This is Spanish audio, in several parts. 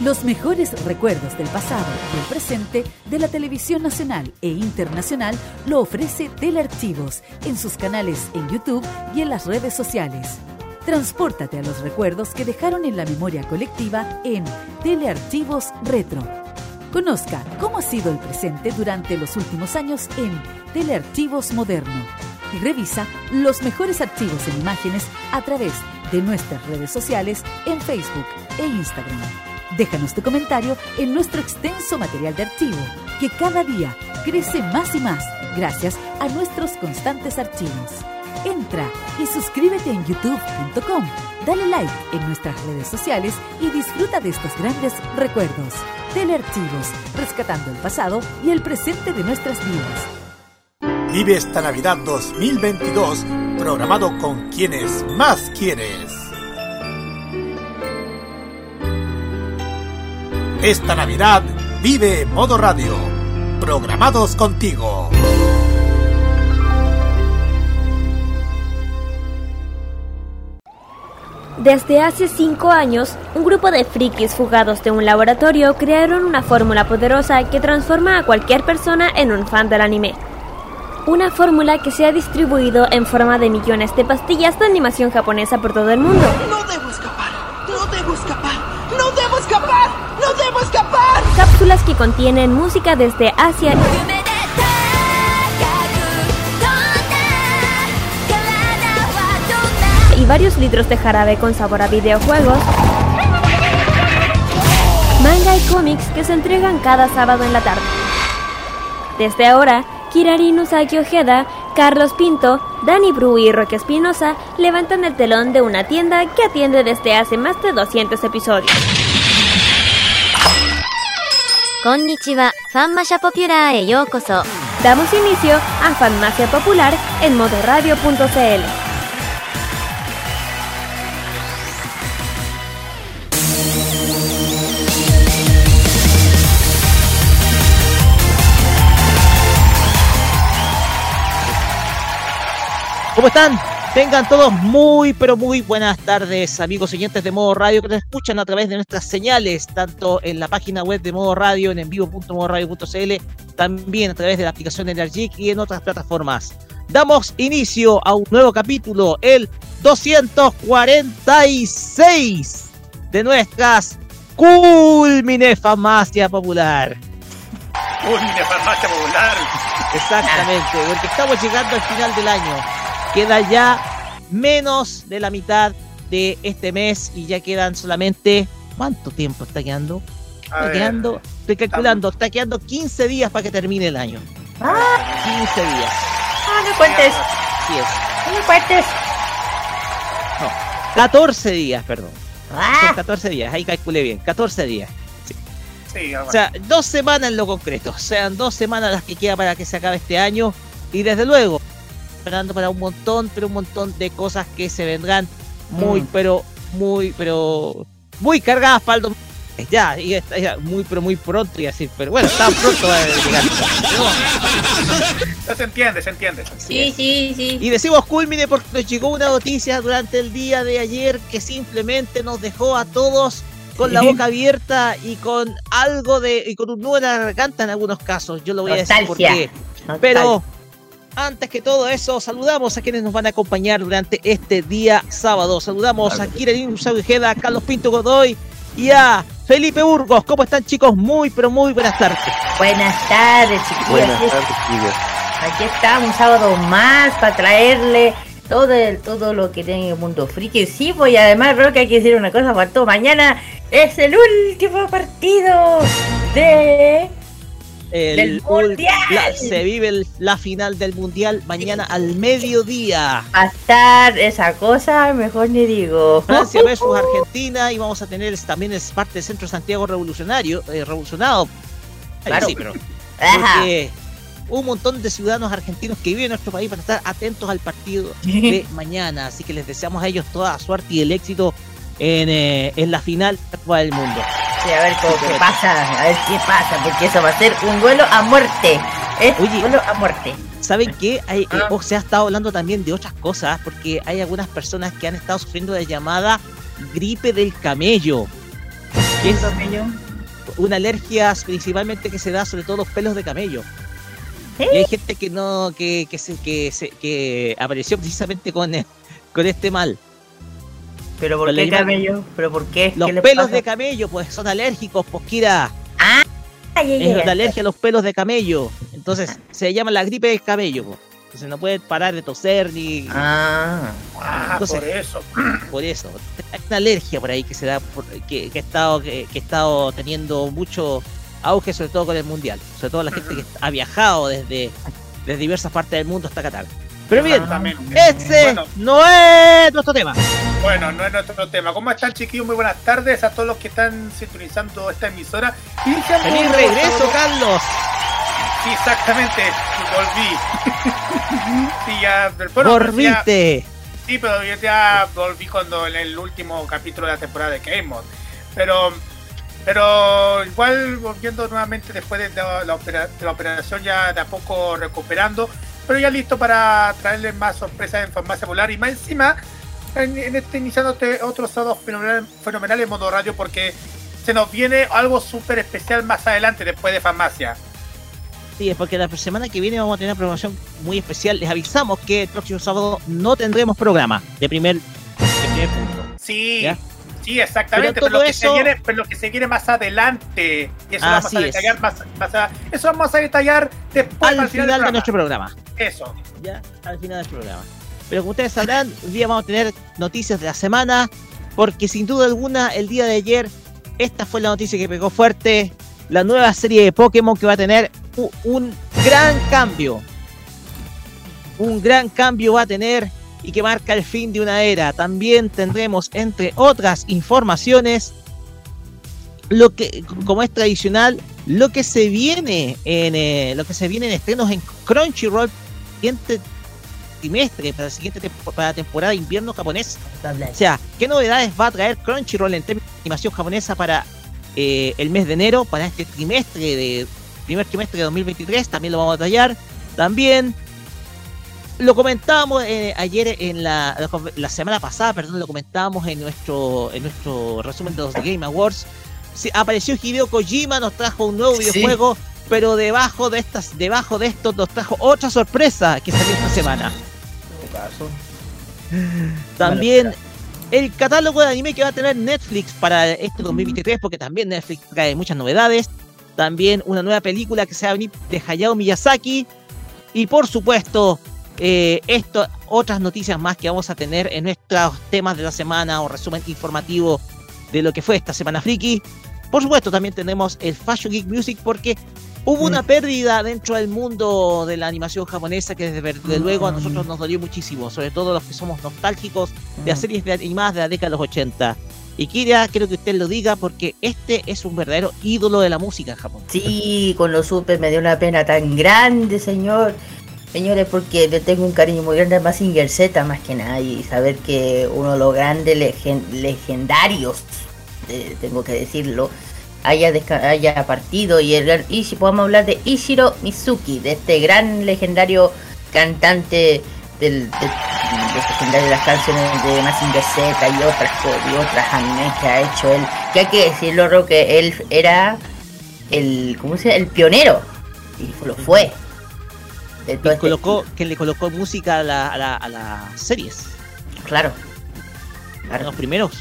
Los mejores recuerdos del pasado y el presente de la televisión nacional e internacional lo ofrece Telearchivos en sus canales en YouTube y en las redes sociales. Transpórtate a los recuerdos que dejaron en la memoria colectiva en Telearchivos Retro. Conozca cómo ha sido el presente durante los últimos años en Telearchivos Moderno y revisa los mejores archivos en imágenes a través de nuestras redes sociales en Facebook e Instagram. Déjanos tu comentario en nuestro extenso material de archivo, que cada día crece más y más gracias a nuestros constantes archivos. Entra y suscríbete en youtube.com, dale like en nuestras redes sociales y disfruta de estos grandes recuerdos. Telearchivos, rescatando el pasado y el presente de nuestras vidas. Vive esta Navidad 2022 programado con quienes más quieres. Esta Navidad vive Modo Radio, programados contigo. Desde hace cinco años, un grupo de frikis fugados de un laboratorio crearon una fórmula poderosa que transforma a cualquier persona en un fan del anime. Una fórmula que se ha distribuido en forma de millones de pastillas de animación japonesa por todo el mundo. No debo escapar, no debo escapar, no debo escapar, no debo escapar. Cápsulas que contienen música desde Asia varios litros de jarabe con sabor a videojuegos. Manga y cómics que se entregan cada sábado en la tarde. Desde ahora, Kirari Usagi Ojeda, Carlos Pinto, Dani Bru y Roque Espinosa levantan el telón de una tienda que atiende desde hace más de 200 episodios. Konnichiwa, Popular e yokoso. Damos inicio a Fanmacia Popular en modoradio.cl. ¿Cómo están? Tengan todos muy, pero muy buenas tardes, amigos oyentes de Modo Radio que nos escuchan a través de nuestras señales, tanto en la página web de Modo Radio, en envivo.modoradio.cl, también a través de la aplicación de Energic y en otras plataformas. Damos inicio a un nuevo capítulo, el 246 de nuestras Culmine Farmacia Popular. Culmine Farmacia Popular. Exactamente, porque estamos llegando al final del año queda ya menos de la mitad de este mes y ya quedan solamente. ¿Cuánto tiempo está quedando? Está quedando, estoy calculando, está quedando 15 días para que termine el año. Ah, 15 días. Ah, no cuentes. Sí es. No cuentes. No, 14 días, perdón. Ah. Son 14 días, ahí calculé bien. 14 días. Sí. Sí, O sea, dos semanas en lo concreto. O sea, dos semanas las que queda para que se acabe este año. Y desde luego, esperando para un montón, pero un montón de cosas que se vendrán muy, Mm. pero, muy, pero, muy cargadas para el dom- Ya, y está ya muy, pero muy pronto, y así, pero bueno, tan pronto va a llegar. No, se entiende, se entiende. Sí, sí, sí. Y decimos culmine porque nos llegó una noticia durante el día de ayer que simplemente nos dejó a todos con la boca abierta y con algo de. y con un nudo en la garganta en algunos casos. Yo lo voy a decir por Nostalgia. Pero antes que todo eso, saludamos a quienes nos van a acompañar durante este día sábado. Saludamos a Kiranin Ujeda, a Carlos Pinto Godoy y a Felipe Burgos. ¿Cómo están chicos? Muy, pero muy buenas tardes. Buenas tardes, chiquillos. Aquí es- Aquí estamos un sábado más para traerle todo el, todo lo que tiene el mundo friki. Sí, pues y además creo que hay que decir una cosa, faltó mañana es el último partido de El Mundial. la- se vive el- la final del Mundial mañana al mediodía. a estar esa cosa, mejor ni digo. Francia versus Argentina y vamos a tener también es parte del Centro Santiago Revolucionario, eh, revolucionado. Claro. sí, pero porque un montón de ciudadanos argentinos que viven en nuestro país para estar atentos al partido de mañana. Así que les deseamos a ellos toda la suerte y el éxito en, eh, en la final de la Copa del Mundo. Sí, a ver cómo qué pasa, a ver qué pasa, porque eso va a ser un duelo a muerte. Es Oye, a muerte. ¿Saben qué? Hay, eh, ah. se ha estado hablando también de otras cosas, porque hay algunas personas que han estado sufriendo de llamada gripe del camello. ¿Qué es camello? Una alergia principalmente que se da sobre todo los pelos de camello. Y hay gente que no, que, que, se, que, se, que apareció precisamente con, con este mal. ¿Pero por qué camello? ¿Pero por qué? Los pelos de camello, pues son alérgicos, Posquira. Ah, es la alergia a los pelos de camello. Entonces, se llama la gripe del camello. Entonces no puede parar de toser ni. Ah, por eso. Por eso. Hay una alergia por ahí que se da, que, que, he estado, que, he estado teniendo mucho auge, sobre todo con el mundial. Sobre todo la gente que ha viajado desde, desde diversas partes del mundo hasta Qatar. Pero bien, ese no es nuestro tema. Bueno, no es nuestro tema. ¿Cómo están, chiquillos? Muy buenas tardes a todos los que están sintonizando esta emisora. ¡Feliz regreso, Carlos! Sí, exactamente. Volví. sí, ya. Volviste. sí, pero yo ya volví cuando en el último capítulo de la temporada de Game Mode. Pero pero igual volviendo nuevamente después de la, la, operación ya de a poco recuperando, pero ya listo para traerles más sorpresas en Farmacia Polar y más encima en, este iniciando este otro sábado fenomenal, en modo radio porque se nos viene algo súper especial más adelante después de Farmacia. Sí, es porque la semana que viene vamos a tener una programación muy especial. Les avisamos que el próximo sábado no tendremos programa de primer, punto. Sí, sí, exactamente. Pero, lo que se viene, pero, lo que se viene, más adelante. Y eso vamos a detallar más, eso vamos a detallar después al, final, de nuestro programa. Eso. Ya, al final del programa. Pero como ustedes sabrán, hoy día vamos a tener noticias de la semana, porque sin duda alguna, el día de ayer, esta fue la noticia que pegó fuerte, la nueva serie de Pokémon que va a tener un gran cambio. Un gran cambio va a tener y que marca el fin de una era. También tendremos, entre otras informaciones, lo que, como es tradicional, lo que se viene en eh, lo que se viene en estrenos en Crunchyroll siguiente trimestre, para la siguiente para la temporada de invierno japonés. O sea, ¿qué novedades va a traer Crunchyroll en términos de animación japonesa para eh, el mes de enero, para este trimestre de primer trimestre de 2023? También lo vamos a detallar. También lo comentábamos eh, ayer en la, la, semana pasada, perdón, lo comentábamos en nuestro en nuestro resumen de los Game Awards. apareció Hideo Kojima, nos trajo un nuevo videojuego pero debajo de estas, debajo de esto nos trajo otra sorpresa que salió esta semana. También el catálogo de anime que va a tener Netflix para este 2023, porque también Netflix trae muchas novedades. También una nueva película que se va a venir de Hayao Miyazaki. Y por supuesto, eh, esto, otras noticias más que vamos a tener en nuestros temas de la semana o resumen informativo de lo que fue esta semana friki. Por supuesto, también tenemos el Fashion Geek Music porque Hubo una mm. pérdida dentro del mundo de la animación japonesa que desde, luego a nosotros nos dolió muchísimo, sobre todo los que somos nostálgicos de las mm. series animadas de la década de los 80. Y Kira, quiero que usted lo diga porque este es un verdadero ídolo de la música en Japón. Sí, con los super me dio una pena tan grande, señor. Señores, porque le tengo un cariño muy grande a Mazinger Z más que nada y saber que uno de los grandes legendarios, eh, tengo que decirlo, haya, haya partido y el Ishi, podemos hablar de Ishiro Mizuki, de este gran legendario cantante del, legendario de las canciones de Massinger Z y otras y otras animes que ha hecho él. Que hay que decirlo, que él era el, ¿cómo se llama? El pionero y lo fue. Este colocó, que le colocó música a, la, a, las series. Claro. claro. Los primeros.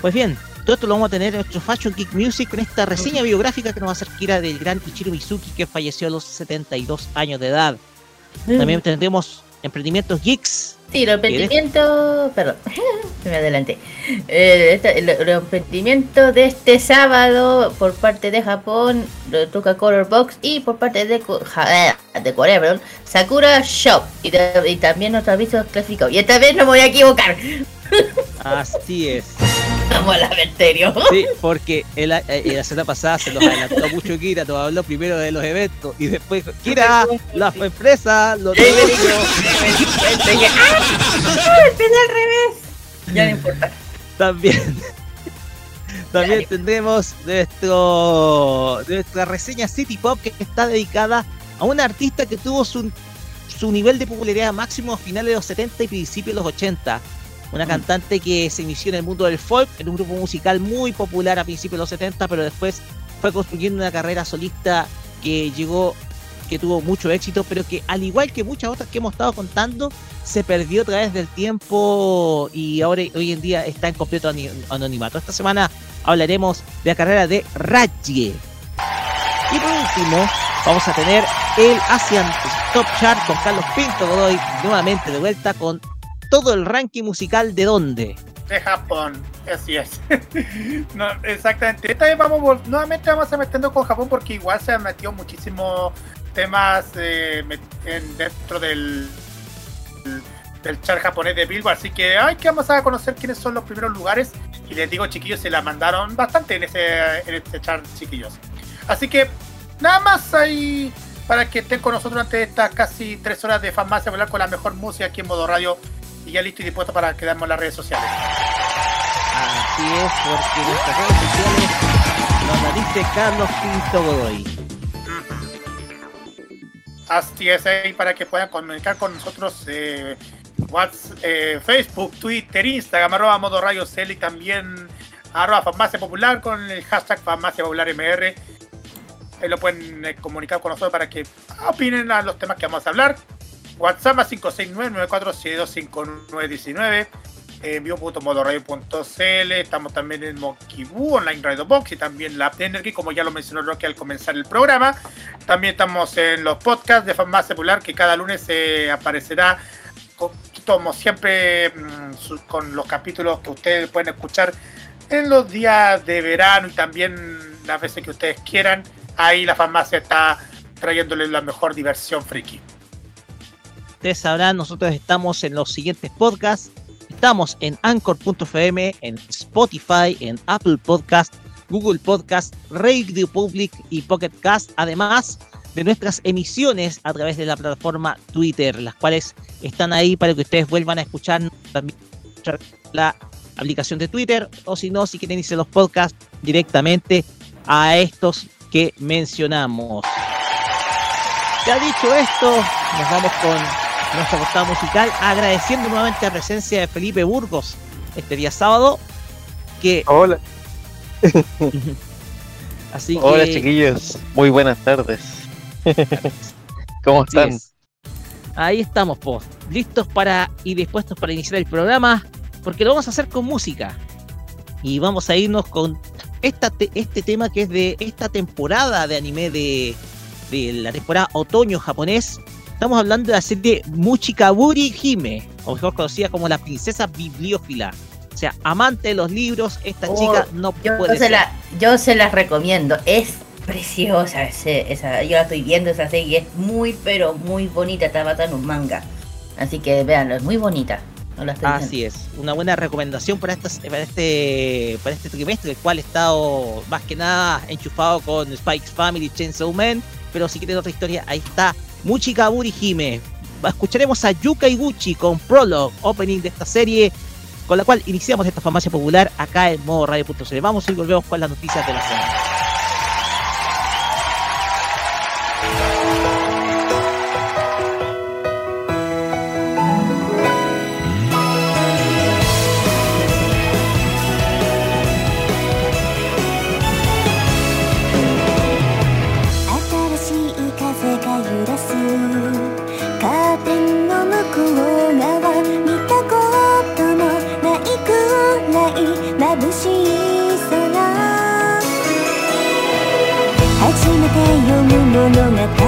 Pues bien, todo esto lo vamos a tener en nuestro Fashion Geek Music con esta reseña biográfica que nos va a hacer Kira del gran Ichiro Mizuki que falleció a los 72 años de edad. Mm. También tendremos emprendimientos geeks. Sí, los emprendimientos, perdón, me adelanté. Eh, este, los emprendimientos de este sábado por parte de Japón, lo toca Color Box y por parte de, de Corea, perdón, Sakura Shop. Y, también otros avisos clasificados. Y esta vez no me voy a equivocar. Así es. Vamos al aventerio. Sí, porque en la, semana pasada se nos adelantó mucho Kira, nos habló primero de los eventos y después, Kira, las empresas, los negocios. ¡Ah! al revés! Ya no importa. También. También tendremos nuestro, nuestra reseña City Pop que está dedicada a una artista que tuvo su, su nivel de popularidad máximo a finales de los 70 y principios de los 80. Una mm. cantante que se inició en el mundo del folk, en un grupo musical muy popular a principios de los 70, pero después fue construyendo una carrera solista que llegó, que tuvo mucho éxito, pero que al igual que muchas otras que hemos estado contando, se perdió a través del tiempo y ahora hoy en día está en completo anonimato. Esta semana hablaremos de la carrera de Raji. Y por último, vamos a tener el Asian Top Chart con Carlos Pinto Godoy nuevamente de vuelta con todo el ranking musical de dónde? De Japón, así es. exactamente. Esta vez vamos, nuevamente vamos a meternos con Japón porque igual se han metido muchísimos temas eh, dentro del, del chart japonés de Billboard. Así que hay que vamos a conocer quiénes son los primeros lugares. Y les digo, chiquillos, se la mandaron bastante en, ese, en este chart, chiquillos. Así que nada más ahí para que estén con nosotros durante estas casi tres horas de farmacia, hablar con la mejor música aquí en modo radio y ya listo y dispuesto para quedarnos en las redes sociales. Así es, porque nuestras redes sociales nos dice Carlos Pinto Godoy. Así es, ahí para que puedan comunicar con nosotros eh, WhatsApp, eh, Facebook, Twitter, Instagram, arroba modo radio cel y también arroba farmacia popular con el hashtag farmacia popular MR. Ahí lo pueden eh, comunicar con nosotros para que opinen a los temas que vamos a hablar. WhatsApp a 569-9472-5919. En vivo.modoradio.cl. Estamos también en Mokibu, Online Radio Box y también la Energy, como ya lo mencionó Rocky al comenzar el programa. También estamos en los podcasts de Farmacia Popular, que cada lunes se aparecerá, como siempre, mm, con los capítulos que ustedes pueden escuchar en los días de verano y también las veces que ustedes quieran. Ahí la farmacia está trayéndole la mejor diversión friki ustedes sabrán, nosotros estamos en los siguientes podcasts. Estamos en Anchor.fm, en Spotify, en Apple Podcast, Google Podcast, Radio Public y Pocket Cast, además de nuestras emisiones a través de la plataforma Twitter, las cuales están ahí para que ustedes vuelvan a escuchar también la aplicación de Twitter, o si no, si quieren irse los podcasts directamente a estos que mencionamos. Ya dicho esto, nos vamos con nuestra portada musical, agradeciendo nuevamente la presencia de Felipe Burgos este día sábado. Que... Hola. Así Hola chiquillos, muy buenas tardes. ¿Cómo están? Ahí estamos, pues, listos para y dispuestos para iniciar el programa, porque lo vamos a hacer con música. Y vamos a irnos con esta este tema que es de esta temporada de anime de, de la temporada otoño japonés, Estamos hablando de la serie Muchikaburi Hime, o mejor conocida como la princesa bibliófila. O sea, amante de los libros, esta oh, chica no puede se La, yo se las recomiendo, es preciosa esa, yo la estoy viendo esa serie, es muy pero muy bonita, está basada en un manga. Así que véanlo, es muy bonita. Así es, una buena recomendación para, para, este, para este trimestre, el cual he estado más que nada enchufado con Spike's Family, Chainsaw Man, pero si quieren otra historia, ahí está Muchikaburi Hime. Escucharemos a Yuka Iguchi con Prologue, opening de esta serie, con la cual iniciamos esta farmacia popular acá en modo radio.cl. Vamos y volvemos con las noticias de la semana. no, no.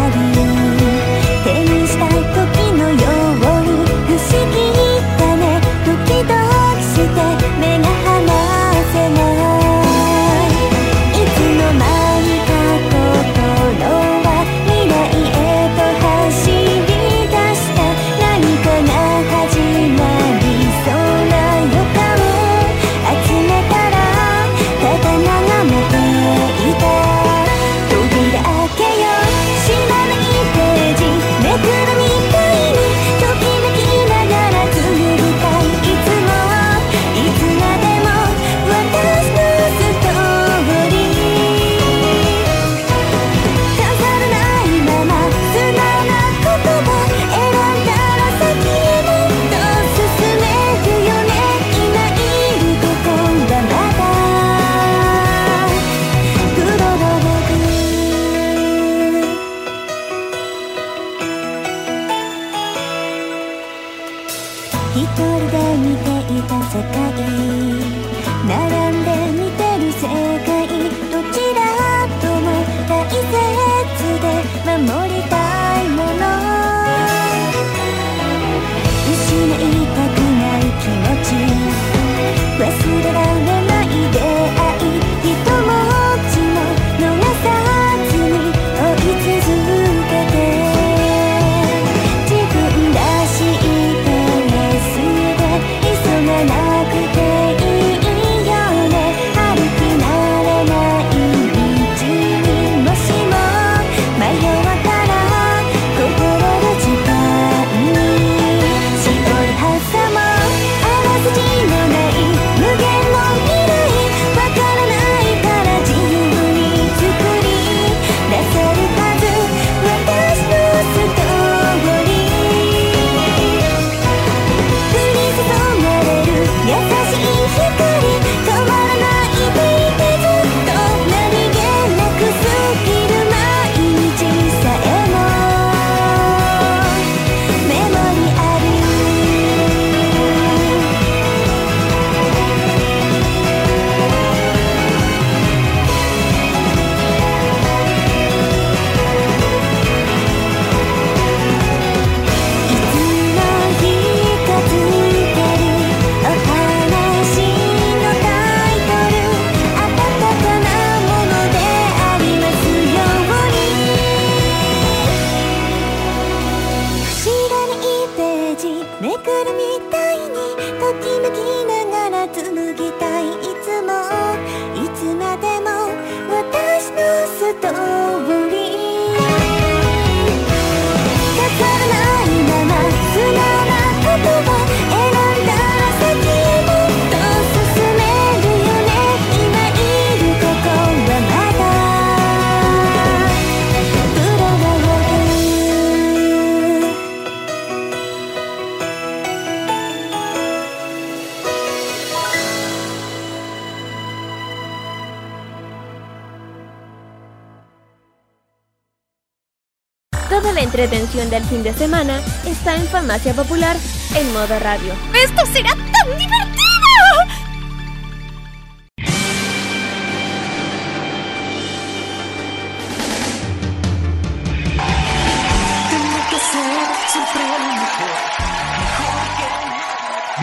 Entretención del fin de semana está en Farmacia Popular en modo radio. ¡Esto será tan divertido!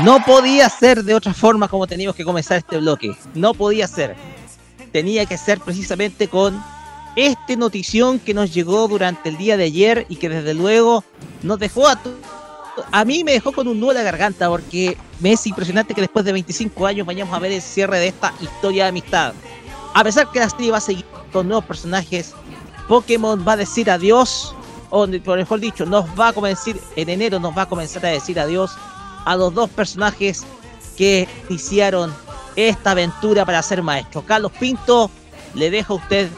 No podía ser de otra forma como teníamos que comenzar este bloque. No podía ser. Tenía que ser precisamente con este notición que nos llegó durante el día de ayer y que desde luego nos dejó a a mí me dejó con un nudo en la garganta porque me es impresionante que después de 25 años vayamos a ver el cierre de esta historia de amistad. A pesar que la serie va a seguir con nuevos personajes, Pokémon va a decir adiós, o por mejor dicho, nos va a comenzar en enero nos va a comenzar a decir adiós a los dos personajes que iniciaron esta aventura para ser maestro. Carlos Pinto, le dejo a usted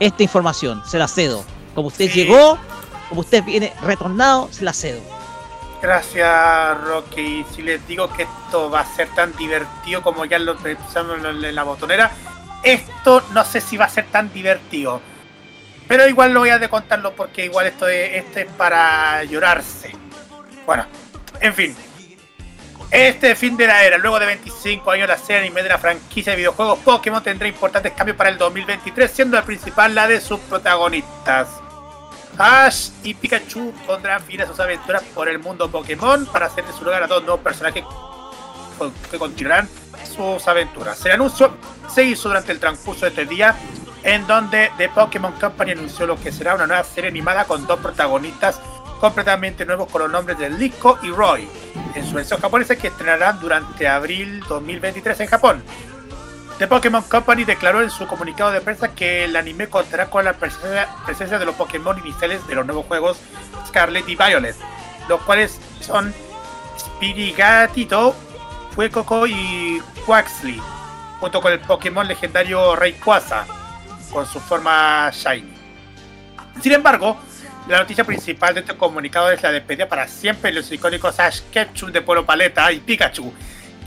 esta información, se la cedo. Como usted llegó, como usted viene retornado, se la cedo. Gracias, Rocky. Si les digo que esto va a ser tan divertido como ya lo pensamos en la botonera, esto no sé si va a ser tan divertido. Pero igual lo voy a contarlo porque igual esto es, esto es para llorarse. Bueno, en fin. Este fin de la era, luego de 25 años la serie anime de la franquicia de videojuegos Pokémon tendrá importantes cambios para el 2023, siendo el principal la de sus protagonistas. Ash y Pikachu pondrán fin a sus aventuras por el mundo Pokémon para hacer de su lugar a dos nuevos personajes que continuarán sus aventuras. El anuncio se hizo durante el transcurso de este día, en donde The Pokémon Company anunció lo que será una nueva serie animada con dos protagonistas completamente nuevos con los nombres de Liko y Roy, en su versión japonesa que estrenarán durante abril 2023 en Japón. The Pokémon Company declaró en su comunicado de prensa que el anime contará con la presencia, de los Pokémon iniciales de los nuevos juegos Scarlet y Violet, los cuales son Spirigatito, Fuecoco y Quaxley, junto con el Pokémon legendario Rayquaza, con su forma Shiny. Sin embargo, la noticia principal de este comunicado es la despedida para siempre de los icónicos Ash Ketchum de Polo Paleta y Pikachu,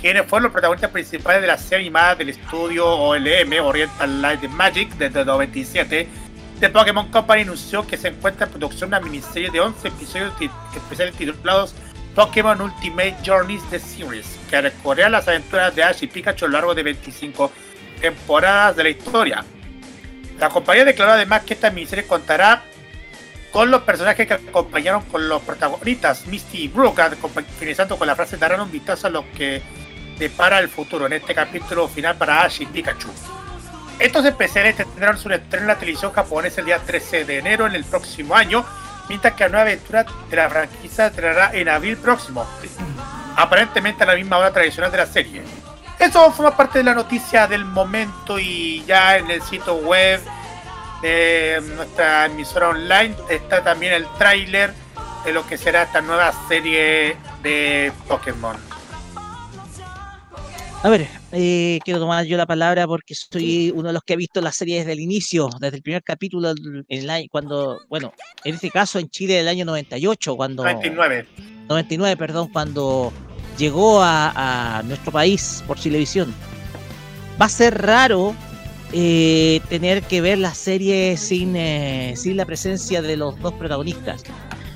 quienes fueron los protagonistas principales de la serie animada del estudio OLM, Oriental Light Magic, desde el 97. The Pokémon Company anunció que se encuentra en producción una miniserie de 11 episodios especiales titulados Pokémon Ultimate Journeys The Series, que recorre las aventuras de Ash y Pikachu a lo largo de 25 temporadas de la historia. La compañía declaró además que esta miniserie contará con los personajes que acompañaron con los protagonistas, Misty y Brooke, finalizando con la frase darán un vistazo a lo que depara el futuro en este capítulo final para Ash y Pikachu. Estos especiales tendrán su estreno en la televisión japonesa el día 13 de enero en el próximo año, mientras que la nueva aventura de la franquicia entrará en abril próximo, aparentemente a la misma hora tradicional de la serie. Eso forma parte de la noticia del momento y ya en el sitio web de nuestra emisora online está también el tráiler de lo que será esta nueva serie de Pokémon. A ver, eh, quiero tomar yo la palabra porque soy uno de los que ha visto la serie desde el inicio, desde el primer capítulo, en año, cuando, bueno, en este caso en Chile del año 98, cuando... 99. 99, perdón, cuando llegó a, nuestro país por televisión. Va a ser raro eh, tener que ver la serie sin, eh, sin la presencia de los dos protagonistas.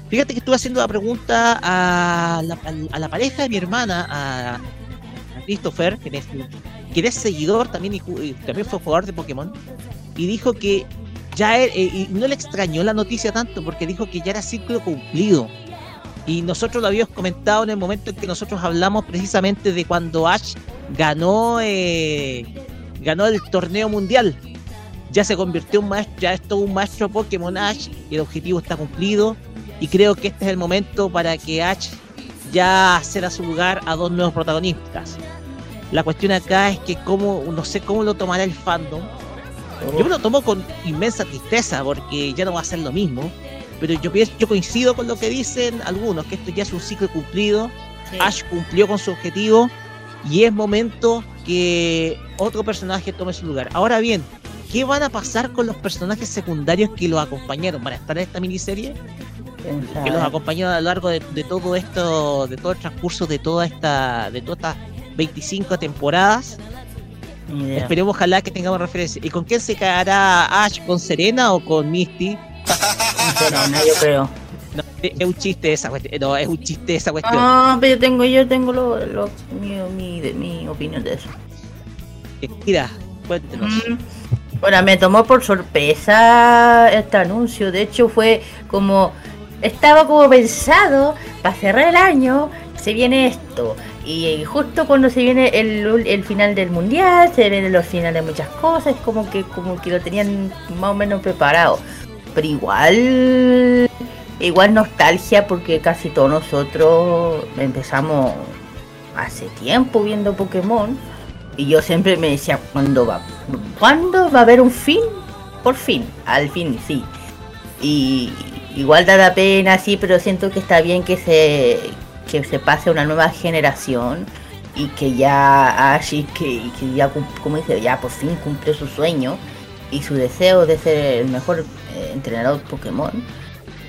Fíjate que estuve haciendo la pregunta a la, a la pareja de mi hermana, a Christopher, que es, seguidor también y, también fue jugador de Pokémon, y dijo que ya eh, y no le extrañó la noticia tanto porque dijo que ya era ciclo cumplido. Y nosotros lo habíamos comentado en el momento en que nosotros hablamos precisamente de cuando Ash ganó eh, ganó el torneo mundial. Ya se convirtió en un maestro, ya es todo un maestro Pokémon Ash y el objetivo está cumplido. Y creo que este es el momento para que Ash ya hacer a su lugar a dos nuevos protagonistas. La cuestión acá es que cómo, no sé cómo lo tomará el fandom. Yo lo tomo con inmensa tristeza porque ya no va a ser lo mismo. Pero yo, yo coincido con lo que dicen algunos, que esto ya es un ciclo cumplido. Ash cumplió con su objetivo y es momento que otro personaje tome su lugar. Ahora bien, ¿qué van a pasar con los personajes secundarios que lo acompañaron? ¿Van a estar en esta miniserie? Que los acompañó a lo largo de, todo esto, de todo el transcurso de toda esta, de todas estas 25 temporadas. Esperemos ojalá que tengamos referencia. ¿Y con quién se quedará Ash? ¿Con Serena o con Misty? no, yo creo. Es un chiste esa cuestión. No, es un chiste esa cuestión. No, pero yo tengo, yo tengo lo, lo, mi, mi, mi, opinión de eso. Mira, cuéntenos. Mm, bueno, me tomó por sorpresa este anuncio. De hecho, fue como. Estaba como pensado para cerrar el año. Se viene esto. Y justo cuando se viene el, el, final del mundial, se vienen los finales de muchas cosas, es como que, como que lo tenían más o menos preparado. Pero igual, igual nostalgia porque casi todos nosotros empezamos hace tiempo viendo Pokémon. Y yo siempre me decía, ¿cuándo va? ¿Cuándo va a haber un fin? Por fin, al fin, sí. Y igual da la pena, sí, pero siento que está bien que se, que se pase una nueva generación y que ya Ash que, que ya como dice ya por fin cumplió su sueño y su deseo de ser el mejor eh, entrenador Pokémon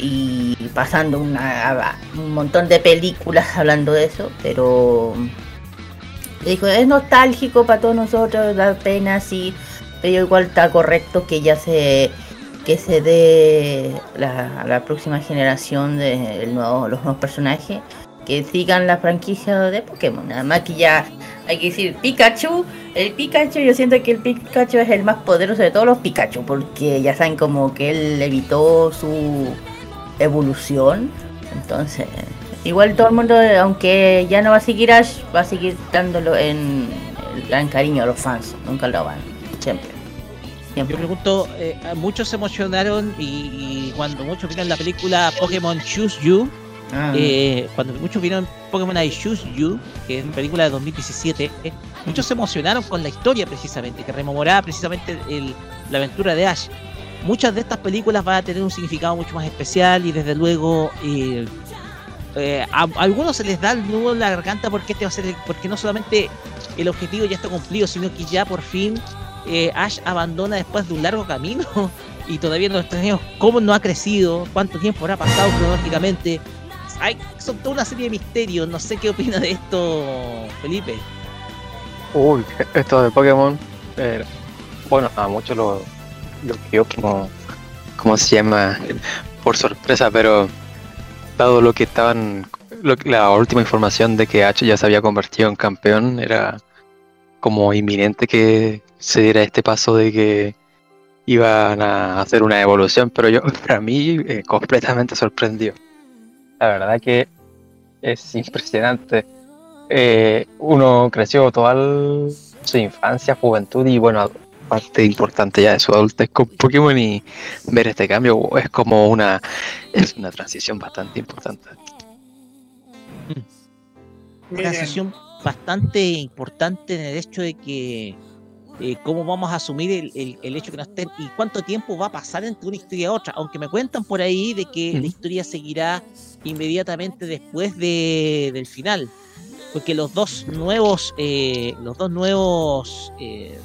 y pasando una, un montón de películas hablando de eso pero dijo es nostálgico para todos nosotros da pena sí pero igual está correcto que ya se que se dé la, la próxima generación de nuevo, los nuevos personajes que sigan la franquicia de Pokémon. Nada más que ya hay que decir Pikachu. El Pikachu, yo siento que el Pikachu es el más poderoso de todos los Pikachu, porque ya saben como que él evitó su evolución. Entonces, igual todo el mundo, aunque ya no va a seguir Ash, va a seguir dándolo en el gran cariño a los fans. Nunca lo van, siempre. Yo pregunto, eh, muchos se emocionaron y, cuando muchos vieron la película Pokémon Choose You, Ah. Eh, cuando muchos vieron Pokémon I Choose You, que es una película de 2017, eh, muchos se emocionaron con la historia precisamente, que rememoraba precisamente la aventura de Ash. Muchas de estas películas van a tener un significado mucho más especial y desde luego eh, a, algunos se les da el nudo en la garganta porque este va a ser porque no solamente el objetivo ya está cumplido, sino que ya por fin Ash abandona después de un largo camino y todavía no tenemos cómo no ha crecido, cuánto tiempo habrá pasado cronológicamente, hay, son toda una serie de misterios. No sé qué opina de esto, Felipe. Uy, esto de Pokémon. Eh, bueno, a muchos lo, lo que como, como se llama por sorpresa, pero dado lo que estaban lo la última información de que H ya se había convertido en campeón era como inminente que se diera este paso de que iban a hacer una evolución, pero yo, para mí, eh, completamente sorprendido. La verdad que es impresionante. Eh, uno creció toda el- su infancia, juventud y bueno, parte importante ya de su adultez con Pokémon y ver este cambio es como una es una transición bastante importante. una transición bastante importante en el hecho de que eh, cómo vamos a asumir el, el- el hecho que no estén y cuánto tiempo va a pasar entre una historia y otra. Aunque me cuentan por ahí de que la historia seguirá inmediatamente después de, del final. Porque los dos nuevos, eh, los dos nuevos, eh,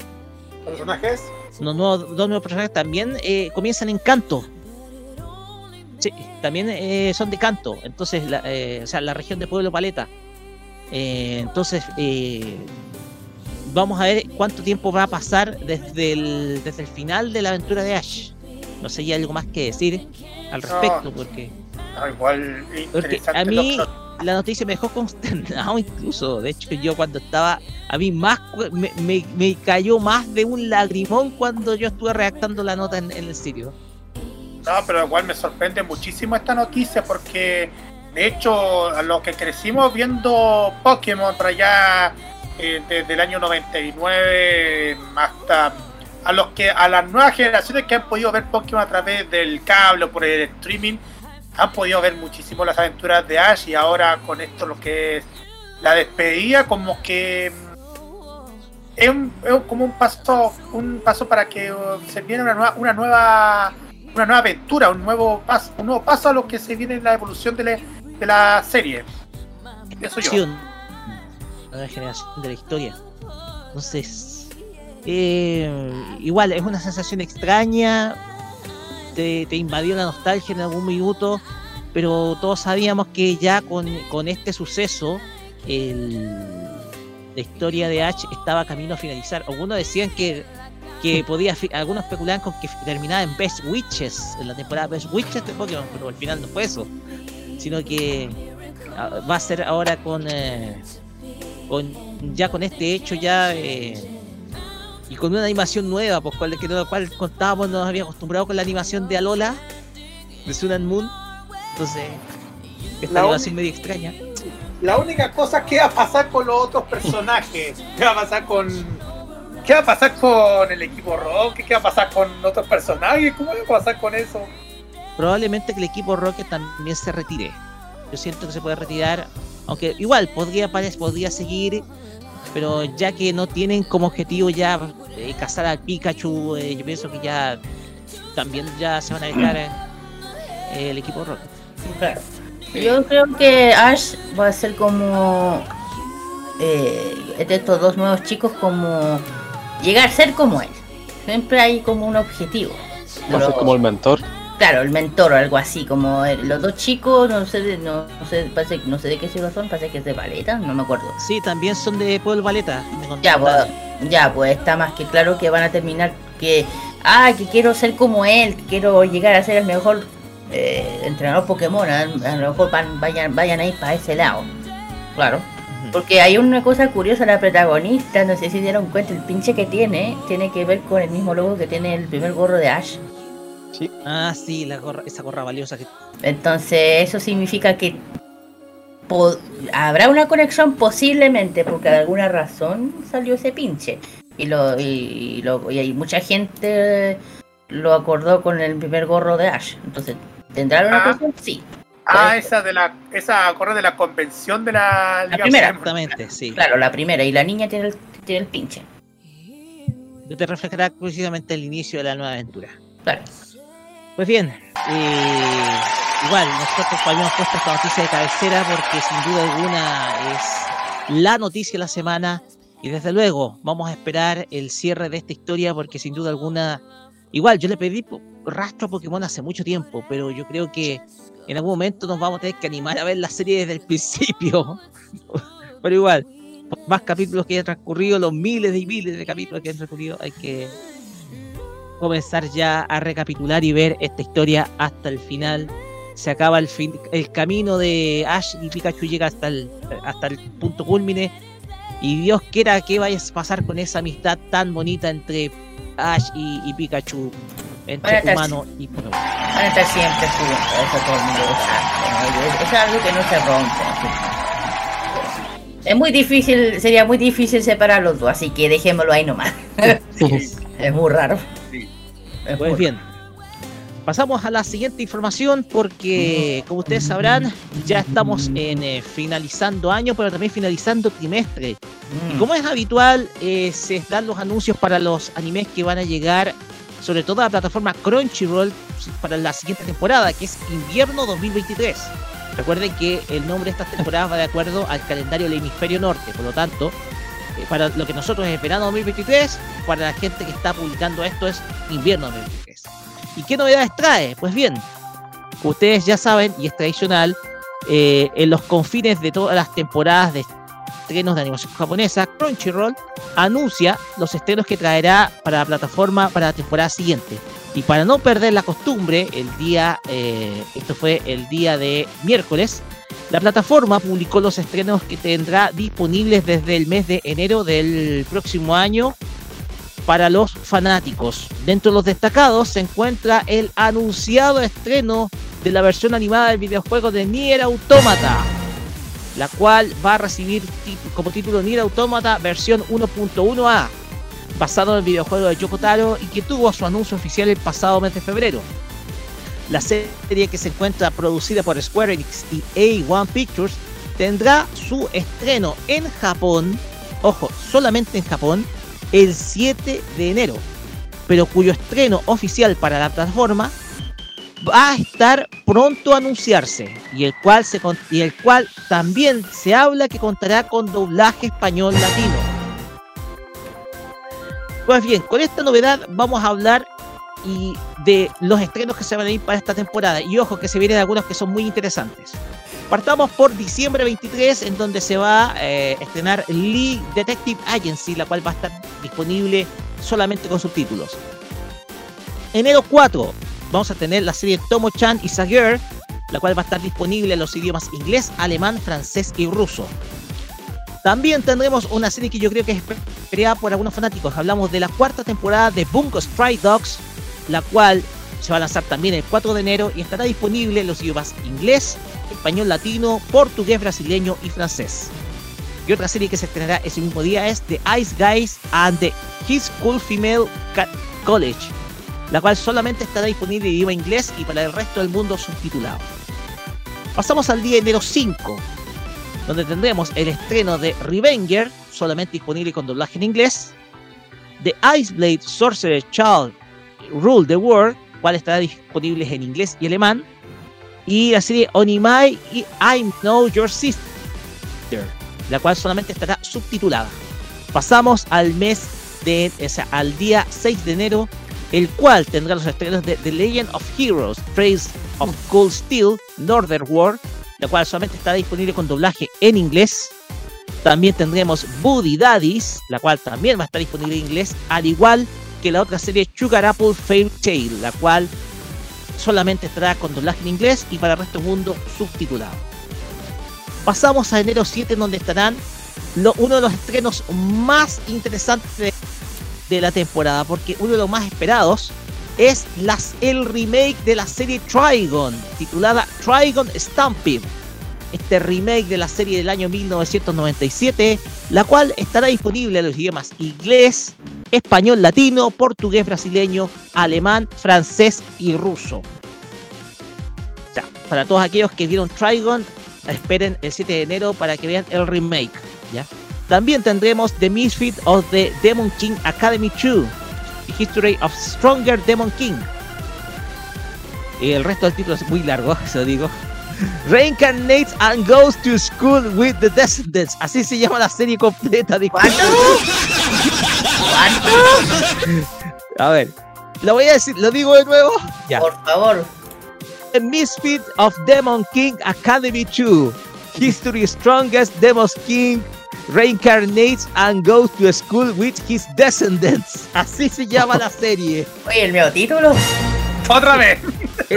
¿Personajes? los nuevos, dos nuevos personajes también eh, comienzan en canto. Sí, también eh, son de canto. Entonces, la, eh, o sea, la región de Pueblo Paleta. Eh, entonces, vamos a ver cuánto tiempo va a pasar desde el, desde el final de la aventura de Ash. No sé, hay algo más que decir al respecto, porque, Ah, igual porque a mí la noticia me dejó consternado incluso. De hecho, yo cuando estaba, a mí más me, me- me cayó más de un lagrimón cuando yo estuve redactando la nota en, en el sitio. No, pero igual me sorprende muchísimo esta noticia porque de hecho a los que crecimos viendo Pokémon para allá eh, desde el año 99 hasta a los que a las nuevas generaciones que han podido ver Pokémon a través del cable o por el streaming han podido ver muchísimo las aventuras de Ash y ahora con esto lo que es la despedida como que mm, es, un- como un paso un paso para que uh, se viene una nueva una nueva una nueva aventura un nuevo paso un nuevo paso a lo que se viene en la evolución de la, de la serie. Eso yo. Nueva generación de la historia. Entonces, eh, igual es una sensación extraña, te, invadió la nostalgia en algún minuto, pero todos sabíamos que ya con, con este suceso, el- la historia de Ash estaba camino a finalizar. Algunos decían que, que podía, algunos especulaban con que terminaba en Best Witches, en la temporada Best Witches de Pokémon, pero al final no fue eso, sino que ah, va a ser ahora con, eh, con ya con este hecho ya eh, y con una animación nueva, pues cual, que cual contábamos, nos había acostumbrado con la animación de Alola, de Sun and Moon, entonces esta La animación medio extraña. la única cosa que va a pasar con los otros personajes qué va a pasar con qué va a pasar con el equipo Rocket qué va a pasar con otros personajes cómo va a pasar con eso Probablemente que el equipo Rocket también se retire. Yo siento que se puede retirar, aunque igual podría podría seguir, pero ya que no tienen como objetivo ya eh, cazar al Pikachu, eh, yo pienso que ya también ya se van a dejar eh, el equipo Rocket. Claro. Yo creo que Ash va a ser como eh, de estos dos nuevos chicos como llegar a ser como él. Siempre hay como un objetivo. Va a ser como el mentor. Claro, el mentor o algo así, como el- los dos chicos, no sé, de- no, no sé, parece, no sé de qué ciudad son, parece que es de Paleta, no me acuerdo. Sí, también son de Pueblo Valeta. Ya, pues, ya, pues está más que claro que van a terminar que, ah, que quiero ser como él, que quiero llegar a ser el mejor eh, entrenador Pokémon, a, a lo mejor van- vayan, vayan a ir para ese lado. Claro. Porque hay una cosa curiosa, la protagonista, no sé si dieron cuenta, el pinche que tiene, tiene que ver con el mismo logo que tiene el primer gorro de Ash. Ah, sí, la gorra, esa gorra valiosa que Entonces eso significa que habrá una conexión posiblemente porque de alguna razón salió ese pinche. Y lo, y, y lo, y hay mucha gente lo acordó con el primer gorro de Ash. Entonces, ¿tendrá una Ah. conexión? Sí. ah esa de la esa corre de la convención de la La primera. Exactamente, sí. Claro, la primera. Y la niña tiene el, tiene el pinche. que te reflejará precisamente el inicio de la nueva aventura. Claro. Pues bien, eh, igual, nosotros habíamos puesto esta noticia de cabecera porque sin duda alguna es la noticia de la semana y desde luego vamos a esperar el cierre de esta historia porque sin duda alguna, igual yo le pedí rastro a Pokémon hace mucho tiempo, pero yo creo que en algún momento nos vamos a tener que animar a ver la serie desde el principio. pero igual, por más capítulos que hayan transcurrido, los miles y miles de capítulos que han transcurrido, hay que comenzar ya a recapitular y ver esta historia hasta el final. se acaba el fin, el camino de Ash y Pikachu llega hasta el, hasta el punto culmine. Y Dios quiera que vaya a pasar con esa amistad tan bonita entre Ash y, y Pikachu, entre estar- humano y. Van a estar siempre juntos, eso todo el mundo lo sabe, Es algo que no se rompe. Es muy difícil, sería muy difícil separar los dos, así que dejémoslo ahí nomás. es muy raro. Es Pues bien, pasamos a la siguiente información porque, como ustedes sabrán, ya estamos en eh, finalizando año, pero también finalizando trimestre. Y Mm. como es habitual, eh, se dan los anuncios para los animes que van a llegar, sobre todo a la plataforma Crunchyroll, para la siguiente temporada, que es invierno 2023. Recuerden que el nombre de estas temporadas va de acuerdo al calendario del hemisferio norte, por lo tanto, para lo que nosotros es verano 2023, para la gente que está publicando esto es invierno 2023. ¿Y qué novedades trae? Pues bien, ustedes ya saben, y es tradicional, eh, en los confines de todas las temporadas de estrenos de animación japonesa, Crunchyroll anuncia los estrenos que traerá para la plataforma para la temporada siguiente. Y para no perder la costumbre, el día, eh, esto fue el día de miércoles, la plataforma publicó los estrenos que tendrá disponibles desde el mes de enero del próximo año para los fanáticos. Dentro de los destacados se encuentra el anunciado estreno de la versión animada del videojuego de Nier Automata, la cual va a recibir como título Nier Automata versión 1.1a, basado en el videojuego de Yoko Taro y que tuvo su anuncio oficial el pasado mes de febrero. La serie que se encuentra producida por Square Enix y A1 Pictures tendrá su estreno en Japón, ojo, solamente en Japón, el 7 de enero, pero cuyo estreno oficial para la plataforma va a estar pronto a anunciarse y el cual y el cual también se habla que contará con doblaje español latino. Pues bien, con esta novedad vamos a hablar y de los estrenos que se van a ir para esta temporada y ojo que se vienen algunos que son muy interesantes. Partamos por diciembre 23, en donde se va a eh, estrenar Lee Detective Agency, la cual va a estar disponible solamente con subtítulos. Enero 4, vamos a tener la serie Tomo-chan y Sager, la cual va a estar disponible en los idiomas inglés, alemán, francés y ruso. También tendremos una serie que yo creo que es esperada por algunos fanáticos. Hablamos de la cuarta temporada de Bungo Stray Dogs, la cual se va a lanzar también el 4 de enero y estará disponible en los idiomas inglés, español latino, portugués, brasileño y francés. Y otra serie que se estrenará ese mismo día es The Ice Guys and the His School Female College, la cual solamente estará disponible en idioma inglés y para el resto del mundo subtitulado. Pasamos al día de enero 5, donde tendremos el estreno de Revenger, solamente disponible con doblaje en inglés, The Iceblade Sorcerer Child Rule the World, cual estará disponible en inglés y alemán, y la serie Onimai y I Know Your Sister, la cual solamente estará subtitulada. Pasamos al mes de, o sea, al día 6 de enero, el cual tendrá los estrenos de The Legend of Heroes, Praise of Cold Steel, Northern World, la cual solamente estará disponible con doblaje en inglés. También tendremos Buddy Daddies, la cual también va a estar disponible en inglés, al igual que la otra serie Sugar Apple Fairy Tale, la cual solamente estará con doblaje en inglés y para el resto del mundo subtitulado. Pasamos a enero 7, donde estarán uno de los estrenos más interesantes de, la temporada, porque uno de los más esperados es el remake de la serie Trigon, titulada Trigon Stampede. Este remake de la serie del año 1997, la cual estará disponible en los idiomas inglés, español latino, portugués brasileño, alemán, francés y ruso. O para todos aquellos que vieron Trigon, esperen el 7 de enero para que vean el remake. ¿ya? También tendremos The Misfit of the Demon King Academy 2, The History of Stronger Demon King. El resto del título es muy largo, eso digo. Reincarnates and goes to school with the Descendants. Así se llama la serie completa. disculpen. A ver, lo voy a decir, lo digo de nuevo. Ya. Por favor. The Misfit of Demon King Academy 2. History Strongest Demon King reincarnates and goes to school with his descendants. Así se llama la serie. Oye, el nuevo título. Otra vez.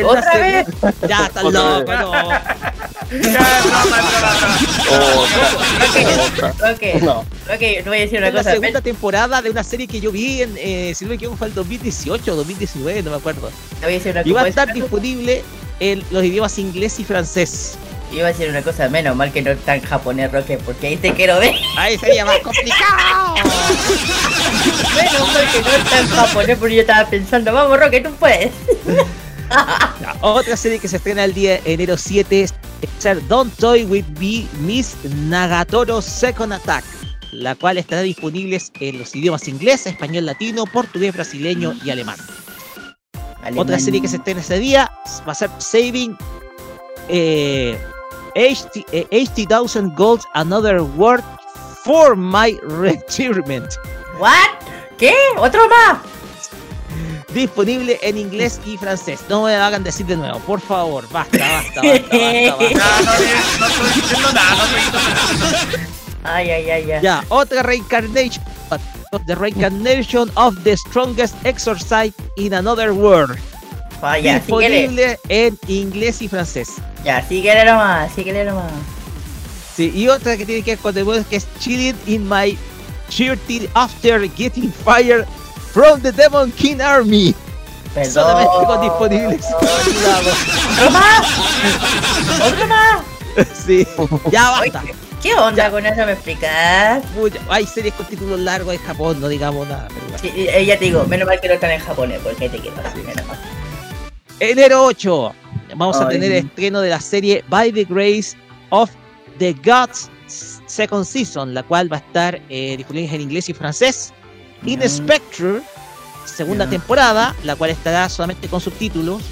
¿Otra vez? Ya, está loco, no. Ok, No. ok, te voy a decir una Es la cosa. segunda temporada de una serie que yo vi en, eh, si no me equivoco, fue el 2018 o 2019, no me acuerdo. Te voy a decir una Y va a cosa. estar disponible en los idiomas inglés y francés. Iba a decir una cosa, menos mal que no está en japonés, Roque, porque ahí te quiero ver. Ahí sería más complicado. Menos mal que no está en japonés, porque yo estaba pensando, vamos, Roque, tú puedes. Otra serie que se estrena el día enero 7 es ser Don't Toy With Me, Miss Nagatoro Second Attack, la cual estará disponible en los idiomas inglés, español, latino, portugués, brasileño y alemán. Otra serie que se estrena ese día va a ser Saving eh, 80 eh, 80,000 Gold Another Word for My Retirement. ¿What? ¿Qué? ¿Otro más? Disponible en inglés y francés. No me hagan decir de nuevo, por favor. Basta, basta, basta, basta. basta. Ay, ay, ay, ay. Ya, otra reincarnation. The reincarnation of the strongest exorcise in another world. Disponible en inglés y francés. Ya, síguele nomás, síguele nomás. Sí, y otra que tiene que ver con The Voice, que es Chilling in My Shirty After Getting Fired from the Demon King Army. Perdón. Solamente con disponibles. ¿Otro más? ¿Otro más? sí, ya basta. ¿Qué onda con eso? ¿Me explicas? Hay series con títulos largos en Japón, no digamos nada. pero bueno. Sí, eh, ya te digo, menos mal que no están en japonés, porque te quiero. Menos mal. Enero 8, vamos a Ay. tener estreno de la serie By the Grace of the Gods Second Season, la cual va a estar eh, disponible en inglés y francés. In Spectre, segunda temporada, la cual estará solamente con subtítulos.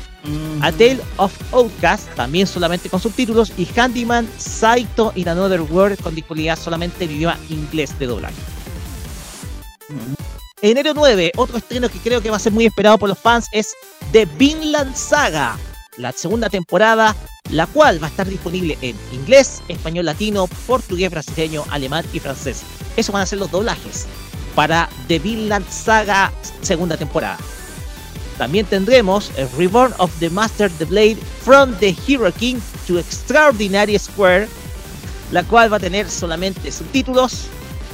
A Tale of Outcast, también solamente con subtítulos. Y Handyman Saito in Another World, con disponibilidad solamente en idioma inglés de doblaje. Enero 9, otro estreno que creo que va a ser muy esperado por los fans es The Vinland Saga, la segunda temporada, la cual va a estar disponible en inglés, español latino, portugués, brasileño, alemán y francés. Esos van a ser los doblajes para The Vinland Saga segunda temporada. También tendremos el Reborn of the Master the Blade from the Hero King to Extraordinary Square, la cual va a tener solamente subtítulos,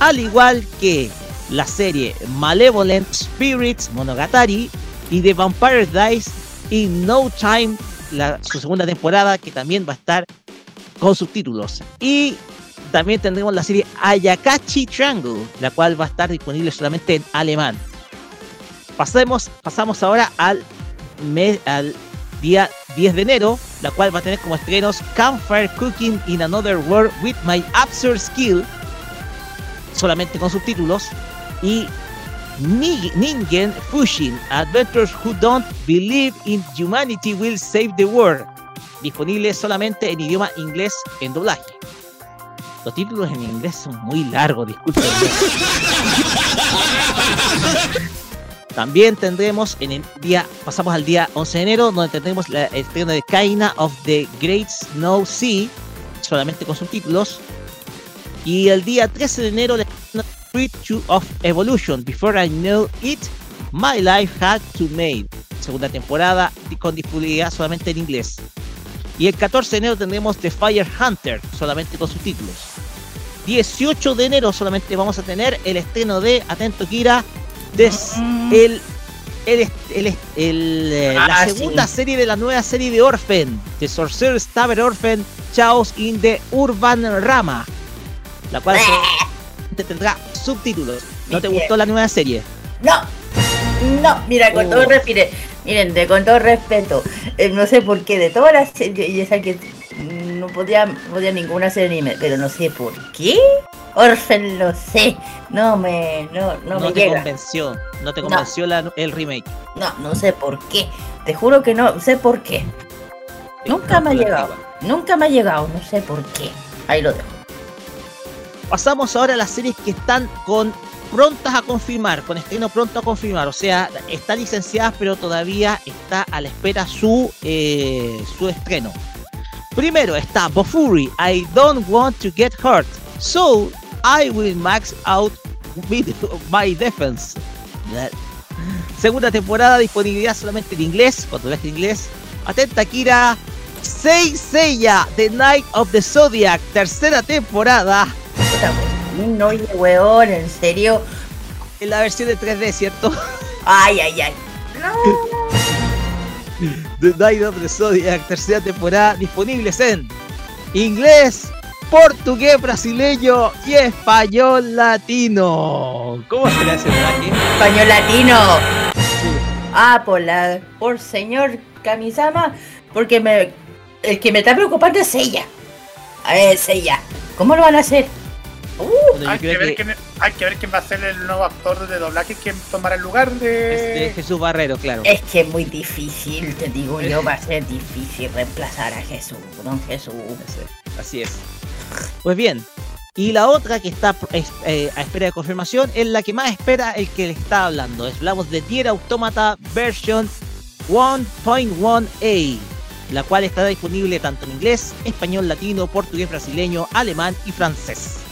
al igual que la serie Malevolent Spirits Monogatari y The Vampire Dies in No Time, la, su segunda temporada, que también va a estar con subtítulos. Y también tendremos la serie Ayakachi Triangle, la cual va a estar disponible solamente en alemán. Pasemos, pasamos ahora al, mes, al día 10 de enero, la cual va a tener como estrenos Campfire Cooking in Another World with My Absurd Skill, solamente con subtítulos, y Ni- Ningen Fushin Adventures Who Don't Believe in Humanity Will Save the World, disponible solamente en idioma inglés en doblaje. Los títulos en inglés son muy largos, disculpen. También tendremos en el día, pasamos al día 11 de enero, donde tendremos la- estreno de Kaina of the Great Snow Sea, solamente con subtítulos. Y el día 13 de enero, el de Virtue of Evolution, Before I Know It, My Life Had to Made, segunda temporada con disponibilidad solamente en inglés. Y el 14 de enero tendremos The Fire Hunter, solamente con subtítulos. 18 de enero solamente vamos a tener el estreno de Atento Kira, de s- el, el, el- el, eh, la Ah, segunda sí. serie de la nueva serie de Orphan, The Sorcerer's Tavern Orphan, Chaos in the Urban Rama, la cual solamente tendrá subtítulos. ¿No te gustó la nueva serie? No, no, mira, con Oh. todo respeto, miren, de, con todo respeto, eh, no sé por qué, de todas las series, y esa que no podía, podía ninguna ser anime, pero no sé por qué. Orphan lo sé, no me, no, no, No, me te llega. convenció, no te No. convenció la- el remake. No, no sé por qué. Te juro que no sé por qué. Nunca me ha llegado. Nunca me ha llegado, no sé por qué. Ahí lo dejo. Pasamos ahora a las series que están con prontas a confirmar, con estreno pronto a confirmar, o sea, están licenciadas pero todavía está a la espera su, eh, su estreno. Primero está Bofuri, I don't want to get hurt, so I will max out my defense. Segunda temporada, disponibilidad solamente en inglés, con doblaje en inglés, Atenta, Kira. Sei Seiya, The Night of the Zodiac, tercera temporada. No, oye, weón, en serio. En la versión de 3D, ¿cierto? Ay, ay, ay. The Night of the Zodiac, tercera temporada, disponibles en inglés, portugués brasileño y español latino. ¿Cómo se le hace el Español latino. Ah, por la. por señor Kamisama, porque me. El que me está preocupando es ella. A ver, es ella. ¿Cómo lo van a hacer? Uh, hay, que ver Quién, hay que ver quién va a ser el nuevo actor de doblaje, quién tomará el lugar de... Jesús Barrero, claro. Es que es muy difícil, te digo yo, va a ser difícil reemplazar a Jesús, don Jesús. Así es. Pues bien, y la otra que está eh, a espera de confirmación es la que más espera el que le está hablando. Es hablamos de Tier Automata version 1.1a, la cual está disponible tanto en inglés, español, latino, portugués, brasileño, alemán y francés.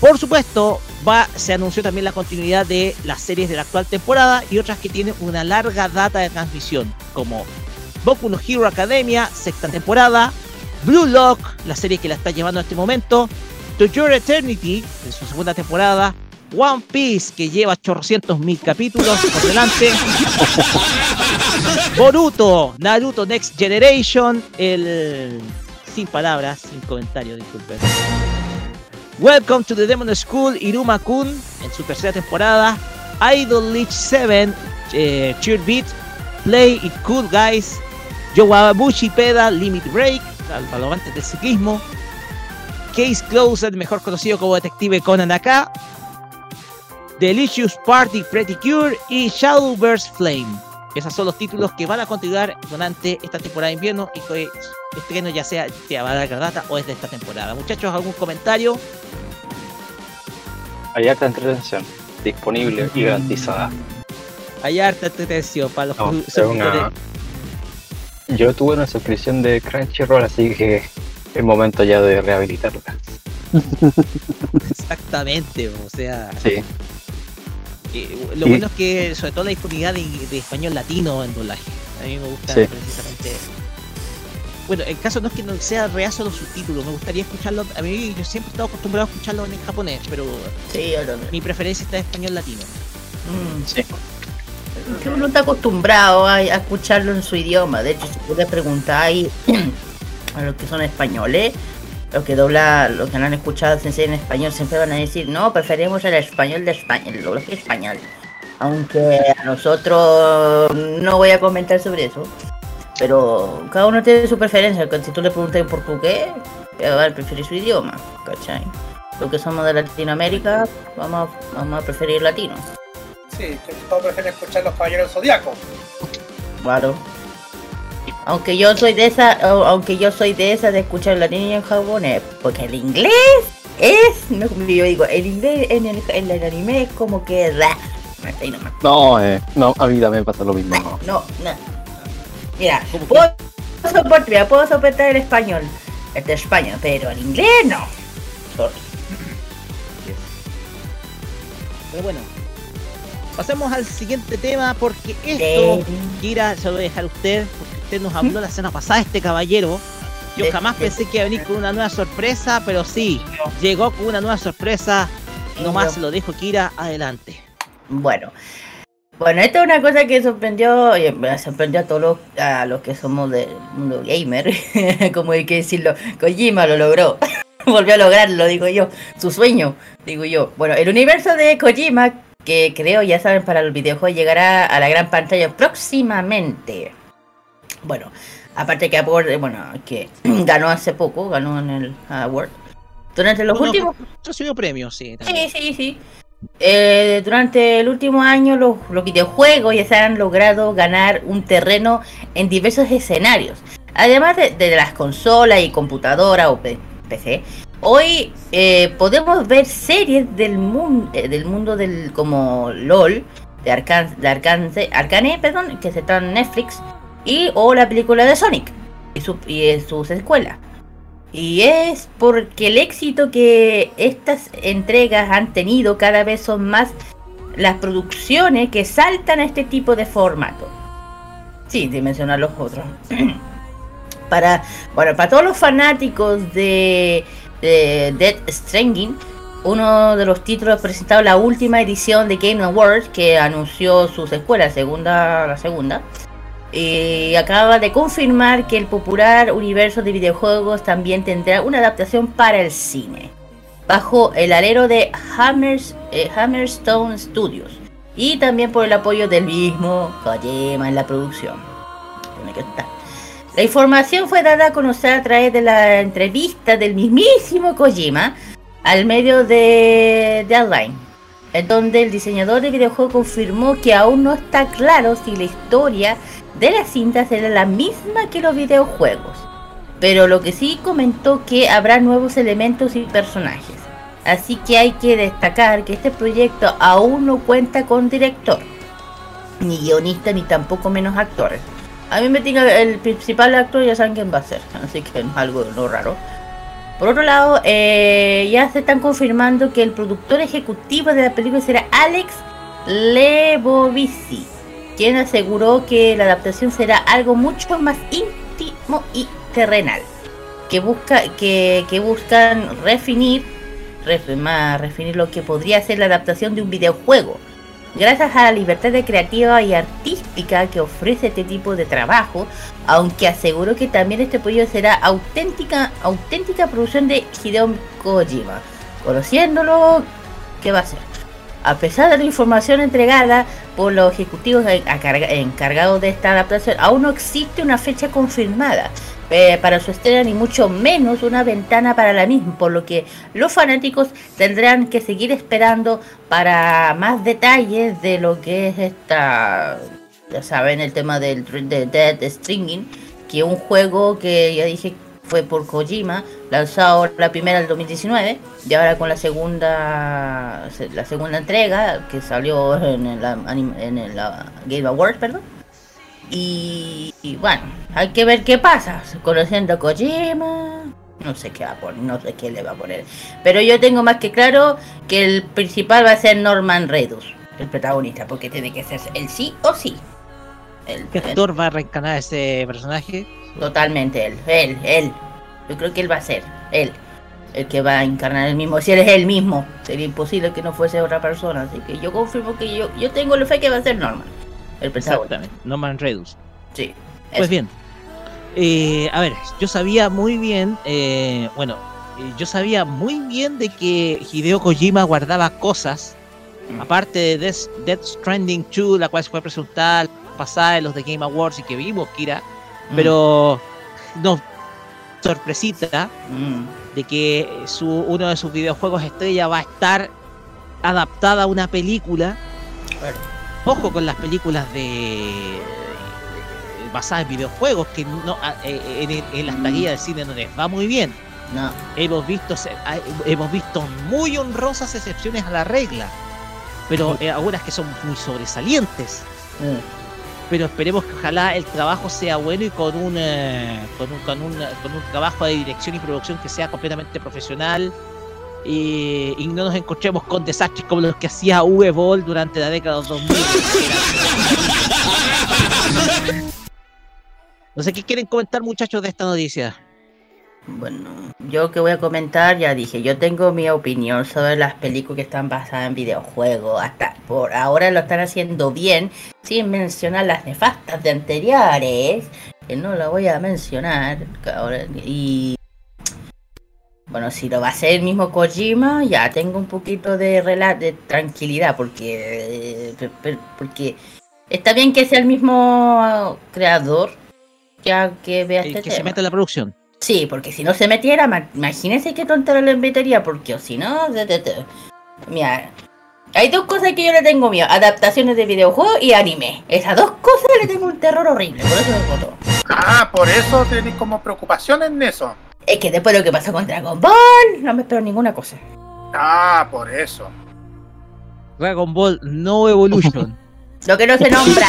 Por supuesto, va, se anunció también la continuidad de las series de la actual temporada y otras que tienen una larga data de transmisión, como Boku no Hero Academia, sexta temporada, Blue Lock, la serie que la está llevando en este momento, To Your Eternity, en su segunda temporada, One Piece, que lleva 800 mil capítulos por delante, Boruto, Naruto Next Generation, el... sin palabras, sin comentarios, disculpen. Welcome to the Demon School, Iruma Kun, en su tercera temporada. Idol Leech 7, eh, Cheer Beat, Play It Cool Guys, Yowabushi Peda, Limit Break, para antes del ciclismo. Case Closer, mejor conocido como Detective Conan acá. Delicious Party Pretty Cure y Shadowverse Flame. Esos son los títulos que van a continuar durante esta temporada de invierno y que estreno ya sea de larga data o es de esta temporada. Muchachos, ¿algún comentario? Hay harta entretención disponible y garantizada. Hay harta entretención para los no, una... Yo tuve una suscripción de Crunchyroll, así que es momento ya de rehabilitarla. Exactamente, o sea. Sí. Lo bueno es que, sobre todo, la disponibilidad de, español latino en doblaje. A mí me gusta precisamente. Bueno, el caso no es que no sea real los subtítulos, me gustaría escucharlo. A mí, yo siempre he estado acostumbrado a escucharlo en japonés, pero sí, mi preferencia está en español latino. Mm. Sí. Que uno está acostumbrado a, escucharlo en su idioma. De hecho, si puedes preguntar ahí a los que son españoles, los que dobla, los que no han escuchado en español, siempre van a decir, no, preferimos el español de España, el doblaje español. Aunque a nosotros no voy a comentar sobre eso. Pero cada uno tiene su preferencia. Si tú le preguntas en portugués, va a preferir su idioma, ¿cachai? Los que somos de Latinoamérica, vamos a, vamos a preferir latino. Sí, que todos prefieren escuchar los caballeros zodiacos. Claro. Aunque yo soy de esa, aunque yo soy de esa de escuchar latino y en japonés, porque el inglés es, no, yo digo, el inglés en el, en el anime es como que no, eh, no, a mí también pasa lo mismo. No, no. Mira, puedo soportar, puedo soportar el español, el de España, pero el inglés no. Pero bueno, pasemos al siguiente tema porque esto, Kira, se lo voy a dejar a usted, porque usted nos habló la semana pasada, este caballero. Yo jamás pensé que iba a venir con una nueva sorpresa, pero sí, llegó con una nueva sorpresa. Nomás lo dejo, Kira, adelante. Bueno, bueno, esto es una cosa que sorprendió, me sorprendió a todos los, a los que somos del mundo gamer, como hay que decirlo, Kojima lo logró, volvió a lograrlo, digo yo, su sueño, digo yo. Bueno, el universo de Kojima, que creo, ya saben, para los videojuegos llegará a la gran pantalla próximamente. Bueno, aparte que Apple, bueno, que ganó hace poco, ganó en el Award. Durante los últimos... Recibió premios, sí. Sí, sí, sí. Eh, durante el último año los, videojuegos ya se han logrado ganar un terreno en diversos escenarios. Además de, las consolas y computadoras o PC, hoy eh, podemos ver series del, mundo eh, del mundo del como LOL, de, Arcan de Arcane, perdón, que se está en Netflix, y o la película de Sonic y, su, y sus escuelas. Y es porque el éxito que estas entregas han tenido cada vez son más las producciones que saltan a este tipo de formato. Sí, de mencionar los otros. para, bueno, para todos los fanáticos de, de Dead Stranding, uno de los títulos presentado en la última edición de Game Awards que anunció su secuela, segunda, la segunda. Y acaba de confirmar que el popular universo de videojuegos también tendrá una adaptación para el cine, bajo el alero de eh, Hammerstone Studios y también por el apoyo del mismo Kojima en la producción. La información fue dada a conocer a través de la entrevista del mismísimo Kojima al medio de Deadline, en donde el diseñador de videojuego confirmó que aún no está claro si la historia de la cinta será la misma que los videojuegos, pero lo que sí comentó que habrá nuevos elementos y personajes. Así que hay que destacar que este proyecto aún no cuenta con director, ni guionista, ni tampoco menos actores. A mí me tiene el principal actor, ya saben quién va a ser, así que es algo no raro. Por otro lado, eh, ya se están confirmando que el productor ejecutivo de la película será Alex Lebovici, quien aseguró que la adaptación será algo mucho más íntimo y terrenal, que busca que, que buscan refinir, ref- más refinir lo que podría ser la adaptación de un videojuego. Gracias a la libertad de creativa y artística que ofrece este tipo de trabajo, aunque aseguró que también este proyecto será auténtica, auténtica producción de Hideo Kojima. Conociéndolo, ¿qué va a ser? A pesar de la información entregada por los ejecutivos encargados de esta adaptación, aún no existe una fecha confirmada eh, para su estreno ni mucho menos una ventana para la misma, por lo que los fanáticos tendrán que seguir esperando para más detalles de lo que es esta, ya saben, el tema del de Dead Stringing, que es un juego que ya dije fue por Kojima, lanzado la primera del 2019 y ahora con la segunda la segunda entrega que salió en anim- en el ah, Game Awards, perdón. Y, bueno, hay que ver qué pasa. Conociendo a Kojima, no sé qué va a poner, no sé qué le va a poner. Pero yo tengo más que claro que el principal va a ser Norman Reedus, el protagonista, porque tiene que ser el sí o sí. El, ¿Qué actor va a reencarnar a ese personaje? Totalmente él, él, él. Yo creo que él va a ser él. El que va a encarnar el mismo. Si él es él mismo, sería imposible que no fuese otra persona. Así que yo confirmo que yo, yo tengo la fe que va a ser Norman. El. Exactamente, Norman Reedus. Sí. Pues eso. bien, eh, a ver, yo sabía muy bien, eh, bueno, eh, yo sabía muy bien de que Hideo Kojima guardaba cosas, Mm. aparte de Death, Death Stranding 2, la cual se fue presentada pasada en los de Game Awards y que vimos, Kira, Mm. pero no, sorpresita Mm. de que su, uno de sus videojuegos estrella va a estar adaptada a una película. Ojo con las películas de basadas en videojuegos que no a- eh, en, en las taquillas del cine no les va muy bien. No. Hemos visto hay- hemos visto muy honrosas excepciones a la regla, pero eh, algunas que son muy sobresalientes. Mm. Pero esperemos que ojalá el trabajo sea bueno y con un, eh, con un, con un, con un trabajo de dirección y producción que sea completamente profesional y, no nos encontremos con desastres como los que hacía Uwe Boll durante la década de los 2000. No sé qué quieren comentar muchachos de esta noticia. Bueno, yo que voy a comentar, ya dije, yo tengo mi opinión sobre las películas que están basadas en videojuegos. Hasta por ahora lo están haciendo bien, sin mencionar las nefastas de anteriores, que no lo voy a mencionar. que ahora- y bueno, si lo va a hacer el mismo Kojima, ya tengo un poquito de rela de tranquilidad, porque, eh, porque está bien que sea el mismo creador ya que vea El este que se mete en la producción. Sí, porque si no se metiera, ma- imagínense qué tontera le metería, porque o si no, te- te- te- mira, hay dos cosas que yo le tengo miedo, adaptaciones de videojuegos y anime. Esas dos cosas le tengo un terror horrible, por eso lo voto. Ah, por eso tenéis como preocupación en eso. Es que después de lo que pasó con Dragon Ball, no me espero ninguna cosa. Ah, por eso. Dragon Ball No Evolution. Lo que no se nombra.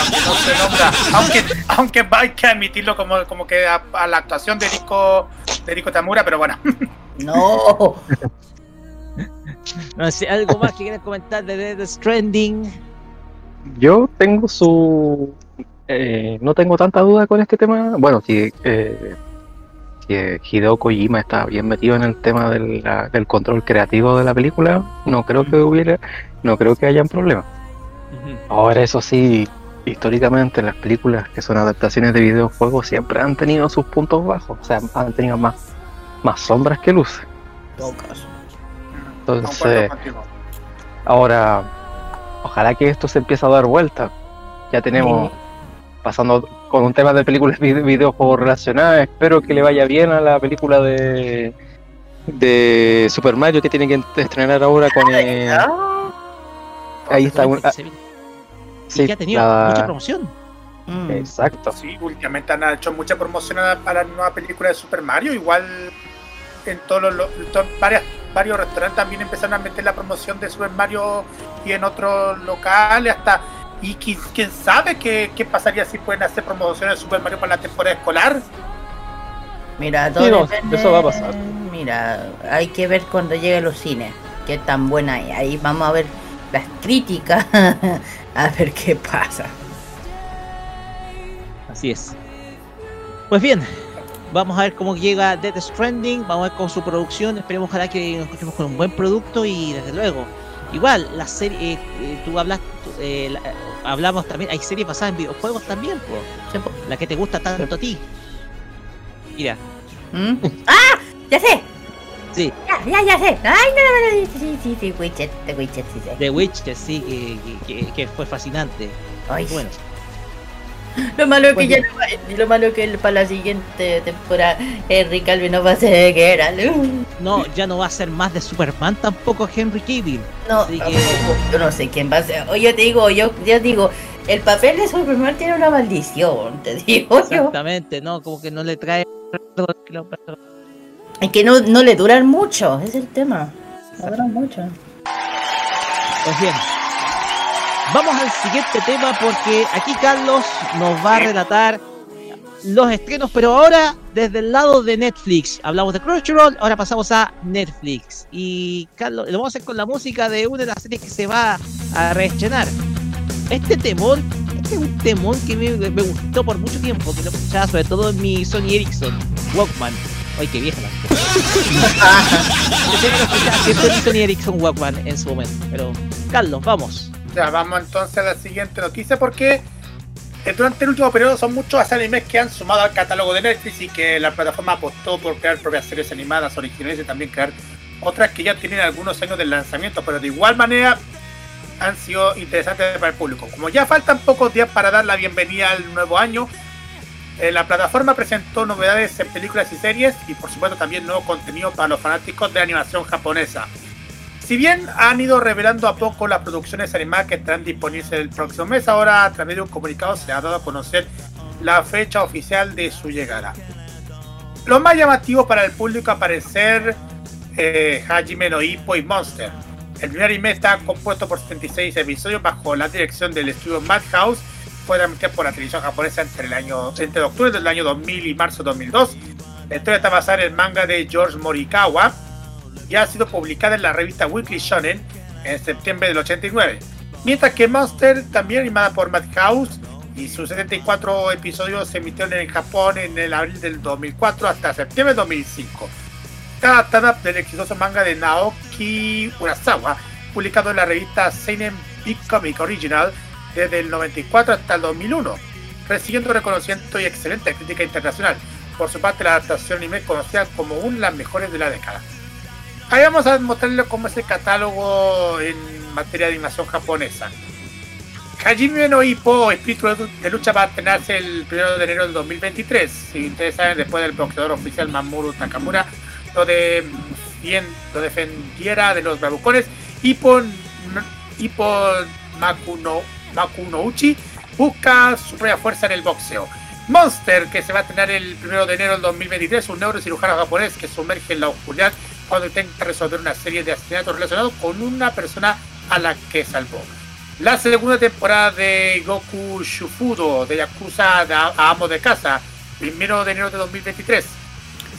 Aunque no se nombra. Aunque, aunque hay que admitirlo como, como que a, a la actuación de Rico, de Rico Tamura, pero bueno. No. No sé, algo más que quieran comentar de Death Stranding. Yo tengo su eh, no tengo tanta duda con este tema. Bueno, si, eh, si Hideo Kojima está bien metido en el tema del, la- del control creativo de la película, no creo que hubiera, no creo que hayan problemas. Ahora, eso sí, históricamente las películas que son adaptaciones de videojuegos siempre han tenido sus puntos bajos, o sea, han tenido más, más sombras que luces. Entonces, ahora, ojalá que esto se empiece a dar vuelta. Ya tenemos, pasando con un tema de películas vide- videojuegos relacionadas, espero que le vaya bien a la película de de Super Mario que tiene que estrenar ahora con eh, ahí está un- Sí, que ha tenido la- mucha promoción. Mm. exacto Sí, últimamente han hecho mucha promoción a- para la nueva película de Super Mario. Igual en todos los, lo- to- varias, varios restaurantes también empezaron a meter la promoción de Super Mario y en otros locales hasta. Y qui- quién sabe qué, qué pasaría si pueden hacer promociones de Super Mario para la temporada escolar. Mira, todo Sí, no, depende- eso va a pasar. Mira, hay que ver cuando llegue a los cines. Qué tan buena es. Ahí vamos a ver las críticas. a ver qué pasa. Así es. Pues bien, vamos a ver cómo llega Death Stranding, vamos a ver con su producción, esperemos ojalá que nos encontremos con un buen producto y desde luego, igual, la serie, eh, eh, tú hablas, eh, la- eh, hablamos también, hay series basadas en videojuegos también, po. la que te gusta tanto a ti. Mira, ¿Mm? ¡Ah! ¡Ya sé! Sí, Ya, ya, ya sé. Ay, no, no, no, sí, sí, sí, Witcher, The Witcher, sí sé. The sí, que, que- que- fue fascinante. Ay, Bueno, Lo malo es que Pues ya no lo malo que el- para la siguiente temporada Henry Calvin no va a ser que era. no, ya no va a ser más de Superman tampoco Henry Cavill. No, Así que- tampoco, yo no sé quién va a ser. O yo te digo, yo, yo digo, el papel de Superman tiene una maldición, te digo yo. Exactamente, no, como que no le trae. Es que no, no le duran mucho, es el tema. No duran mucho. Pues bien, vamos al siguiente tema porque aquí Carlos nos va a relatar los estrenos, pero ahora desde el lado de Netflix. Hablamos de Crunchyroll, ahora pasamos a Netflix. Y Carlos, lo vamos a hacer con la música de una de las series que se va a reestrenar. Este temón, este es un temón que me, me gustó por mucho tiempo, que lo escuchaba sobre todo en mi Sony Ericsson Walkman. Ay, qué vieja la que mi Sony Ericsson Walkman en su momento. Pero, Carlos, vamos. Ya, vamos entonces a la siguiente noticia porque eh, durante el último periodo son muchos animes que han sumado al catálogo de Netflix y que la plataforma apostó por crear propias series animadas originales y también crear otras que ya tienen algunos años del lanzamiento, pero de igual manera han sido interesantes para el público. Como ya faltan pocos días para dar la bienvenida al nuevo año, eh, la plataforma presentó novedades en películas y series y por supuesto también nuevo contenido para los fanáticos de animación japonesa. Si bien han ido revelando a poco las producciones animadas que estarán disponibles el próximo mes, ahora a través de un comunicado se ha dado a conocer la fecha oficial de su llegada. Lo más llamativo para el público aparecer eh, Hajime no Ippo y Monster. El primer anime está compuesto por 76 episodios bajo la dirección del estudio Madhouse. Fue transmitido por la televisión japonesa entre el año entre octubre del año 2000 y marzo de 2002. La historia está basada en el manga de George Morikawa y ha sido publicada en la revista Weekly Shonen en septiembre del 89. Mientras que Monster, también animada por Madhouse, y sus 74 episodios se emitieron en Japón en el abril del 2004 hasta septiembre del 2005. Está adaptada del exitoso manga de Naoki Urasawa, publicado en la revista Seinen Big Comic Original desde el 94 hasta el 2001, recibiendo reconocimiento y excelente crítica internacional. Por su parte, la adaptación anime es conocida como una de las mejores de la década. Ahí vamos a mostrarles cómo es el catálogo en materia de animación japonesa. Hajime no Ippo, espíritu de lucha, va a estrenarse el 1 de enero del 2023. Si interesan, después del boxeador oficial Mamoru Takamura lo, de, bien, lo defendiera de los bravucones, Ippo, Ippo Makuno, Makunouchi busca su propia fuerza en el boxeo. Monster, que se va a estrenar el 1 de enero del 2023, un neurocirujano japonés que sumerge en la oscuridad cuando intenta resolver una serie de asesinatos relacionados con una persona a la que salvó. La segunda temporada de Goku Shufudo de Yakuza a Amo de Casa, primero de enero de 2023.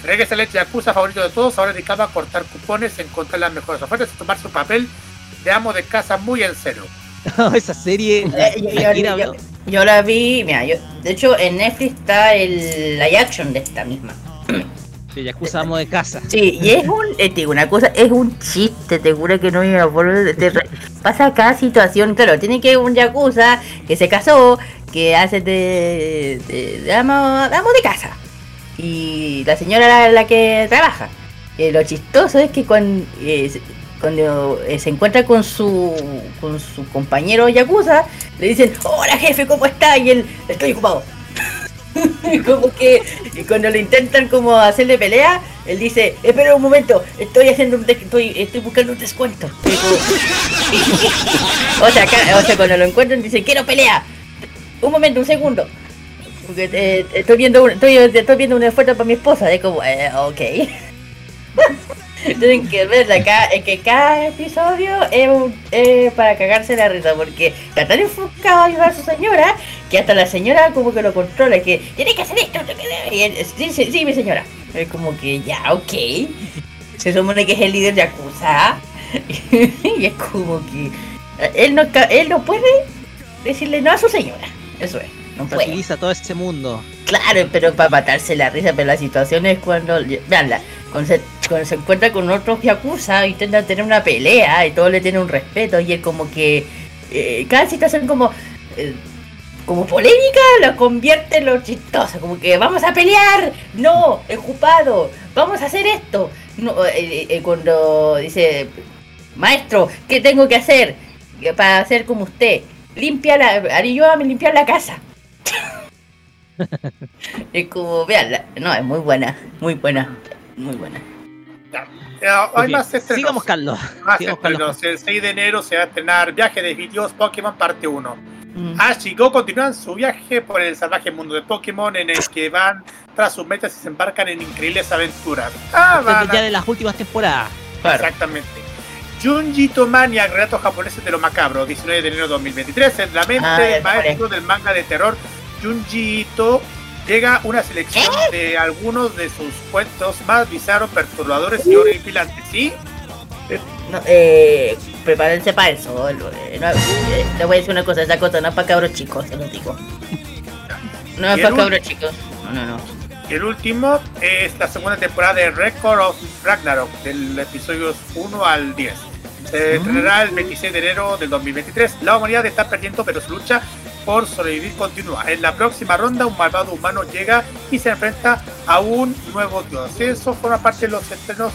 Regresa el Yakuza favorito de todos, ahora dedicado a cortar cupones, encontrar las mejores ofertas y tomar su papel de amo de casa muy en serio. esa serie. Eh, yo, yo- Akira, yo- yo la vi, mira, yo, de hecho en Netflix está el live action de esta misma. De Yakuza Amo de Casa. Sí, y es un, eh, digo una cosa, es un chiste, te juro que no me de- pasa cada situación, claro, tiene que un yakuza que se casó, que hace de, de, de amo, de amo de casa. Y la señora la, la que trabaja. Eh, lo chistoso es que cuando, eh, cuando eh, se encuentra con su, con su compañero yakuza, le dicen, hola jefe, ¿cómo está? Y él, estoy ocupado. como que y cuando le intentan como hacerle pelea, él dice, espera un momento, estoy haciendo un estoy, estoy buscando un descuento. O sea, acá- o sea, cuando lo encuentran dice, quiero pelea. Un momento, un segundo. Porque eh, estoy viendo un, estoy, estoy viendo una oferta para mi esposa, es como, eh, ok. Tienen que ver acá, es que cada episodio es, para cagarse la risa, porque está tan enfocado a ayudar a su señora que hasta la señora como que lo controla, que tiene que hacer esto, y él, sí, sí, sí, mi señora. Es como que ya, ok. Se supone que es el líder de Yakuza. y es como que él no, él no puede decirle no a su señora. Eso es, no puede. Utiliza todo ese mundo. Claro, pero para matarse la risa, pero la situación es cuando, veanla, cuando se, cuando se encuentra con otros Yakuza, intenta tener una pelea y todo le tiene un respeto y él como que eh, cada situación como eh, como polémica lo convierte en lo chistoso, como que vamos a pelear, no, ocupado, vamos a hacer esto. No, eh, eh, eh, cuando dice, maestro, ¿qué tengo que hacer para hacer como usted? Limpia la, ayúdame a limpiar la casa. Es como, veanla, no, es muy buena, muy buena, muy buena. Hay Ok, más estrenos. Sigamos, Carlos. Más Sigamos, Carlos. estrenos. El 6 de enero se va a estrenar Viaje de Videos Pokémon Parte 1. Mm. Ash y Go continúan su viaje por el salvaje mundo de Pokémon en el que van tras sus metas y se embarcan en increíbles aventuras. Ah, van ya de las últimas temporadas. Exactamente. Junji Tomania, relatos japoneses de lo macabro, 19 de enero de 2023. En la mente Ah, maestro del manga de terror, Junji Ito, llega una selección de algunos de sus cuentos más bizarros, perturbadores y horripilantes. ¿Sí? No, eh, prepárense para eso. eh, no, eh, te voy a decir una cosa, esa cosa no es para cabros chicos, se los digo. No es ¿Y para el cabros chicos. No, no, no. Y el último es la segunda temporada de Record of Ragnarok, del episodio 1 al 10. Se estrenará el 26 de enero del 2023. La humanidad está perdiendo, pero su lucha por sobrevivir continúa. En la próxima ronda, un malvado humano llega y se enfrenta a un nuevo dios. Eso forma parte de los estrenos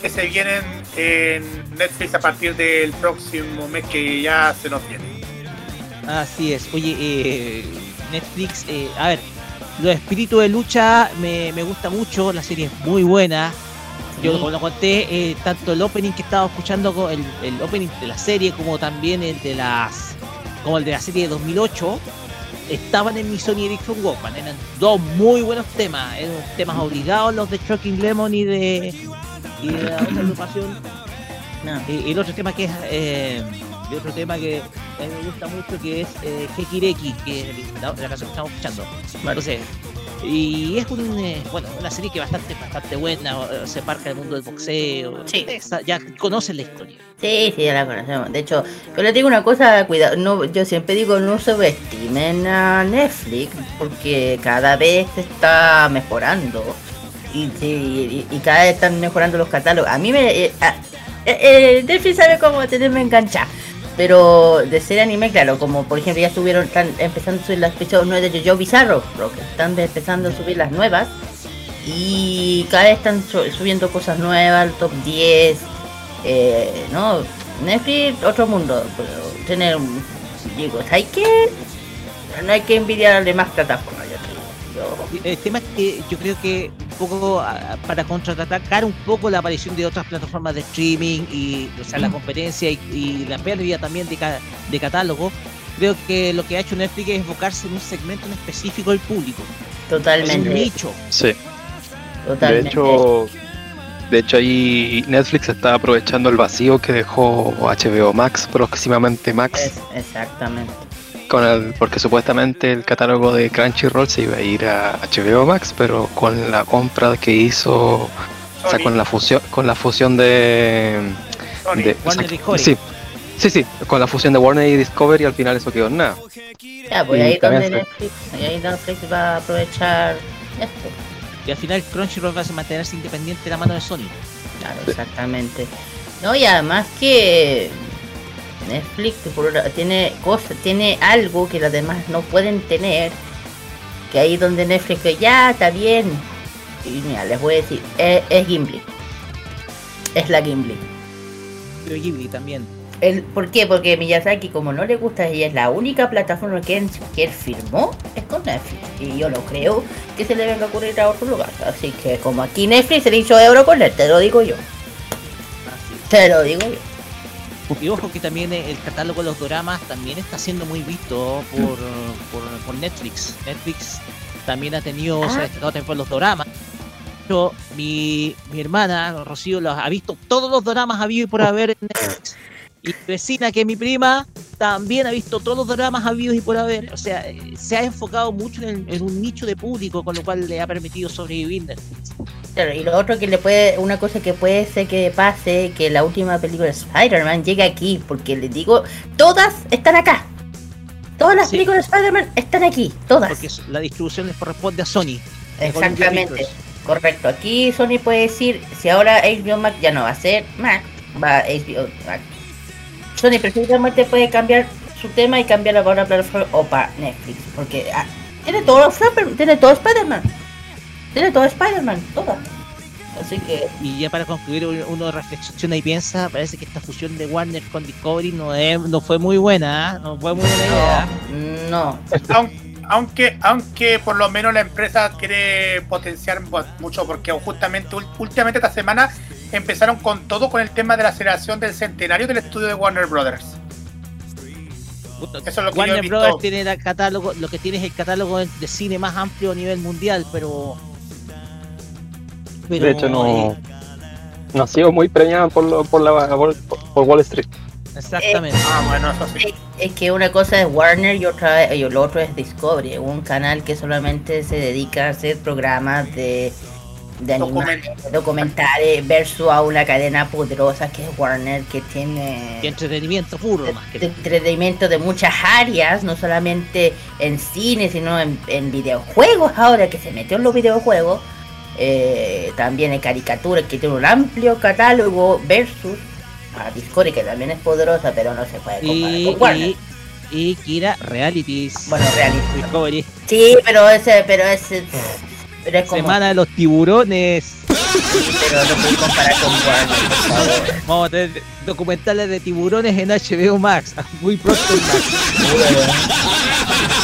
que se vienen en Netflix a partir del próximo mes que ya se nos viene. Así es. Oye, eh, Netflix, eh, a ver, los espíritus de lucha me, me gusta mucho, la serie es muy buena. Yo como lo conté, eh, tanto el opening que estaba escuchando, el, el opening de la serie, como también el de las como el de la serie de 2008, estaban en mi Sony Ericsson Walkman. Eran dos muy buenos temas, eran temas obligados los de Shocking Lemon y de, y de la otra agrupación. No. Y, y el otro tema que es eh, otro tema que a mí me gusta mucho que es eh, Hekireki, que es la, la canción que estamos escuchando. Entonces, y es un, eh, bueno, una serie que bastante bastante buena, eh, se parca del mundo del boxeo. Sí. Esa- ya conocen la historia. Sí, sí, ya la conocemos. De hecho, yo les digo una cosa, cuidado, no, yo siempre digo no subestimen a Netflix porque cada vez se está mejorando y, y, y cada vez están mejorando los catálogos. A mí me... eh, eh, eh, Netflix sabe cómo tenerme enganchada. Pero de ser anime, claro, como por ejemplo ya estuvieron están empezando a subir las episodios 9 de JoJo Bizarro, que están empezando a subir las nuevas. Y cada vez están su- subiendo cosas nuevas, el top 10. Eh, no, Netflix, otro mundo. Pero tener, un- digo, hay que. No hay que envidiarle más plataformas, El tema es que yo creo que un poco ah, para contraatacar un poco la aparición de otras plataformas de streaming y o sea, la competencia y, y la pérdida también de, ca- de catálogo, creo que lo que ha hecho Netflix es enfocarse en un segmento en específico del público. Totalmente. Un nicho. Sí. Totalmente. De hecho, de hecho ahí Netflix está aprovechando el vacío que dejó HBO Max, próximamente Max, Es- exactamente. Con el, porque supuestamente el catálogo de Crunchyroll se iba a ir a HBO Max, pero con la compra que hizo, o sea, con la fusión, con la fusión de, Sony. de- Warner o sea, Discovery. sí, Sí, sí, con la fusión de Warner y Discovery al final eso quedó en nada. Ya, pues Y ahí donde Netflix, ahí Netflix va a aprovechar esto. Y al final Crunchyroll va a mantenerse independiente de la mano de Sony. Claro, exactamente. No, y además que Netflix por tiene cosas, tiene algo que los demás no pueden tener. Que ahí donde Netflix que ya está bien. Y mira, les voy a decir, es, es Gimli. Es la Gimli. Pero Ghibli también. El, ¿Por qué? Porque Miyazaki, como no le gusta y es la única plataforma que él, que él firmó, es con Netflix. Y yo no creo que se le venga a ocurrir a otro lugar. Así que como aquí Netflix se le hizo euro con él, te lo digo yo. Te lo digo yo. Y ojo que también el catálogo de los doramas también está siendo muy visto por, por, por Netflix. Netflix también ha tenido, o sea, Ah. destacado también por los doramas. Yo, mi, mi hermana, Rocío, los ha visto todos los doramas habidos y por haber en Netflix. Y mi vecina, que es mi prima, también ha visto todos los dramas habidos y por haber. O sea, eh, se ha enfocado mucho en, el- en un nicho de público, con lo cual le ha permitido sobrevivir. Netflix. Claro, y lo otro que le puede, una cosa que puede ser que pase, que la última película de Spider-Man llegue aquí, porque les digo, todas están acá. Todas las Sí. películas de Spider-Man están aquí, todas. Porque la distribución les corresponde a Sony. Exactamente, correcto. Aquí Sony puede decir, si ahora HBO Max ya no va a ser Mac, va a HBO Max. Sony perfectamente puede cambiar su tema y cambiarlo para una plataforma o para Netflix, porque ah, tiene todo tiene todo Spider-Man. Tiene todo Spider-Man, todo. Así que Y ya para concluir, un- uno reflexiona y piensa, parece que esta fusión de Warner con Discovery no, es, no fue muy buena, ¿ah? no fue muy buena idea. no. Aunque, aunque, aunque por lo menos la empresa quiere potenciar mu- mucho, porque justamente últimamente esta semana empezaron con todo con el tema de la celebración del centenario del estudio de Warner Brothers. Eso es lo que yo he Warner visto. Brothers tiene el catálogo, lo que tiene es el catálogo de cine más amplio a nivel mundial, pero... pero de hecho, no, no ha sido muy premiada por, lo- por, la, por, por Wall Street. Exactamente. Ah, bueno, eso sí. Es que una cosa es Warner y otra y lo otro es Discovery, un canal que solamente se dedica a hacer programas de, de animales, documentales versus a una cadena poderosa que es Warner que tiene entretenimiento puro, más que de entretenimiento de muchas áreas, no solamente en cine, sino en, en videojuegos ahora que se metió en los videojuegos, eh, también en caricaturas que tiene un amplio catálogo versus a Discovery que también es poderosa pero no se puede comparar y, con Warner. y, y Kira Realities. Bueno, reality. Discovery. Sí, pero ese, pero ese, pero es como, Semana de los tiburones. sí, pero no puedo comparar con por favor. Vamos a tener documentales de tiburones en HBO Max. Muy pronto en Max.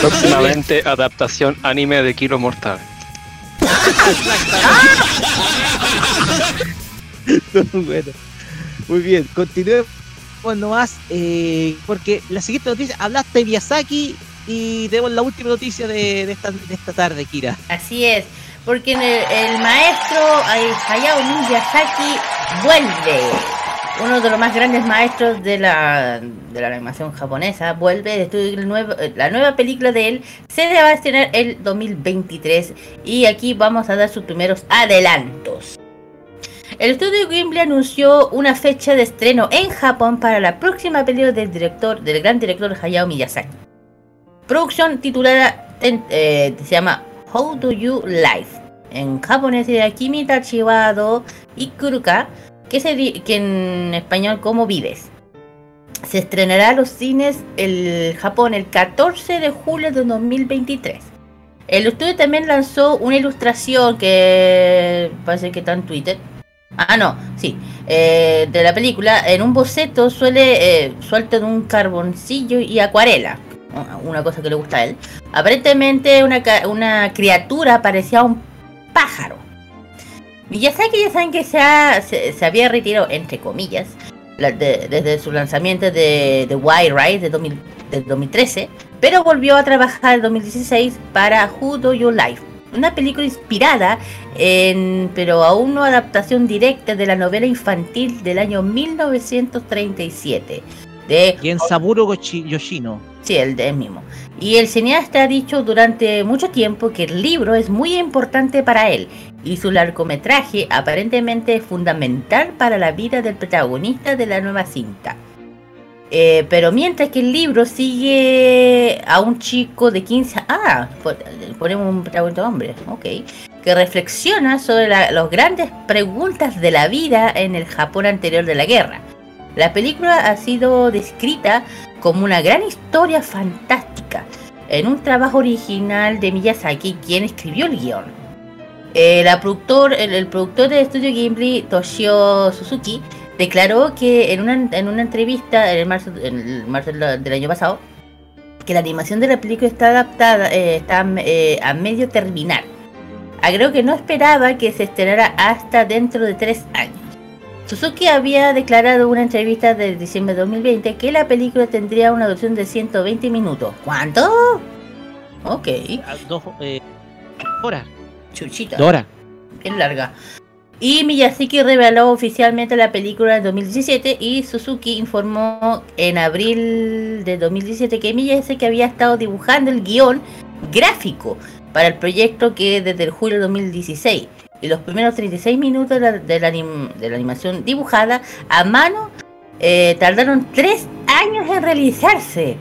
Próximamente, adaptación anime de Kilo Mortal. bueno, muy bien, continuemos nomás, eh, porque la siguiente noticia, hablaste de Miyazaki y tenemos la última noticia de, de esta, de esta tarde, Kira. Así es, porque el, maestro Hayao Miyazaki vuelve. Uno de los más grandes maestros de la, de la animación japonesa vuelve. El nuevo- eh, la nueva película de él se va a estrenar el 2023 y aquí vamos a dar sus primeros adelantos. El estudio Ghibli anunció una fecha de estreno en Japón para la próxima película del director, del gran director Hayao Miyazaki. Producción titulada eh, se llama How Do You Live. En japonés sería Kimi Tachibado Ikuruka, que, se que en español como vives. Se estrenará a los cines el Japón el 14 de julio de 2023. El estudio también lanzó una ilustración que parece que está en Twitter. Ah, no, sí. eh, de la película, en un boceto suele eh, suelto de un carboncillo y acuarela. Una cosa que le gusta a él. Aparentemente una, una criatura parecía un pájaro. Miyazaki ya saben que se, ha- se, se había retirado, entre comillas, la- de- desde su lanzamiento de, de Wild Ride de, 2000 de 2013, pero volvió a trabajar en 2016 para Who Do You Live, una película inspirada en, pero aún no adaptación directa de la novela infantil del año 1937 de Y en Saburo Gochi- Yoshino. Sí, el de él mismo. Y el cineasta ha dicho durante mucho tiempo que el libro es muy importante para él y su largometraje aparentemente es fundamental para la vida del protagonista de la nueva cinta. Eh, pero mientras que el libro sigue a un chico de 15 Ah, pon- ponemos un protagonista hombre, ok. Que reflexiona sobre la- las grandes preguntas de la vida en el Japón anterior de la guerra. La película ha sido descrita como una gran historia fantástica en un trabajo original de Miyazaki, quien escribió el guion. Eh, la productor, el, el productor del estudio Ghibli, Toshio Suzuki, declaró que en una, en una entrevista en el marzo, el del año pasado, que la animación de la película está adaptada, eh, está eh, a medio terminar. Agregó que no esperaba que se estrenara hasta dentro de tres años. Suzuki había declarado en una entrevista de diciembre de 2020 que la película tendría una duración de 120 minutos. ¿Cuánto? Ok. A Dos eh, horas. Chuchita. Dos horas. Bien larga. Y Miyazaki reveló oficialmente la película en 2017 y Suzuki informó en abril de 2017 que Miyazaki había estado dibujando el guion gráfico para el proyecto que desde el julio de 2016 y los primeros 36 minutos de la, de la de la animación dibujada a mano eh, tardaron 3 años en realizarse.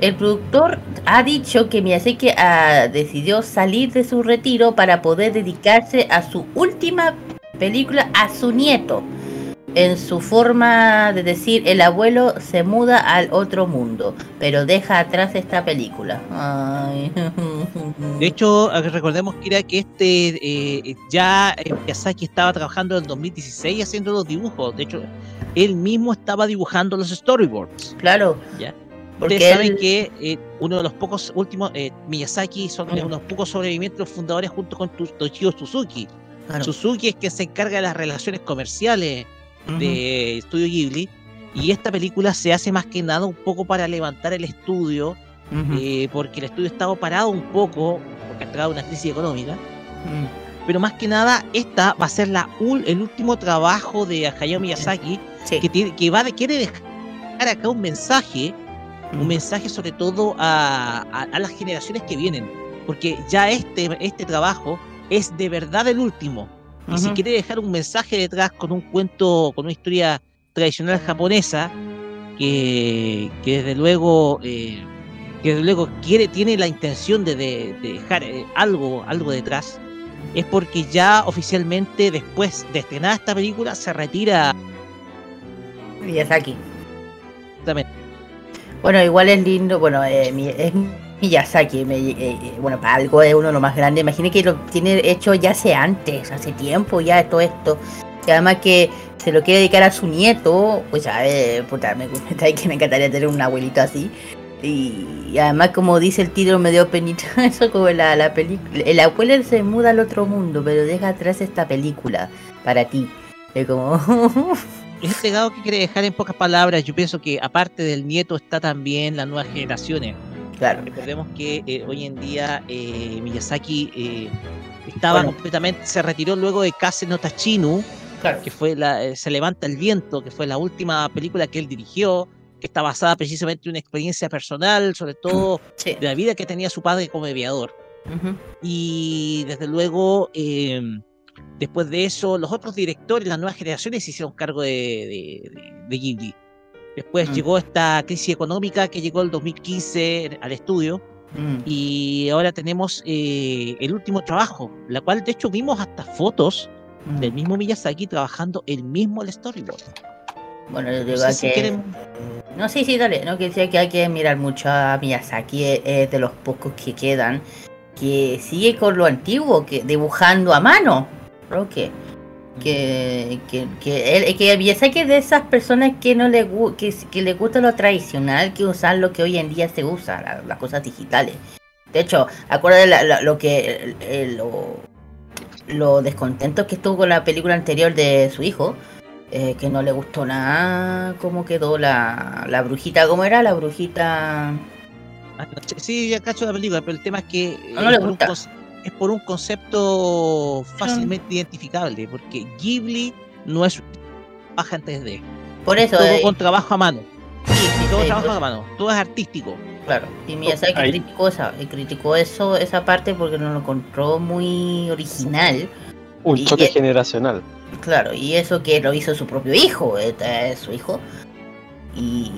El productor ha dicho que Miyazaki ah, decidió salir de su retiro para poder dedicarse a su última película a su nieto. En su forma de decir, el abuelo se muda al otro mundo, pero deja atrás esta película. Ay. De hecho, recordemos que era que este eh, ya eh, Miyazaki estaba trabajando en el 2016 haciendo los dibujos. De hecho, él mismo estaba dibujando los storyboards. Claro. ¿ya? Porque Ustedes saben él- que eh, uno de los pocos últimos, eh, Miyazaki son de unos pocos sobrevivientes fundadores junto con Toshio Suzuki. Claro. Suzuki es quien se encarga de las relaciones comerciales de Estudio Ghibli. Y esta película se hace más que nada un poco para levantar el estudio, eh, porque el estudio estaba parado un poco, porque ha entrado una crisis económica. Pero más que nada, esta va a ser la el último trabajo de Hayao Miyazaki, que, tiene- que va de, quiere dejar acá un mensaje, un mensaje sobre todo a, a- a las generaciones que vienen, porque ya este, este trabajo es de verdad el último. Y si quiere dejar un mensaje detrás con un cuento, con una historia tradicional japonesa, que, que desde luego eh, que desde luego quiere, tiene la intención de, de- de dejar eh, algo, algo detrás, es porque ya oficialmente después de estrenar esta película se retira Miyazaki. Exactamente. Bueno, igual es lindo, bueno, eh, es Miyazaki, me- eh, eh, bueno, para algo es uno de los más grandes, imagine que lo tiene hecho ya hace antes, hace tiempo ya todo esto, y además que se lo quiere dedicar a su nieto, pues ya, eh, puta, me, que me encantaría tener un abuelito así, y, y además como dice el título me dio penita, eso como la, la película, el abuelo se muda al otro mundo, pero deja atrás esta película para ti, es como... Legado que quiere dejar en pocas palabras, yo pienso que aparte del nieto está también las nuevas generaciones. Claro. Recordemos que eh, hoy en día eh, Miyazaki eh, estaba Bueno. completamente, se retiró luego de Kase no Tachinu, Claro. que fue la, eh, Se levanta el viento, que fue la última película que él dirigió, que está basada precisamente en una experiencia personal, sobre todo de la vida que tenía su padre como aviador. Ujú. Y desde luego, después de eso, los otros directores, las nuevas generaciones, se hicieron cargo de, de, de- de Ghibli. Después Mm. llegó esta crisis económica que llegó el 2015 al estudio. Mm. Y ahora tenemos eh, el último trabajo, la cual de hecho vimos hasta fotos Mm. del mismo Miyazaki trabajando el mismo el storyboard. Bueno, yo No digo sé si que... quieren- No, sí, sí, dale. No, que decía que hay que mirar mucho a Miyazaki, es, es de los pocos que quedan, que sigue con lo antiguo, que dibujando a mano. Creo que que, que, que, él, que Miyazaki es de esas personas que no le, que, que le gusta lo tradicional, que usar lo que hoy en día se usa, la- las cosas digitales. De hecho, acuérdate la- la- lo que el- lo, lo descontento que estuvo con la película anterior de su hijo, eh, que no le gustó nada cómo quedó la, la brujita, ¿cómo era? La brujita... Ah, Sí, ya cacho la película, pero el tema es que No, no le es, por un gusta. conce- es por un concepto fácilmente identificable, porque Ghibli no es baja en 3D. Por eso... todo eh, con trabajo a mano. todo sí, trabajo pues- a mano, todo es artístico. Claro, y Miyazaki Ahí. criticó, esa, y criticó eso, esa parte porque no lo encontró muy original. Un Y- choque y- generacional. Claro, y eso que lo hizo su propio hijo, este es su hijo. Y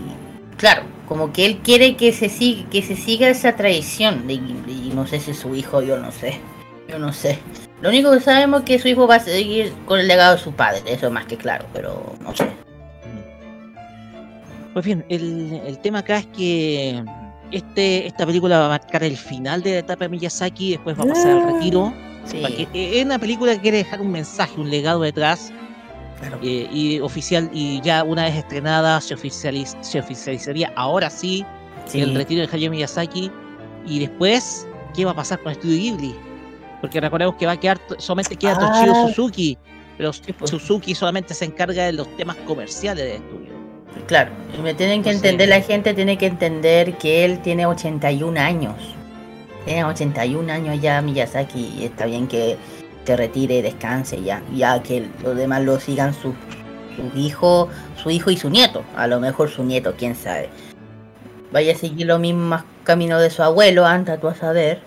claro, como que él quiere que se siga, que se siga esa tradición de Ghibli. Y no sé si es su hijo, yo no sé. Yo no sé. Lo único que sabemos es que su hijo va a seguir con el legado de su padre, eso es más que claro, pero no sé. Pues bien, el, el tema acá es que este, esta película va a marcar el final de la etapa de Miyazaki, después va a pasar al retiro. Sí. Eh, es una película que quiere dejar un mensaje, un legado detrás. Eh, y oficial y ya una vez estrenada se, oficializ- se oficializaría ahora sí, Sí. el retiro de Hayao Miyazaki y después qué va a pasar con Studio Ghibli porque recordemos que va a quedar solamente queda Ah. Toshio Suzuki pero pues. Suzuki solamente se encarga de los temas comerciales del estudio Claro, y me tienen que Pues entender, la gente tiene que entender que él tiene 81 años. Tiene 81 años ya Miyazaki y está bien que se retire, descanse ya, ya que los demás lo sigan su, su hijo, su hijo y su nieto, a lo mejor su nieto, quién sabe. Vaya a seguir los mismos caminos de su abuelo, anda tú a saber.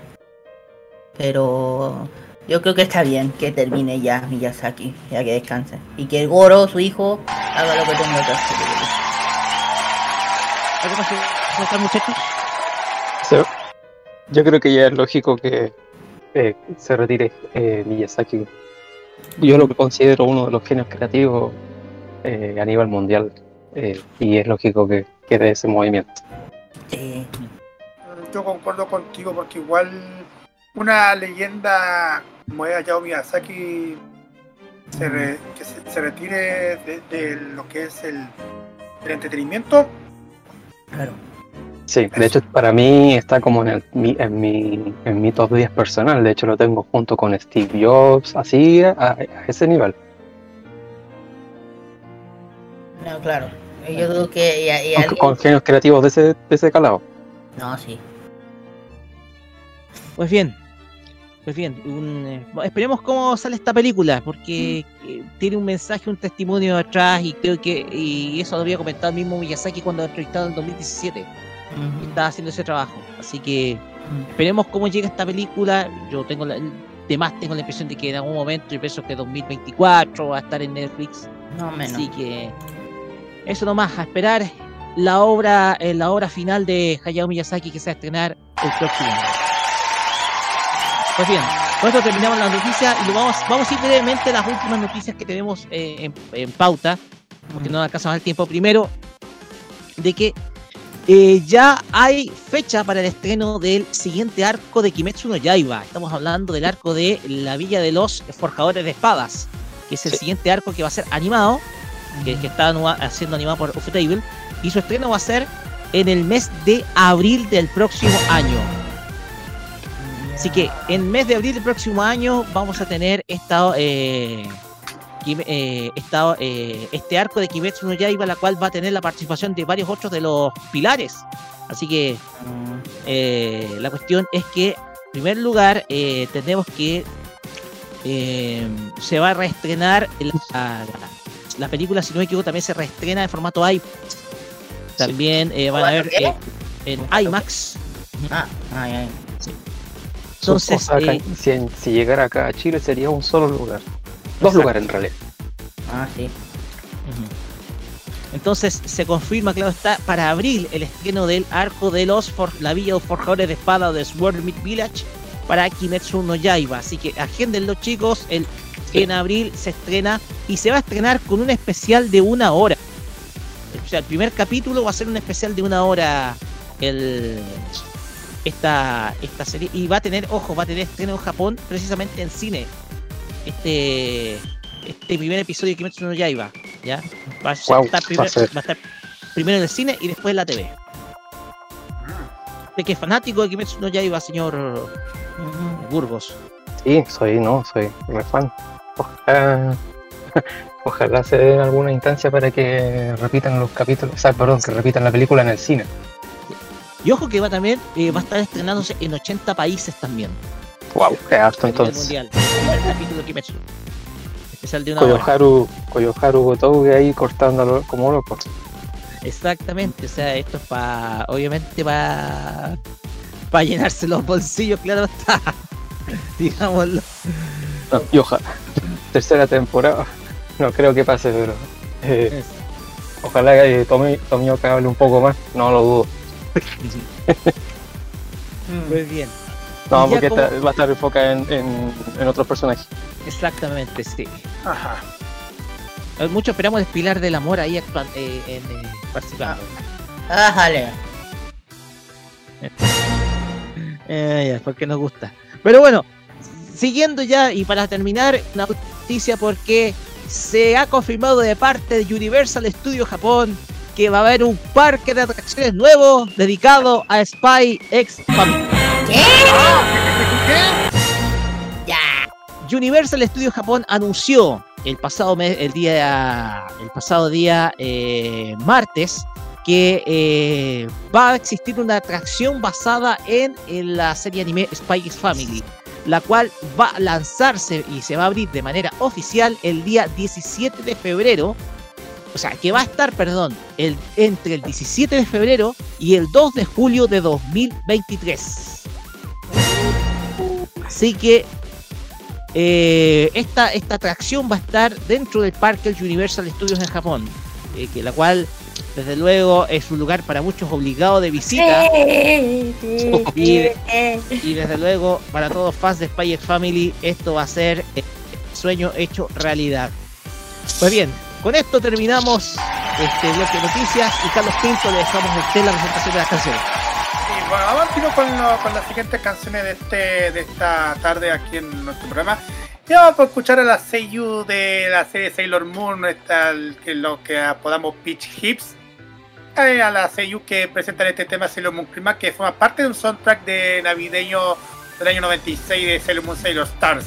Pero yo creo que está bien que termine ya Miyazaki, ya que descanse. Y que el Goro, su hijo, haga lo que tenga que hacer. ¿Algo más que comentar, muchachos? Sí. Yo creo que ya es lógico que eh, se retire eh, Miyazaki. Yo lo considero uno de los genios creativos eh, a nivel mundial eh, y es lógico que quede ese movimiento. Sí. Yo concuerdo contigo porque igual una leyenda como es Hayao Miyazaki se re- que se, se retire de, de lo que es el, el entretenimiento. Claro. Sí, de hecho para mí está como en, el, mi, en, mi, en mi top 10 personal, de hecho lo tengo junto con Steve Jobs, así a, a ese nivel. No, claro. Yo creo que y, y Con, alguien- con genios creativos de ese, de ese calado. No, sí. Pues bien, pues bien, un, eh, esperemos cómo sale esta película, porque eh, tiene un mensaje, un testimonio atrás y creo que, y eso lo había comentado el mismo Miyazaki cuando lo entrevistado en 2017, estaba haciendo ese trabajo, así que esperemos cómo llega esta película, yo tengo la, de más tengo la impresión de que en algún momento, yo pienso que 2024 va a estar en Netflix, No menos. así que eso nomás, a esperar. La obra, eh, la obra final de Hayao Miyazaki que se va a estrenar el próximo año. Pues bien, con esto terminamos las noticias y lo vamos, vamos a ir brevemente a las últimas noticias que tenemos eh, en, en pauta, porque no nos alcanza más el tiempo. Primero, de que eh, ya hay fecha para el estreno del siguiente arco de Kimetsu no Yaiba. Estamos hablando del arco de la Villa de los Forjadores de Espadas, que es el siguiente arco que va a ser animado, que, que está siendo animado por Ufotable, y su estreno va a ser en el mes de abril del próximo año. Así que en mes de abril del próximo año vamos a tener esta, eh, eh, esta, eh, este arco de Kimetsu no Yaiba, la cual va a tener la participación de varios otros de los pilares. Así que eh, la cuestión es que, en primer lugar, eh, tenemos que eh, se va a reestrenar la, la película, si no me equivoco, también se reestrena en formato IMAX. También eh, van a eh, en IMAX. Ah, ay, ay. Entonces, O sea, acá- eh, si, en- si llegara acá a Chile sería un solo lugar. Dos Exacto. lugares en realidad. Ah, sí. Entonces se confirma, claro está, para abril el estreno del arco de los for- la Villa de los Forjadores de Espada de Sword Meat Village para Kimetsu no Yaiba. Así que agenden los chicos, el, en abril se estrena y se va a estrenar con un especial de una hora. O sea, el primer capítulo va a ser un especial de una hora el, esta, esta serie y va a tener, ojo, va a tener estreno en Japón precisamente en cine. Este, este primer episodio de Kimetsu no Yaiba. ¿ya? Va a, estar va a primer- ser. va a estar primero en el cine y después en la TV. De es fanático de Kimetsu no Yaiba, señor Burgos. Sí, soy, no, soy re fan. Ojalá, ojalá se den alguna instancia para que repitan los capítulos, o sea, perdón, que repitan la película en el cine. Y ojo que va también, eh, va a estar estrenándose en 80 países también. Wow, qué harto entonces. mundial. Primer capítulo de Kimetsu. Especial de una hora. Koyoharu, Koyoharu Gotouge ahí cortándolo como loco. Exactamente, o sea, esto es para, obviamente para para llenarse los bolsillos, claro está. Digámoslo. No, y ojalá, tercera temporada, no creo que pase, pero eh, Ojalá que Tomi, Tomioka hable un poco más, no lo dudo. Muy bien. No, ya porque como- está- va a estar enfocada en, en, en otros personajes. Exactamente, sí. Ajá. Eh, Mucho esperamos de Pilar del Amor ahí actuan- eh, en, eh, participando. Ah, jale. Eh, ya, porque nos gusta. Pero bueno, siguiendo ya y para terminar, una noticia porque se ha confirmado de parte de Universal Studios Japón que va a haber un parque de atracciones nuevo dedicado a Spy X Family. Universal Studios Japón anunció el pasado el día, el pasado día eh, martes que eh, va a existir una atracción basada en, la serie anime Spy Family, la cual va a lanzarse y se va a abrir de manera oficial el día 17 de febrero. O sea, que va a estar, perdón, el, entre el 17 de febrero y el 2 de julio de 2023. Así que eh, esta, esta atracción va a estar dentro del parque Universal Studios en Japón, eh, que la cual desde luego es un lugar para muchos obligado de visita y, y desde luego para todos fans de Spy X Family esto va a ser eh, sueño hecho realidad. Pues bien, con esto terminamos este bloque de noticias y Carlos Pinto le dejamos a usted la presentación de las canciones. Bueno, vamos con, lo- con las siguientes canciones de, este, de esta tarde aquí en nuestro programa. Y vamos a escuchar a la Seiyu de la serie Sailor Moon, esta, que lo que apodamos Peach Hips. Eh, A la Seiyu que presentan este tema Sailor Moon Climax, que forma parte de un soundtrack de navideño del año 96 de Sailor Moon Sailor Stars.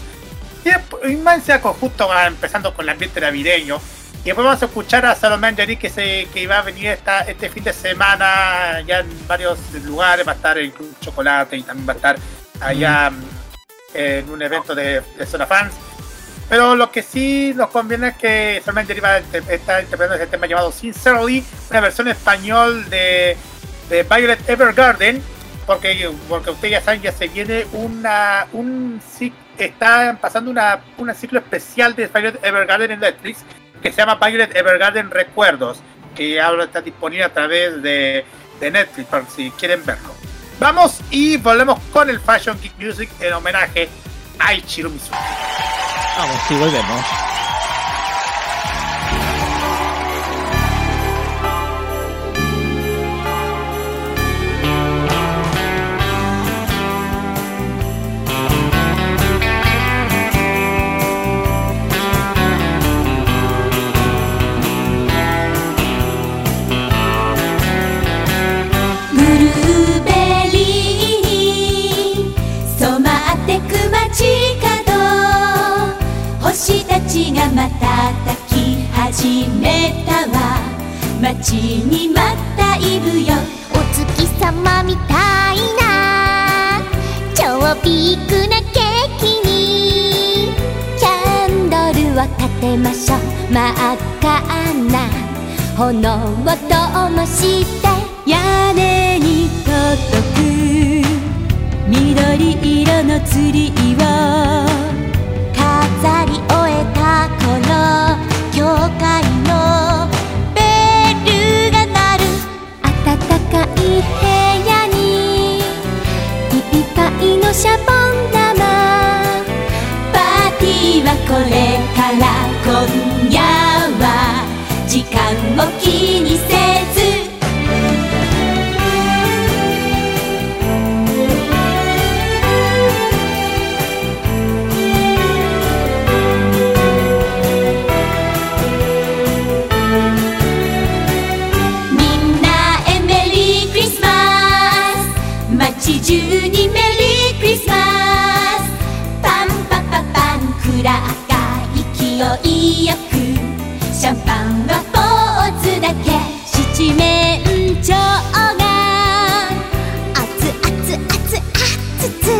Y, y más encima con- justo va empezando con el ambiente navideño. Y después vamos a escuchar a Salomé Angeli que, se, que va a venir esta, este fin de semana ya en varios lugares. Va a estar en Club Chocolate y también va a estar allá mm, en un evento de, de Zona Fans. Pero lo que sí nos conviene es que Salomé Angeli va a estar interpretando ese tema llamado Sincerely, una versión español de, de Violet Evergarden. Porque, porque ustedes ya saben, ya se viene una, un está pasando una, un ciclo especial de Violet Evergarden en Netflix que se llama Violet Evergarden Recuerdos, que ahora está disponible a través de, de Netflix, por si quieren verlo. Vamos y volvemos con el Fashion Geek Music en homenaje a Ichiro Mizuki. Vamos, sí, volvemos. たちが瞬き始めたわ。街にまたいるよ。お月様みたいな。超ビッグなケーキに。キャンドルを立てましょう。真っ赤な。炎を灯して。屋根に届く。緑色のツリーを。飾り終えシャボン玉。パーティーはこれから。今夜は時間を切る。いよくシャンパンはポーズだけ七面鳥が熱々熱々熱々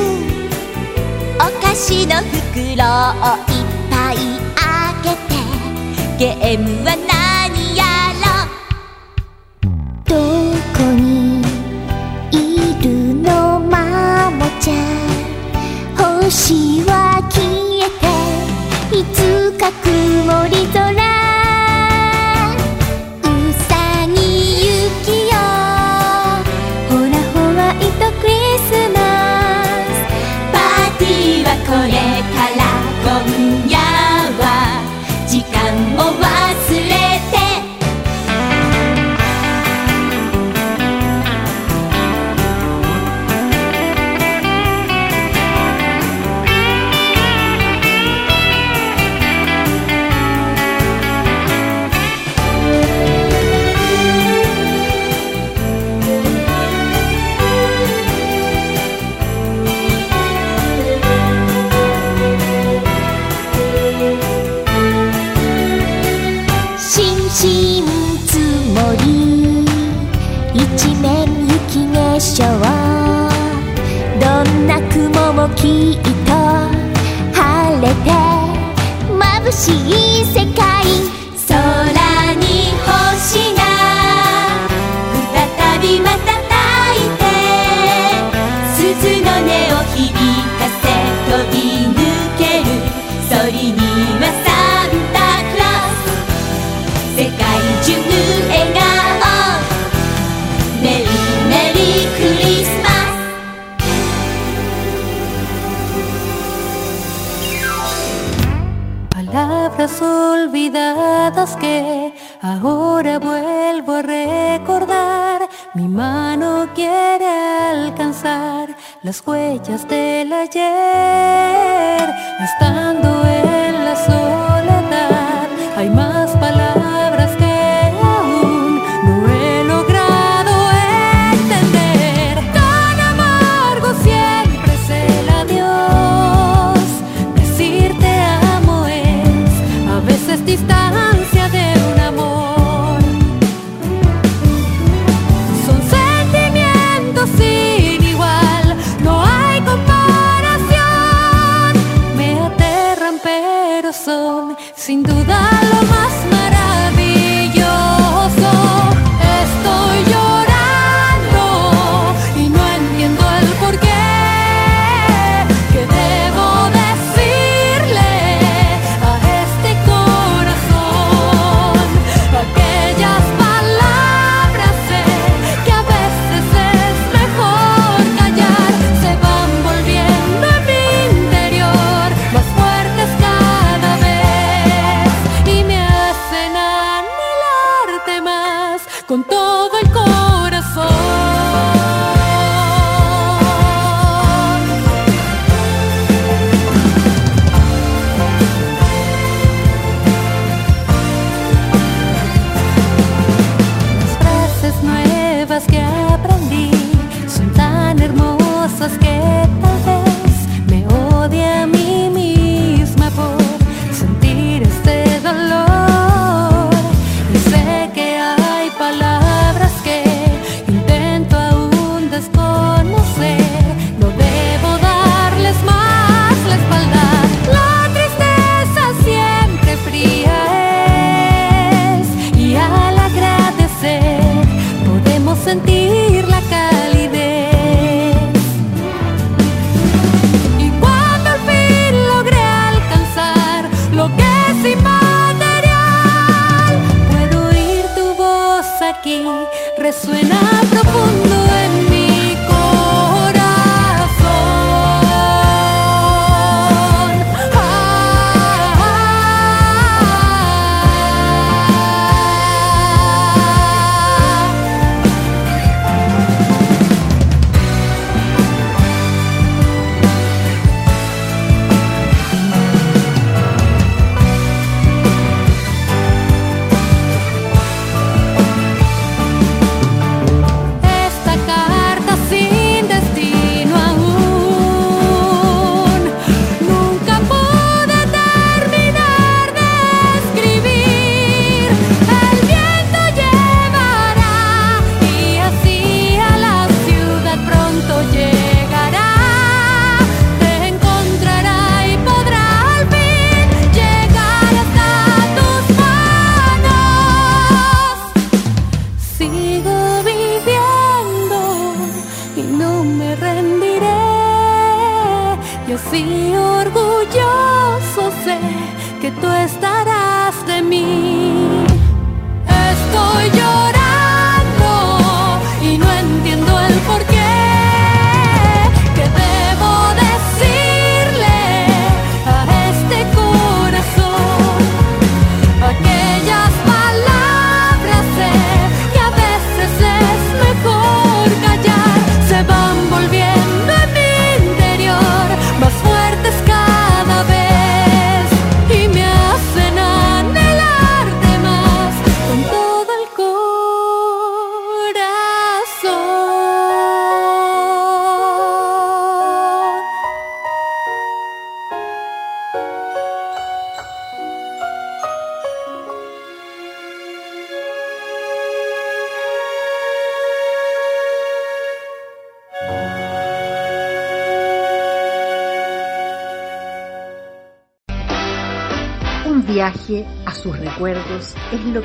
お菓子の袋をいっぱい開けてゲームは何やろどこにいるのマモちゃん星は消えていか曇り空晴れて眩しい世界 que ahora vuelvo a recordar. Mi mano quiere alcanzar las huellas del ayer, estando en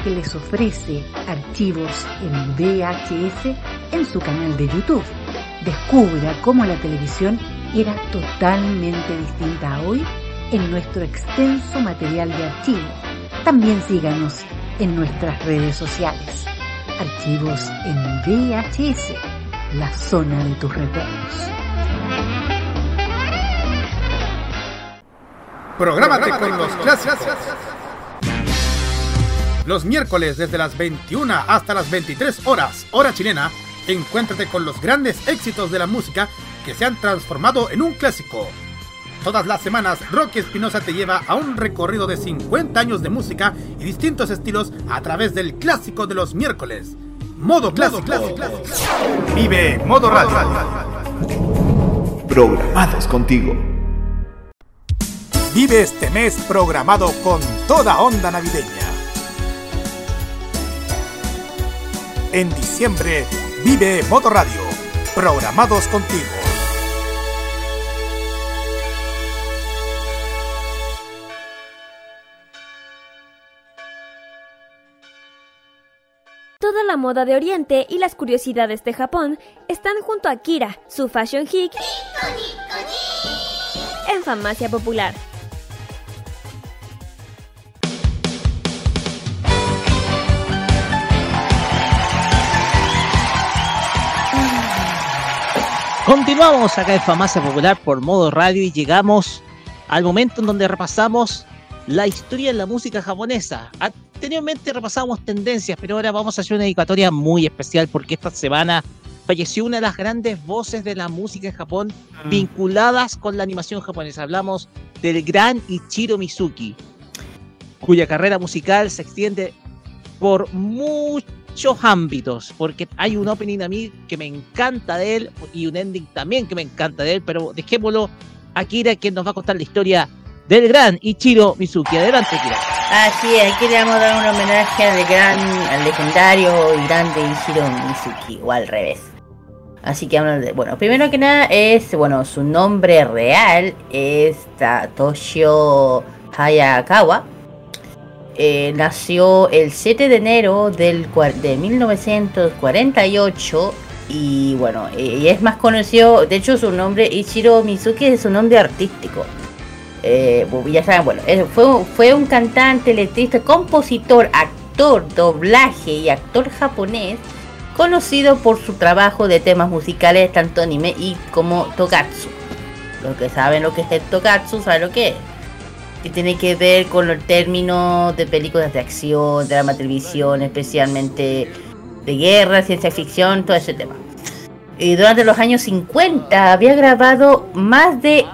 que les ofrece Archivos en VHS en su canal de YouTube. Descubra cómo la televisión era totalmente distinta a hoy en nuestro extenso material de archivo. También síganos en nuestras redes sociales. Archivos en VHS, la zona de tus recuerdos. Prográmate con los clásicos. Los miércoles desde las 21 hasta las 23 horas, hora chilena, encuéntrate con los grandes éxitos de la música que se han transformado en un clásico. Todas las semanas, Rocky Espinosa te lleva a un recorrido de 50 años de música y distintos estilos a través del clásico de los miércoles. Modo clásico. Vive Modo Radio. Programados contigo. Vive este mes programado con toda onda navideña. En diciembre, vive Modo Radio. Programados contigo. Toda la moda de Oriente y las curiosidades de Japón están junto a Kira, su fashion geek, en Farmacia Popular. Continuamos acá en Farmacia Popular por modo radio y llegamos al momento en donde repasamos la historia de la música japonesa. Anteriormente repasamos tendencias, pero ahora vamos a hacer una dedicatoria muy especial porque esta semana falleció una de las grandes voces de la música en Japón vinculadas con la animación japonesa. Hablamos del gran Ichiro Mizuki, cuya carrera musical se extiende por muchos ámbitos, porque hay un opening a mí que me encanta de él y un ending también que me encanta de él, pero dejémoslo a Kira, quien nos va a contar la historia del gran Ichiro Mizuki. Adelante, Kira. Así es, a dar un homenaje al gran, al legendario y grande Ichiro Mizuki, o al revés. Así que vamos de, bueno, primero que nada es, bueno, su nombre real es Toshio Hayakawa. Eh, nació el 7 de enero del, de 1948 y bueno, eh, y es más conocido, de hecho su nombre Ichiro Mizuki es su nombre artístico. Eh, ya saben, bueno, fue, fue un cantante, letrista, compositor, actor, doblaje y actor japonés conocido por su trabajo de temas musicales tanto anime y como tokatsu. Los que saben lo que es el tokatsu saben lo que es. Que tiene que ver con los términos de películas de acción, drama, televisión, especialmente de guerra, ciencia ficción, todo ese tema. Y durante los años 50 había grabado más de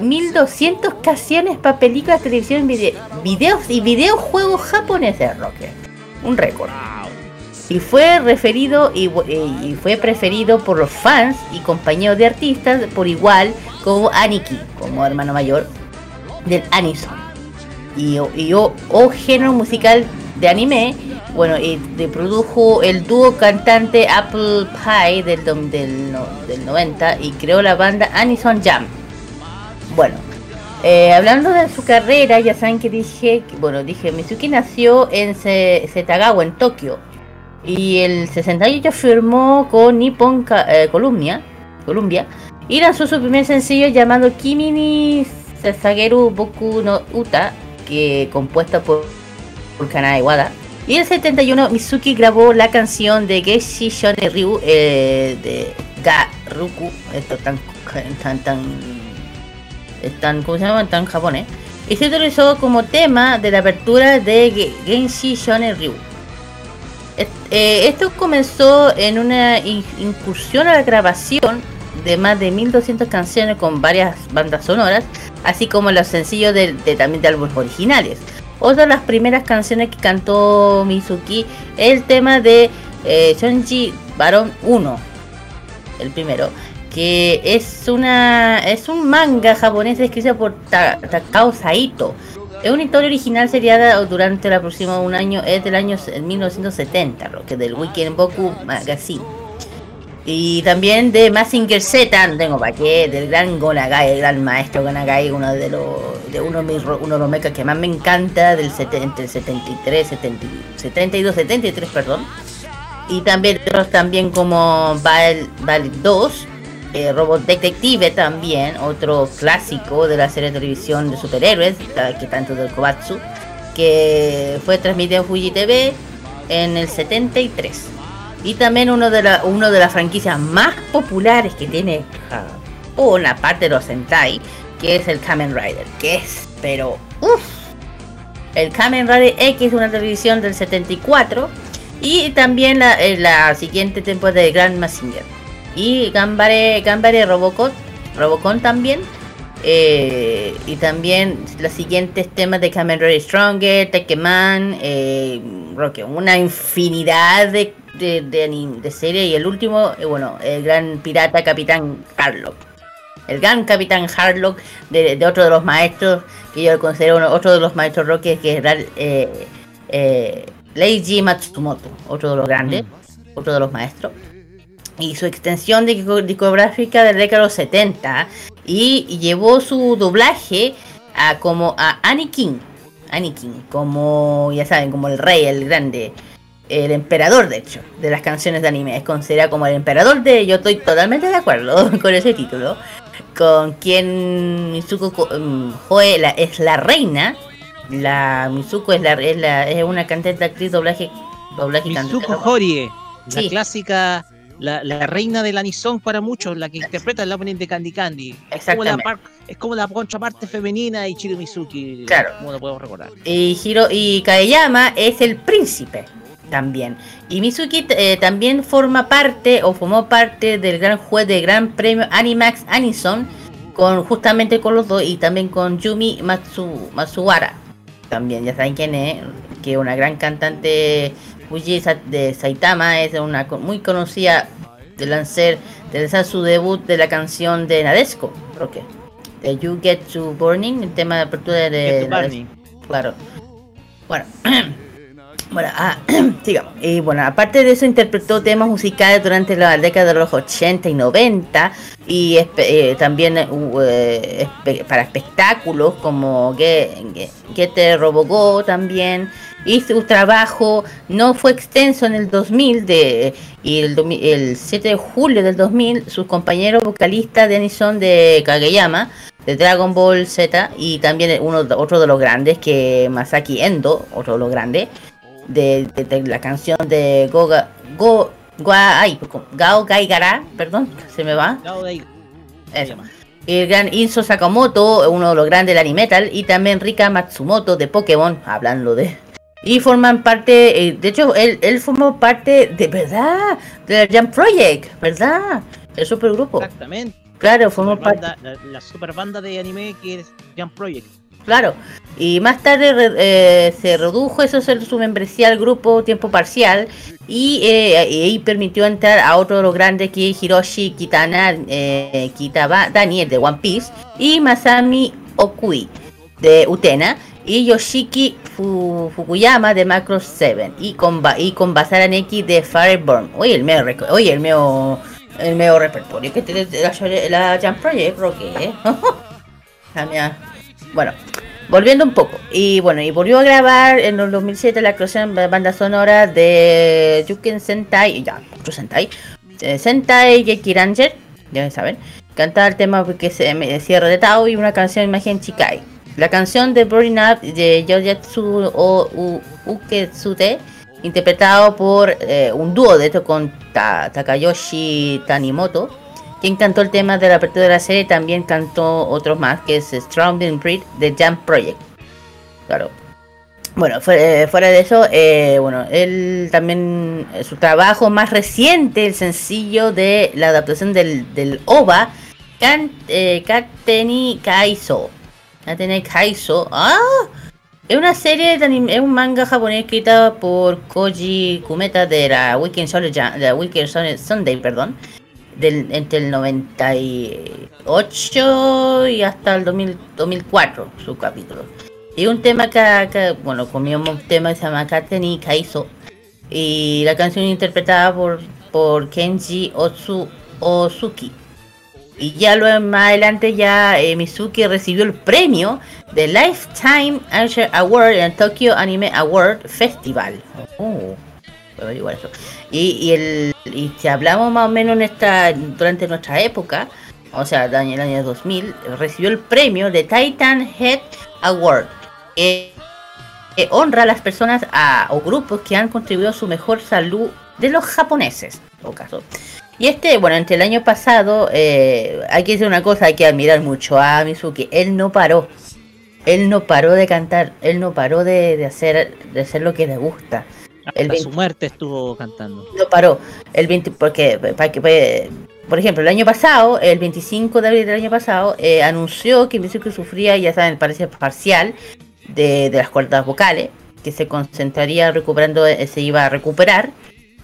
1200 canciones para películas, televisión, vide- videos y videojuegos japoneses, Rocker. Un récord. Y fue referido y- y fue preferido por los fans y compañeros de artistas por igual como Aniki, como hermano mayor del Anison. Y, y o, o género musical de anime, bueno, y de- produjo el dúo cantante Apple Pie del, del, del 90 y creó la banda Anison Jam. Bueno, eh, hablando de su carrera, ya saben que dije, bueno, dije, Mizuki nació en Se- Setagawa, en Tokio, y el 68 firmó con Nippon eh, Columbia, Columbia, y lanzó su primer sencillo llamado Kimi ni Sasageru Boku no Uta, que compuesta por, por Wada. Y en el 71 Mizuki grabó la canción de Geshi Shone Ryu eh, de Garuku, esto tan tan tan tan, ¿cómo se llama? Tan japonés. Y se utilizó como tema de la apertura de Ge- Genshi Shonen Ryu. Eh, esto comenzó en una in- incursión a la grabación de más de 1200 canciones con varias bandas sonoras, así como los sencillos de, también de álbumes originales. Otra de las primeras canciones que cantó Mizuki es el tema de eh, Shonji Baron 1, el primero, que es una es un manga japonés escrito por Ta- Takao Saito. Es una historia original seriada durante el próximo un año, es del año 1970, lo que del Weekend Boku Magazine. Y también de Mazinger Z, no tengo para qué, del gran Gonagai, el gran maestro Gonagai, uno de los de uno de, mis, uno de los mechas que más me encanta, del sete- entre el 73, 70 72, 73, perdón. Y también otros también como Val, Val 2, eh, Robot Detective también, otro clásico de la serie de televisión de superhéroes, que tanto del Kobatsu, que fue transmitido en Fuji TV en el 73. Y también uno de, la, uno de las franquicias más populares que tiene una parte de los Sentai, que es el Kamen Rider, que es, pero, uff, el Kamen Rider X, una televisión del 74, y también la, eh, la siguiente temporada de Grand Mazinger. Y Gambare, Gambare Robocop, Robocon también. eh, y también los siguientes temas de Kamen Rider Stronger, Tekkeman, eh, Rocky, una infinidad de, de, de, de series. Y el último, eh, bueno, el gran pirata Capitán Harlock. El gran Capitán Harlock de, de otro de los maestros, que yo considero uno, otro de los maestros Rocky, que es eh, eh, Leiji Matsumoto, otro de los grandes, otro de los maestros y su extensión disco- discográfica de la década de los 70 y, y llevó su doblaje a como a Anakin, Anakin, como ya saben, como el rey, el grande, el emperador de hecho, de las canciones de anime, es considerado como el emperador de, yo estoy totalmente de acuerdo con ese título, con quien Mitsuko Ko- mm, la- es la reina, la Mitsuko es, la, es, la- es una cantante actriz doblaje, doblaje y cantante. Mitsuko Horie, la Sí. clásica, la, la reina del anisón para muchos, la que interpreta el opening de Candy Candy. Es como la, par- es como la contraparte femenina de Ichiro Mizuki, Claro. como lo podemos recordar. Y Hiro y Kaeyama es el príncipe también. Y Mizuki eh, también forma parte o formó parte del gran juez del Gran Premio Animax Anison con justamente con los dos y también con Yumi Matsu, Matsuwara. También ya saben quién es, que es una gran cantante Fuji de Saitama, es una muy conocida de lanzar, de lanzar su debut de la canción de Nadesco, creo que. De You Get to Burning, el tema de apertura de. Claro. Bueno, bueno, ah. Y bueno, aparte de eso, interpretó temas musicales durante la década de los 80 y 90 y eh, también eh, eh, para espectáculos como Get, Get, Get Robogo también. Y su trabajo no fue extenso en el 2000 de, y el, el 7 de julio del 2000 sus compañeros vocalistas de Anison de Kageyama de Dragon Ball Z y también uno otro de los grandes que Masaki Endo, otro de los grandes de, de- de la canción de Goga Go Gua- ay, Gao Gaigara, perdón, se me va. Eso. El gran Inso Sakamoto, uno de los grandes del Animetal, y también Rika Matsumoto de Pokémon, hablando de. Y forman parte, eh, de hecho, él, él formó parte de verdad, de la Jump Project, ¿verdad? El supergrupo. Exactamente. Claro, formó parte. La, la super banda de anime que es Jump Project. Claro, y más tarde eh, se redujo eso su membresía al grupo tiempo parcial y, eh, permitió entrar a otro de los grandes que es Hiroshi Kitana, eh, Kitaba, Daniel de One Piece y Masami Okui de Utena y Yoshiki Fu- Fukuyama de Macro 7 y con, y con Basara Neki de Fireburn. Oye, el reco- oye, el meo, el meo repertorio que tiene la, la Jump Project, Roque, ¿eh? Bueno, volviendo un poco. Y bueno, y volvió a grabar en el 2007 la creación de banda sonora de Yuken Sentai, Sentai, eh, Sentai Geki Ranger, ya saben. Canta el tema que se me cierra de Tao y una canción Imagen Chikai. La canción de Burning Up de Yoyatsu o U- Uketsute, interpretado por eh, un dúo de esto con Ta- Takayoshi Tanimoto, quien cantó el tema de la apertura de la serie, también cantó otros más, que es Strong and Breed de Jump Project. Claro. Bueno, eh, fuera de eso, eh, bueno, él también, eh, su trabajo más reciente, el sencillo de la adaptación del, del OVA, eh, Kateni Kaiso. Kateni Kaiso. ¡Ah! Es una serie de anime, es un manga japonés escrita por Koji Kumeta de la Weekend Weekend Sunday, perdón del, entre el 98 y hasta el 2000 2004, su capítulo. Y un tema que, bueno, comíamos un tema que se llama Kateni Kaiso. Y la canción interpretada por, Kenji Otsu, Osuki. Y ya luego más adelante ya eh, Mizuki recibió el premio de Lifetime Achievement Award en Tokyo Anime Award Festival. Oh. Y, el, y si hablamos más o menos en esta, durante nuestra época, o sea, en el año 2000, recibió el premio de Titan Head Award. que honra a las personas o grupos que han contribuido a su mejor salud de los japoneses, en caso. Y este, bueno, entre el año pasado, eh, hay que decir una cosa, hay que admirar mucho a Mizuki. Él no paró. Él no paró de cantar, él no paró de, de hacer, de hacer lo que le gusta. El su muerte estuvo cantando. no paró. El 20, porque, para que, por ejemplo, el año pasado, el 25 de abril del año pasado, eh, anunció que Mizuki sufría, ya saben, parece parcial de, de las cuerdas vocales, que se concentraría recuperando, eh, se iba a recuperar.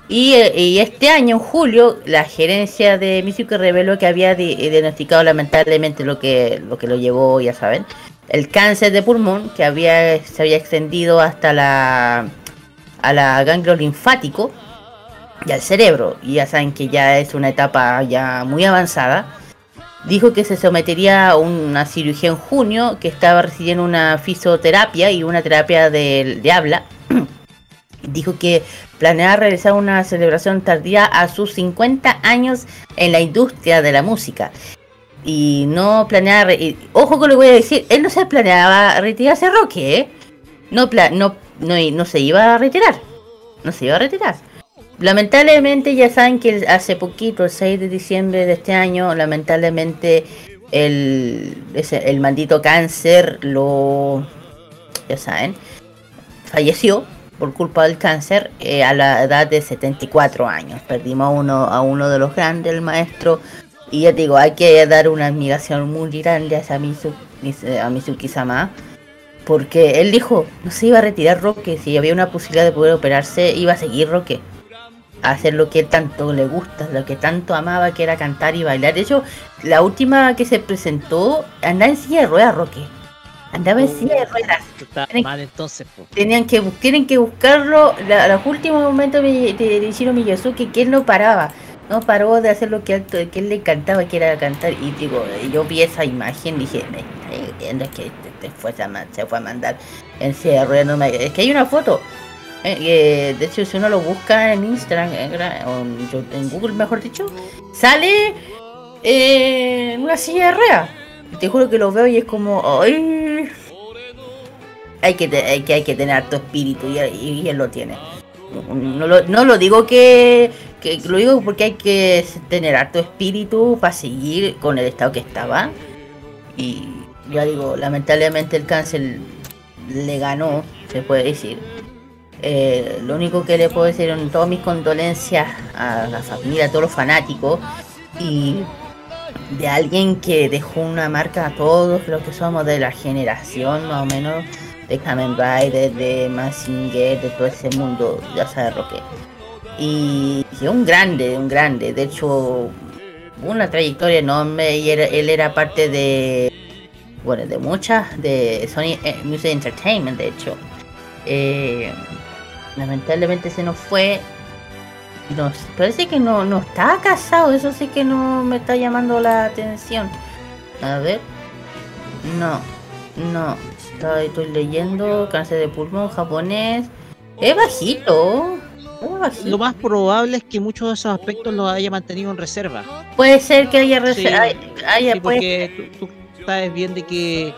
Y, eh, y este año, en julio, la gerencia de Mizuki reveló que había di- diagnosticado lamentablemente lo que, lo que lo llevó, ya saben, el cáncer de pulmón, que había, se había extendido hasta la, a la ganglio linfático y al cerebro. Y ya saben que ya es una etapa ya muy avanzada. Dijo que se sometería a una cirugía en junio, que estaba recibiendo una fisioterapia y una terapia de, habla. Dijo que planeaba realizar una celebración tardía a sus 50 años en la industria de la música. Y no planeaba... ojo que le voy a decir, él no se planeaba retirarse Roque, ¿eh? No, pla- no, no, no se iba a retirar. No se iba a retirar. Lamentablemente ya saben que hace poquito, el 6 de diciembre de este año, lamentablemente el, ese- el maldito cáncer lo... Ya saben, falleció por culpa del cáncer eh, a la edad de 74 años. Perdimos a uno, a uno de los grandes, el maestro. Y ya digo, hay que dar una admiración muy grande a, esa Mizu- Mis- a Mizuki-sama. Porque él dijo, no se iba a retirar Roque, si había una posibilidad de poder operarse, iba a seguir Roque. A hacer lo que tanto le gusta, lo que tanto amaba, que era cantar y bailar. De hecho, la última que se presentó, andaba en silla de ruedas, Roque. Andaba en silla de ruedas. Tienen- mal entonces. Tenían que, tienen que buscarlo, la- los últimos momentos de, de, de Miyazuki, que él no paraba. No paró de hacer lo que, a- que él le encantaba, que era cantar. Y digo, yo vi esa imagen y dije, viendo que te, fue se fue a mandar en silla no me- Es que hay una foto. eh, de hecho, si uno lo busca en Instagram, en, en Google, mejor dicho, sale eh, en una silla de ruedas. Te juro que lo veo y es como, ¡ay! hay que, hay que, hay que tener harto espíritu y, y él lo tiene. No lo, no lo digo que, que lo digo porque hay que tener harto espíritu para seguir con el estado que estaba. Y ya digo, lamentablemente el cáncer le ganó, se puede decir. Eh, lo único que le puedo decir son todas mis condolencias a la familia, a todos los fanáticos y de alguien que dejó una marca a todos los que somos de la generación más o menos de Kamen Rider, de Mazinger, de todo ese mundo, ya sabes lo que. Y, y un grande, un grande, de hecho una trayectoria enorme y era- él era parte de, bueno, de muchas, de Sony eh, Music Entertainment, de hecho. Eh, lamentablemente se nos fue. Nos, parece que no, no está casado, eso sí que no me está llamando la atención. A ver. No, no. Estoy, estoy leyendo cáncer de pulmón japonés. Es bajito. Es bajito. Lo más probable es que muchos de esos aspectos los haya mantenido en reserva. Puede ser que haya Sí, rece- hay- haya, sí, puede- porque tú, tú sabes bien de que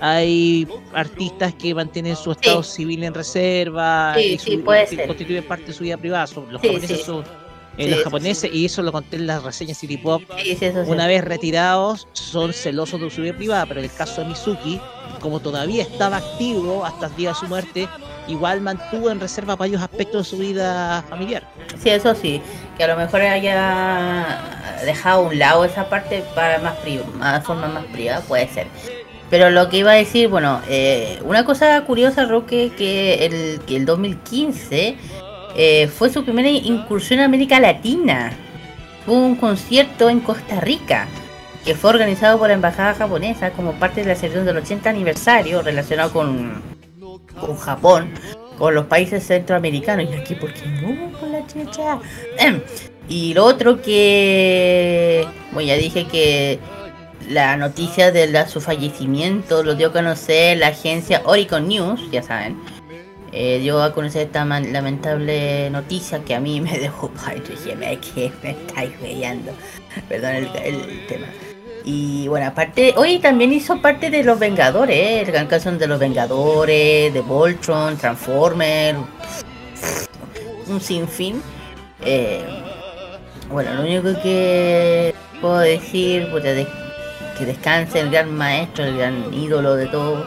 hay artistas que mantienen su estado civil en reserva Sí, y sí, su- puede que ser. constituyen parte de su vida privada. Son- los japoneses son eh, los japoneses y eso lo conté en las reseñas City Pop. Una vez retirados son celosos de su vida privada, pero en el caso de Mizuki, como todavía estaba activo hasta el día de su muerte, igual mantuvo en reserva varios aspectos de su vida familiar. Sí, eso sí, que a lo mejor haya dejado a un lado esa parte para más más forma más privada, puede ser. Pero lo que iba a decir, bueno, eh, una cosa curiosa, Roque, que el, que el 2015 eh, fue su primera incursión en América Latina. Fue un concierto en Costa Rica, que fue organizado por la Embajada Japonesa como parte de la celebración del 80 aniversario relacionado con, con Japón. con los países centroamericanos. Y aquí, ¿por qué no con la chicha? Em, Y lo otro que, bueno, ya dije que la noticia de la- su fallecimiento lo dio a conocer la agencia Oricon News, ya saben. Eh, dio a conocer esta lamentable noticia que a mí me dejó ay. Perdón el, el tema. Y bueno, aparte, hoy también hizo parte de los Vengadores, ¿eh? el gran caso de los Vengadores, de Voltron, Transformer, un sinfín. Eh, bueno, lo único que puedo decir, de- que descanse el gran maestro, el gran ídolo de todo,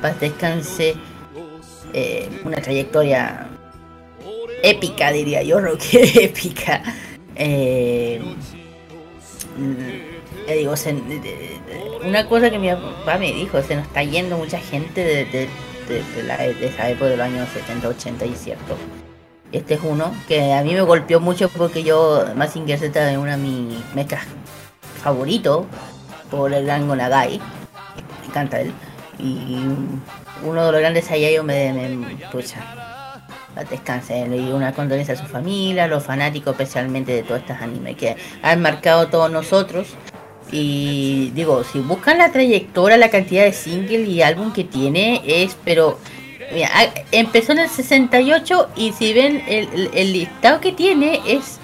paz descanse, eh, una trayectoria épica, diría yo, lo que épica. Eh, digo, una cosa que mi papá me dijo, se nos está yendo mucha gente de, de- esa época de los años 70, 80 y cierto. Este es uno que a mí me golpeó mucho porque yo, Mazinger Z es una de mis mechas favoritos por el gran Gonagai. Me encanta él. Y uno de los grandes Saiyajin me, me pucha, la descanse. Le una condolencia a su familia, a los fanáticos especialmente de todos estos animes que han marcado todos nosotros. Y digo, si buscan la trayectoria, la cantidad de singles y álbum que tiene, es, pero mira, a- empezó en el 68 y si ven el, el- listado que tiene es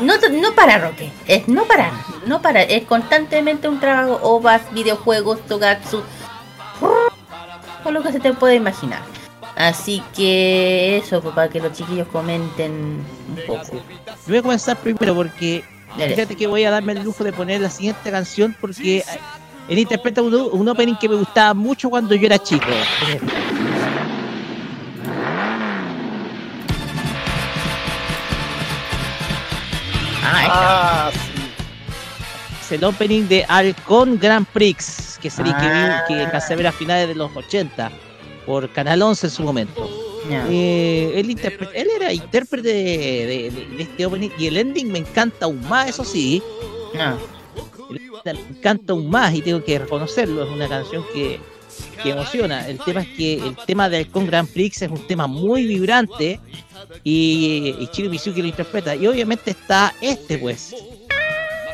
no, no para Roque, es no para, no para, es constantemente un trabajo, ovas, videojuegos, togatsu, todo lo que se te puede imaginar. Así que eso, para que los chiquillos comenten un poco. Yo voy a comenzar primero porque. Fíjate que voy a darme el lujo de poner la siguiente canción porque eh, él interpreta un, un opening que me gustaba mucho cuando yo era chico. Ah, Es el opening de Alcon Grand Prix, que sería Ah. que, vi- que alcancé a ver a finales de los 80 por Canal 11 en su momento. Eh, él, era intérprete de, de- de- de este opening y el ending me encanta aún más, eso sí. Ah. Me encanta aún más y tengo que reconocerlo, es una canción que, que emociona. El tema es que el tema del Con Grand Prix es un tema muy vibrante y, y Chiro Mizuki lo interpreta. Y obviamente está este, pues,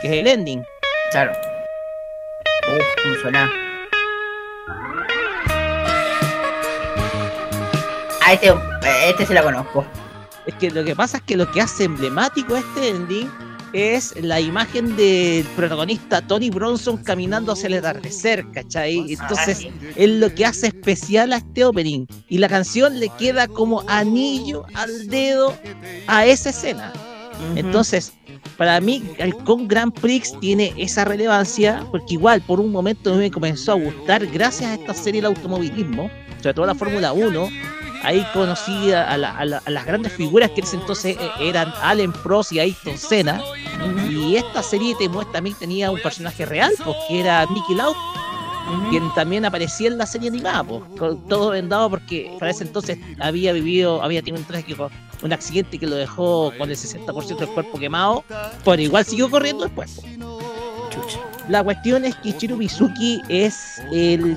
que es el ending. Claro. Uf, cómo Ah, este, este se la conozco. Es que lo que pasa es que lo que hace emblemático este ending es la imagen del protagonista Tony Bronson caminando hacia el atardecer, ¿cachai? Entonces es lo que hace especial a este opening. Y la canción le queda como anillo al dedo a esa escena. Entonces, para mí, el con Grand Prix tiene esa relevancia, porque igual por un momento me comenzó a gustar, gracias a esta serie del automovilismo, sobre todo la Fórmula 1. Ahí conocí a, la- a la- a las grandes figuras que en ese entonces eh, eran Allen Prost y Ayrton Senna. Y esta serie también tenía un personaje real, porque era Mickey Laup, quien también aparecía en la serie animada, pues, con todo vendado porque para ese entonces había vivido, había tenido un trágico, un accidente que lo dejó con el 60% del cuerpo quemado, pero igual siguió corriendo después. po. La cuestión es que Ichiro Mizuki es el,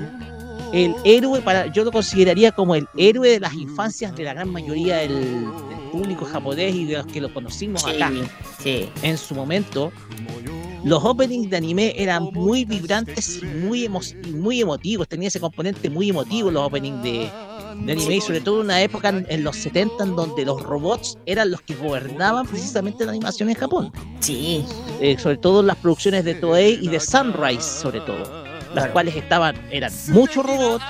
el héroe, para yo lo consideraría como el héroe de las infancias de la gran mayoría del, del público japonés y de los que lo conocimos acá en su momento. Los openings de anime eran muy vibrantes y muy, emo- muy emotivos, tenía ese componente muy emotivo los openings de, de anime y sobre todo en una época en, en los 70 en donde los robots eran los que gobernaban precisamente la animación en Japón. Sí. sobre todo las producciones de Toei y de Sunrise sobre todo, las cuales estaban, eran muchos robots,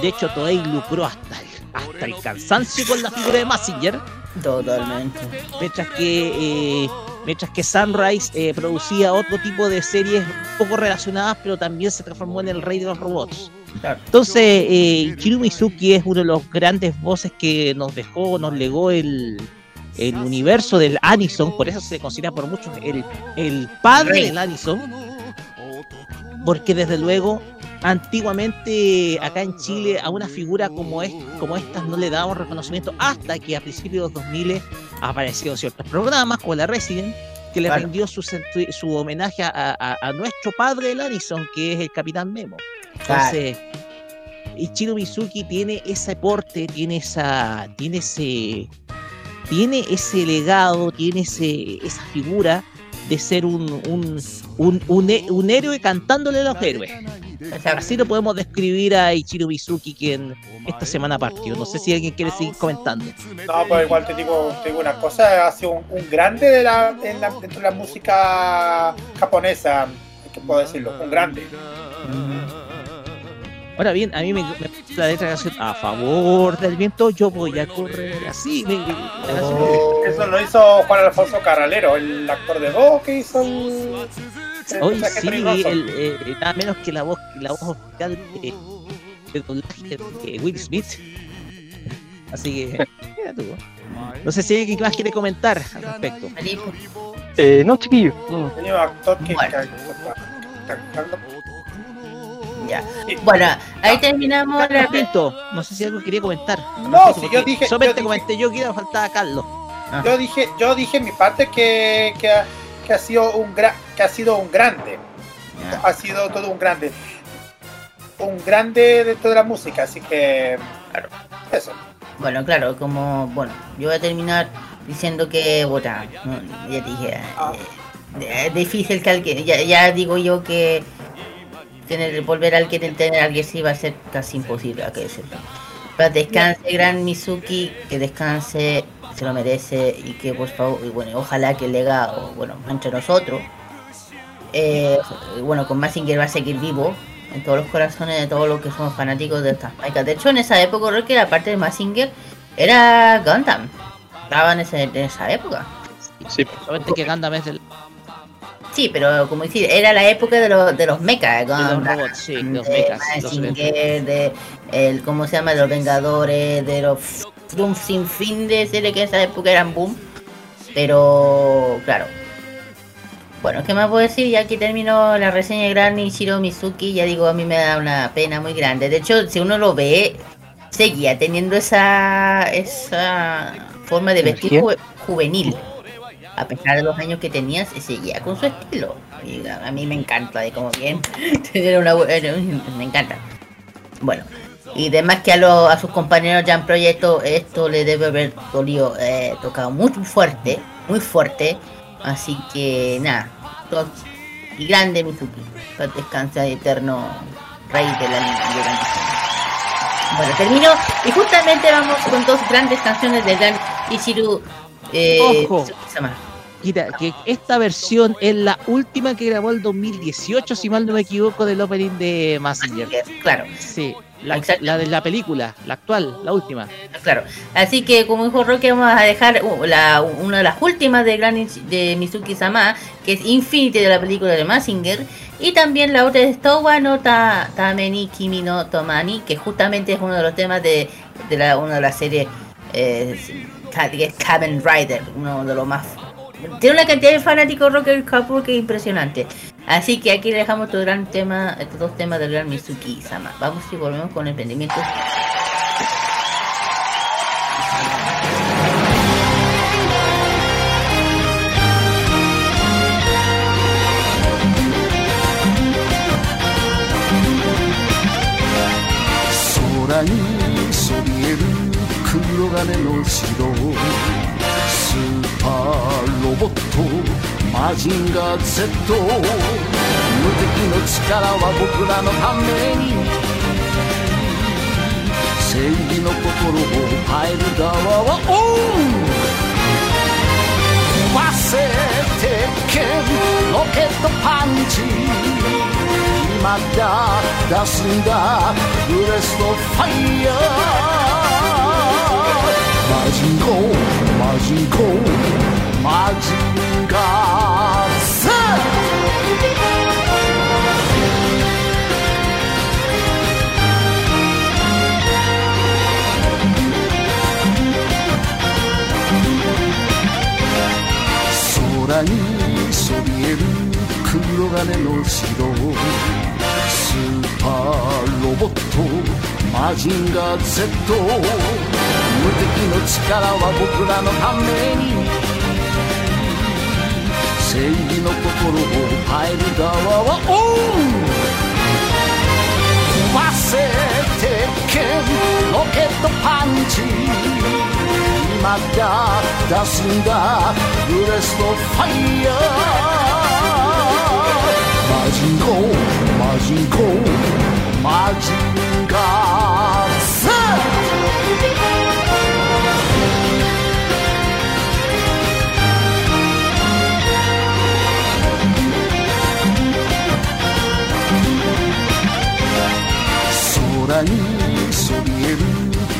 de hecho Toei lucró hasta el, hasta el cansancio con la figura de Massinger. Totalmente. Mientras que eh, mientras que Sunrise eh, producía otro tipo de series poco relacionadas, pero también se transformó en el rey de los robots. Entonces, eh, Ichiro Mizuki es uno de los grandes voces que nos dejó, nos legó el, el universo del Anison, por eso se considera por muchos el, el padre Rey. del Anison, porque desde luego antiguamente acá en Chile a una figura como, es, como estas no le dábamos reconocimiento hasta que a principios de los 2000 aparecieron ciertos programas como la Resident que le Claro. rindió su, su homenaje a, a- a nuestro padre el Anison que es el Capitán Memo. Entonces, Ichiro Mizuki tiene ese aporte, tiene esa, tiene ese, tiene ese legado, tiene ese, esa figura de ser un, un, un, un, un héroe cantándole a los héroes. Así lo podemos describir a Ichiro Mizuki, quien esta semana partió. No sé si alguien quiere seguir comentando. No, pero igual te digo, te digo una cosa, ha sido un, un grande de la, en la- dentro de la música japonesa, que puedo decirlo, un grande. Ahora bien, a mí me, me gusta la letra de la canción a favor del viento, yo voy a correr así. me- Eso lo hizo Juan Alfonso Carralero, el actor de voz que hizo el. Hoy sí, el, eh, nada menos que la voz, la voz oficial de, de doblaje de Will Smith. Así que, mira tú. No sé si alguien más quiere comentar al respecto. Eh, no, chiquillo. no. Actor que. Ya. Bueno, ahí terminamos la. Carlos Pinto, no sé si algo quería comentar. No, si yo dije- Solamente yo dije- comenté yo que iba a faltar a Carlos. Yo dije, yo dije en mi parte que, que, ha, que ha sido un gra- que ha sido un grande. Ha sido todo un grande. Un grande dentro de la música, así que claro, eso. Bueno, claro, como. Bueno, yo voy a terminar diciendo que. Bueno, no, ya dije. eh, es difícil que alguien. Ya, ya digo yo que. Tener, volver a alguien tener a alguien sí va a ser casi imposible a que. Pero descanse, gran Mizuki, que descanse, se lo merece y que por favor, y bueno, ojalá que el legado, bueno, entre nosotros, eh, bueno, con Massinger va a seguir vivo en todos los corazones de todos los que somos fanáticos de estas marcas. De hecho, en esa época creo que la parte de Massinger era Gundam. Estaba en, ese- en esa época. Sí. Solamente que Gundam es del, Sí, pero como decir, era la época de, los de los mechas, de los robots, sí, de los de mechas. de el, ¿cómo se llama? De los Vengadores, de los de un sinfín de series que en esa época eran boom. Pero, claro. Bueno, ¿qué más puedo decir? Ya que terminó la reseña de Gran Ichiro Mizuki, ya digo, a mí me da una pena muy grande. De hecho, si uno lo ve, seguía teniendo esa, esa forma de vestir juvenil. A pesar de los años que tenía, se seguía con su estilo. Y a mí me encanta, de como bien tener una buena... Me encanta. Bueno, y además que a, los- a sus compañeros ya en proyecto esto le debe haber dolido, eh, tocado muy fuerte, muy fuerte. Así que nada, y grande Mizuki, descansa eterno rey de la línea de. Bueno, termino y justamente vamos con dos grandes canciones del gran Ichiru eh, Ojo. Mira, que esta versión es la última que grabó el 2018, si mal no me equivoco, del opening de Massinger. Claro. Sí, la, la de la película, la actual, la última. Claro. Así que como dijo Roque vamos a dejar uh, la, una de las últimas de, Gran, de Mizuki Sama, que es Infinity de la película de Massinger, y también la otra es Towa no ta, Tameni Kimi no Tomani, que justamente es uno de los temas de, de la, una de las series eh, Ka- que es Kamen Rider, uno de los más tiene una cantidad de fanáticos Rocker Couple que es impresionante. Así que aquí le dejamos estos, gran tema, estos dos temas del gran Mizuki Sama. Vamos y volvemos con emprendimiento. 空にそびえる黒金の城スーパー ロボットマジンガー Z 無敵の力は僕らのために。正義の心を変える側はオン忘れてけんロケットパンチ。今だ出すんだ。ブレストファイヤー。マジンコ。マジコマジンガー Z 空にそびえる黒金の城スーパーロボットマジンガー Z 無敵の力は僕らのために正義の心を変える側はオン忘れ鉄拳ロケットパンチ今だ出すんだブレストファイヤーマジンコマジンコマジンガーサ空にそびえる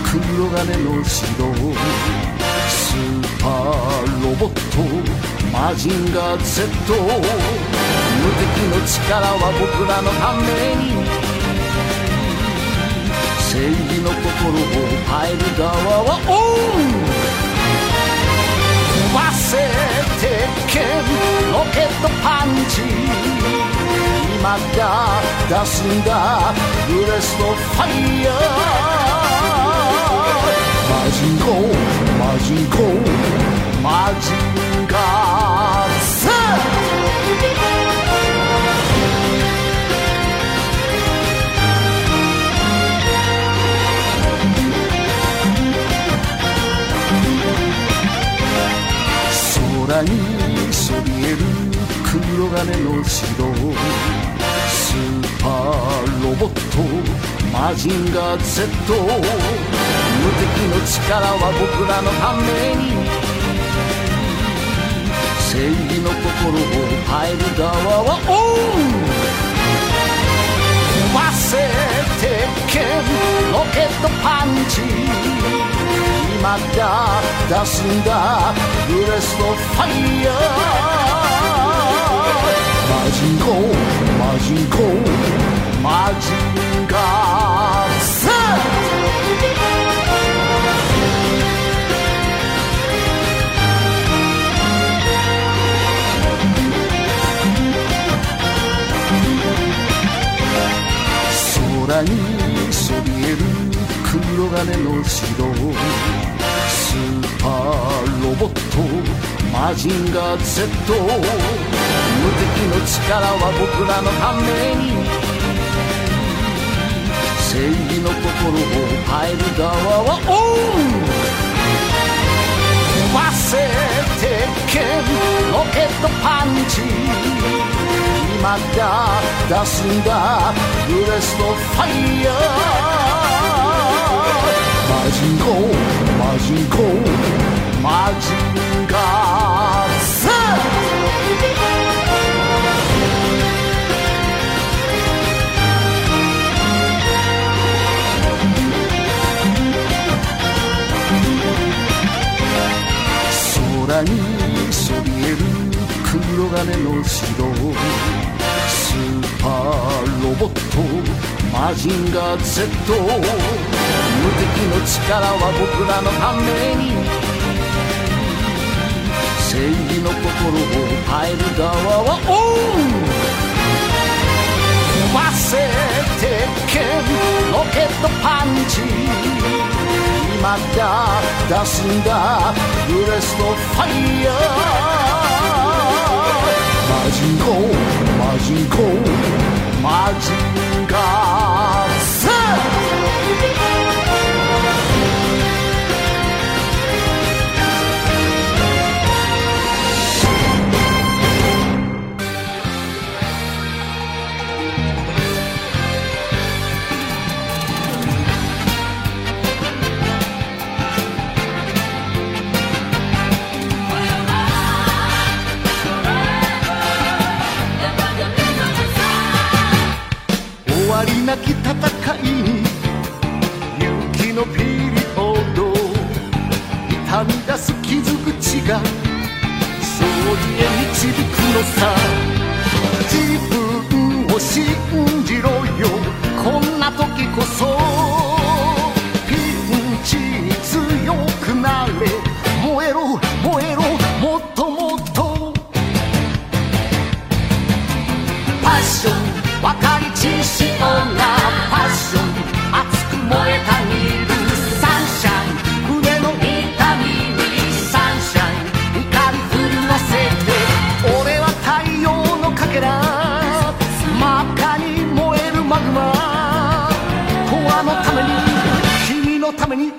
黒金の城スーパーロボットマジンガー Z 無敵の力は僕らのために。正義の心を変える側はオン飛ばせ鉄拳ロケットパンチ。今だ出すんだ。ブレストファイヤー。マジンコ。マジンコ。マジンガー。サ空にそびえる黒金の城。スーパーロボットマジンガー Z 無敵の力は僕らのために正義の心を変える側はオン飛ばせ鉄拳ロケットパンチ。今だ出すんだ。ブレストファイヤー。マジンコ。マジンコマジンガーサ空にそびえる黒金の城。スーパーロボットマジンガー Z 敵の力は僕らのために正義の心を変える側はオン飛ばせ鉄拳ロケットパンチ。今だ出すんだ。ブレストファイヤー。マジンコマジンコマジンガ空にそびえる黒金の城スーパーロボットマジンガー Z 無敵の力は僕らのために正義の心を変える側はオン飛ばせ鉄拳ロケットパンチまた。出すんだ。ブレストファイヤー。マジンコ。マジンコ。マジンガー。なき戦いに勇気のピリオド痛み出す傷口が勝利へ導くのさ自分を信じろよこんな時こそピンチに強くなれ燃えろ燃えろ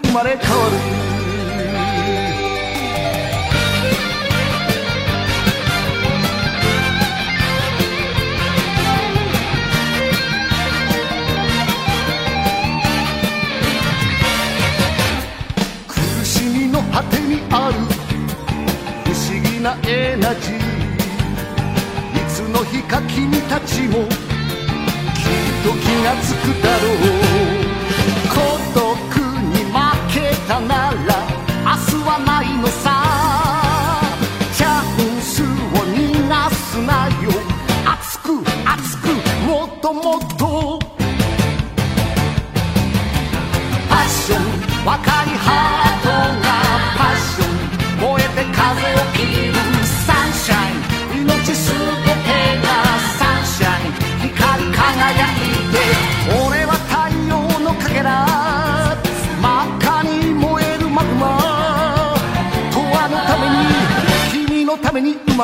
生まれ変わる。苦しみの果てにある不思議なエナジー。いつの日か君たちもきっと気がつくだろう。たなら明日はないのさ。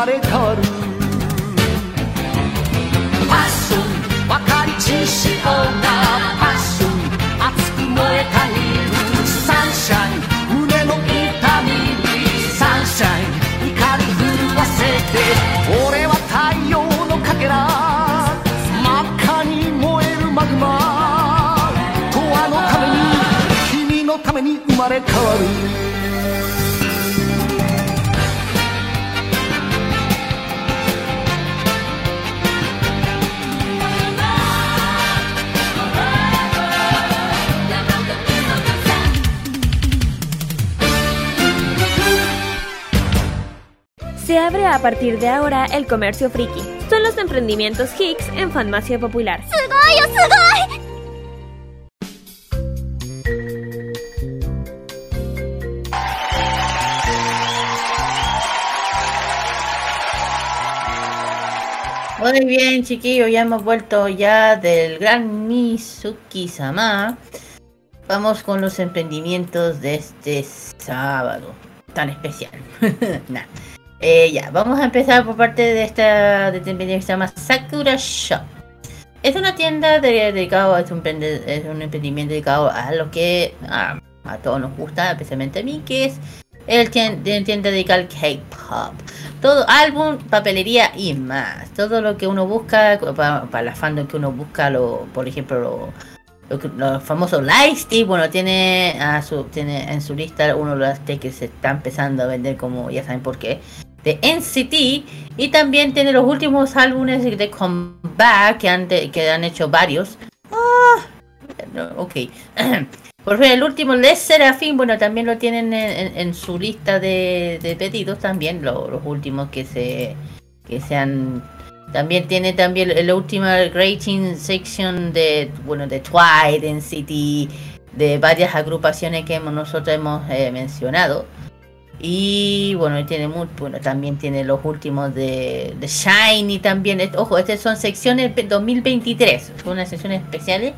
れ変わるパッション分かり知しようがパッション熱く燃えたぎるサンシャイ。ン胸の痛みサンシャイ。ン怒り震わせて俺は太陽のかけら真っ赤に燃えるマグマ。永遠のために君のために生まれ変わる。A partir de ahora el comercio friki. Son los emprendimientos Hicks en Farmacia Popular. Oh, Muy bien, chiquillos, ya hemos vuelto ya del gran Mizuki-sama. Vamos con los emprendimientos de este sábado tan especial. Eh, ya, vamos a empezar por parte de esta de que se llama Sakura Shop. Es una tienda de- dedicado, es es un emprendimiento dedicado a lo que ah, a todos nos gusta, especialmente a mí, que es el tien- de- tienda dedicada al K-pop. Todo álbum, papelería y más. Todo lo que uno busca para, para la fandom que uno busca, lo, por ejemplo, lo- lo que- los famosos Lightstick, bueno, tiene tiene en su lista uno de los que se está empezando a vender como ya saben por qué. De NCT y también tiene los últimos álbumes de comeback que han, de- que han hecho varios. Ah, ok. Por ejemplo, el último Les Serafin, bueno, también lo tienen en, en- en su lista de, pedidos también, lo- los últimos que se que se han también tiene también el último rating section de bueno de Twilight City de varias agrupaciones que nosotros hemos eh, mencionado. Y bueno tiene muy, bueno también tiene los últimos de, de Shiny también. Ojo estas son secciones pe- 2023 son unas secciones especiales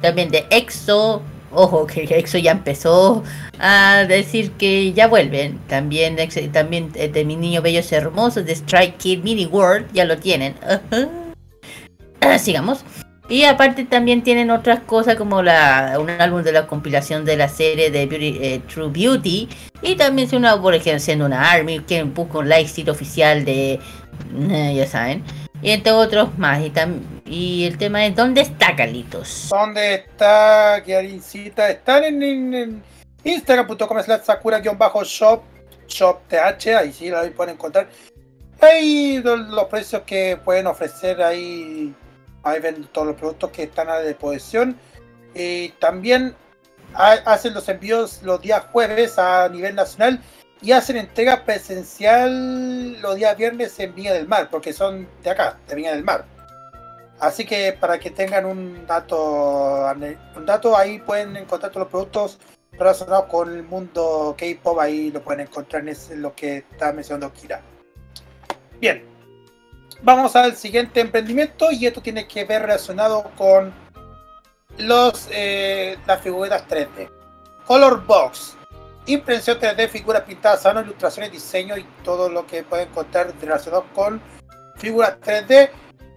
también de EXO ojo que EXO ya empezó a decir que ya vuelven también también eh, de mi niño bellos hermosos de Strike Kid Mini World ya lo tienen sigamos y aparte también tienen otras cosas como la, un álbum de la compilación de la serie de eh, True Beauty. Y también si una, por ejemplo, siendo una Army, que busca un lightstick oficial de... eh, ya saben. Y entre otros más. Y, tam- y el tema es, ¿dónde está Carlitos? ¿Dónde está Kiarincita? Están en, en- en instagram.com slash sakura-shop shop th, ahí sí la pueden encontrar. Ahí lo- los precios que pueden ofrecer ahí, ahí ven todos los productos que están a disposición. Y también ha- hacen los envíos los días jueves a nivel nacional y hacen entrega presencial los días viernes en Viña del Mar, porque son de acá, de Viña del Mar. Así que para que tengan un dato, un dato ahí pueden encontrar todos los productos relacionados con el mundo K-pop, ahí lo pueden encontrar en ese- lo que está mencionando Kira. Bien, vamos al siguiente emprendimiento y esto tiene que ver relacionado con los eh, las figuras 3D. Color Box, impresión 3D, figuras pintadas a mano, ilustraciones, diseño y todo lo que pueden encontrar relacionado con figuras 3D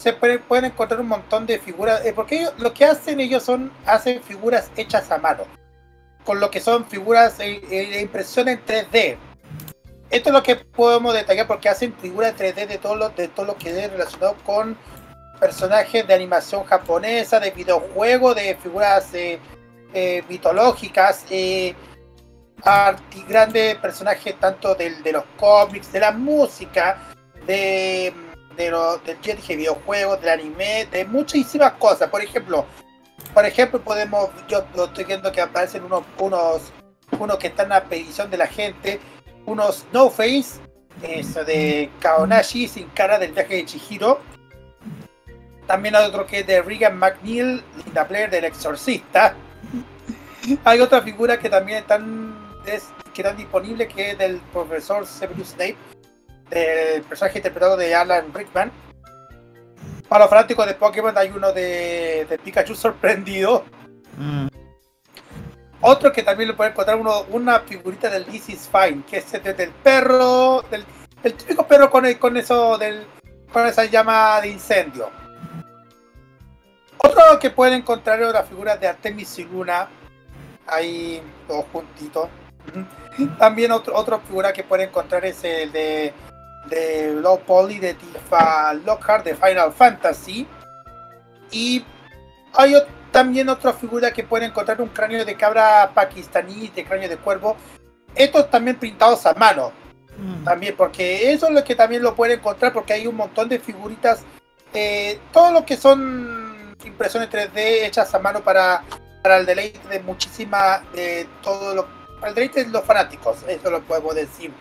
se pueden, pueden encontrar un montón de figuras, eh, porque ellos, lo que hacen ellos son, hacen figuras hechas a mano. con lo que son figuras e, e impresión en 3D. Esto es lo que podemos detallar porque hacen figuras 3D de todo lo, de todo lo que es relacionado con personajes de animación japonesa, de videojuegos, de figuras eh, eh, mitológicas, eh, grandes personajes tanto del, de los cómics, de la música, de, de los del yo dije, videojuegos, del anime, de muchísimas cosas. Por ejemplo, por ejemplo, podemos, yo lo estoy viendo que aparecen unos, unos, unos que están a petición de la gente, unos No Face, eso de Kaonashi sin cara del viaje de Chihiro. También hay otro que es de Regan McNeil, Linda Blair del Exorcista. Hay otra figura que también están, es, que están disponibles que es del profesor Severus Snape, del personaje interpretado de Alan Rickman. Para los fanáticos de Pokémon hay uno de, de Pikachu sorprendido. Mm. Otro que también le pueden encontrar uno, una figurita del This is Fine, que es el del perro, del, el típico perro con, el- con eso del con esa llama de incendio. Otro que pueden encontrar es la figura de Artemis y Luna, ahí todos juntitos. También otro, otra figura que pueden encontrar es el de, de Low Poly de Tifa Lockhart de Final Fantasy. Y hay también otra figura que pueden encontrar un cráneo de cabra pakistaní, de cráneo de cuervo. Estos también pintados a mano. También, porque eso es lo que también lo pueden encontrar, porque hay un montón de figuritas. eh, todo lo que son impresiones 3D hechas a mano para, para el deleite de muchísima. de todo lo. Para el deleite de los fanáticos, eso lo podemos decir.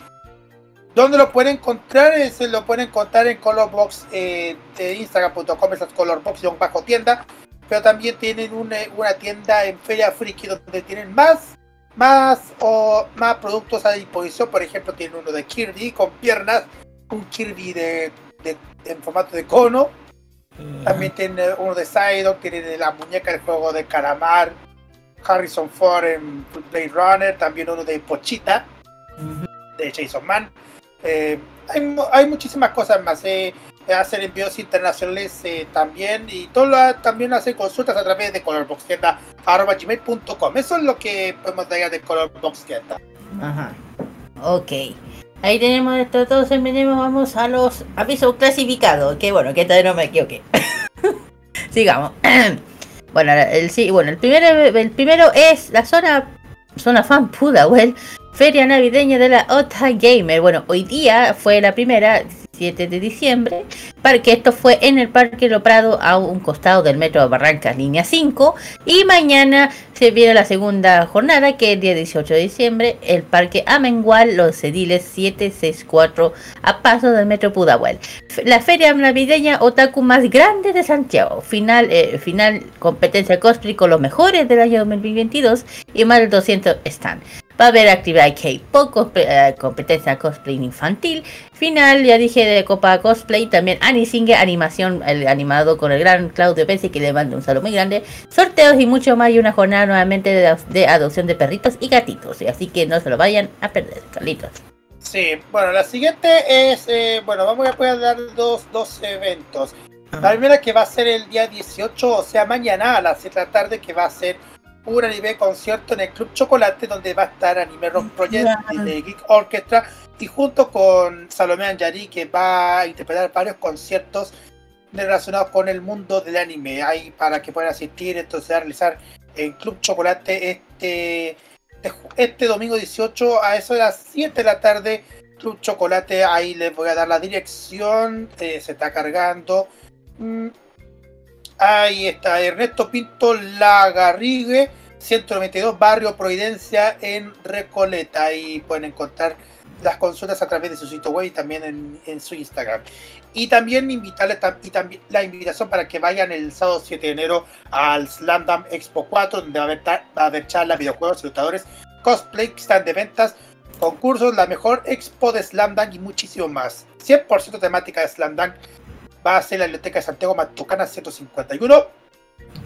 ¿Dónde lo pueden encontrar? Es, lo pueden encontrar en Colorbox eh, de Instagram.com, esas Colorbox bajo tienda. Pero también tienen una, una tienda en Feria Friki donde tienen más, más o más productos a disposición. Por ejemplo, tienen uno de Kirby con piernas, un Kirby de, de- en formato de cono. También tienen uno de Psyduck, tienen la muñeca del juego de Calamar, Harrison Ford en Blade Runner, también uno de Pochita, de Jason Man. Eh, hay, mu- hay muchísimas cosas más. eh, hacen envíos internacionales eh, también y todo lo- también hacen consultas a través de colorboxtienda.gmail.com. Eso es lo que podemos traer de Colorbox Tienda. Ajá. Ok. Ahí tenemos esto todo. Tenemos, vamos a los avisos clasificados. Que bueno, que todavía no me equivoqué. Sigamos. bueno, el, sí, bueno, el primero, el primero es la zona, zona fan Pudahuel, Feria Navideña de la Ota Gamer. Bueno, hoy día fue la primera, 7 de diciembre, para que esto fue en el Parque Lo Prado a un costado del Metro de Barrancas, línea 5. Y mañana se viene la segunda jornada, que es el día 18 de diciembre, el Parque Amengual, Los Ediles 764, a paso del Metro Pudahuel. La feria navideña otaku más grande de Santiago. Final, eh, final competencia con los mejores del año 2022 y más de 200 stand. Va a haber actividad K-pop, cosplay, eh, competencia cosplay infantil. Final, ya dije, de Copa Cosplay. También Anisinge, animación, el animado con el gran Claudio Pese, que le mando un saludo muy grande. Sorteos y mucho más. Y una jornada nuevamente de, de adopción de perritos y gatitos. Así que no se lo vayan a perder, Carlitos. Sí, bueno, la siguiente es, eh, bueno, vamos a poder dar dos, dos eventos. La primera que va a ser el día 18, o sea, mañana a las 7 de la tarde, que va a ser un anime concierto en el Club Chocolate, donde va a estar Anime Rock Project de Geek Orchestra, y junto con Salomé Anjari, que va a interpretar varios conciertos relacionados con el mundo del anime. Ahí para que puedan asistir, entonces a realizar en Club Chocolate este, este, este domingo 18 a eso de las 7 de la tarde. Club Chocolate, ahí les voy a dar la dirección, eh, se está cargando. Mm, Ahí está, Ernesto Pinto Lagarrigue, 192, Barrio Providencia en Recoleta. Ahí pueden encontrar las consultas a través de su sitio web y también en, su Instagram. Y también invitarles y también la invitación para que vayan el sábado 7 de enero al Slamdam Expo 4, donde va a haber, a haber charlas, videojuegos, ilustradores, cosplay, stand de ventas, concursos, la mejor expo de Slamdam y muchísimo más. 100% temática de Slamdam va a ser la Biblioteca de Santiago Matucana 151.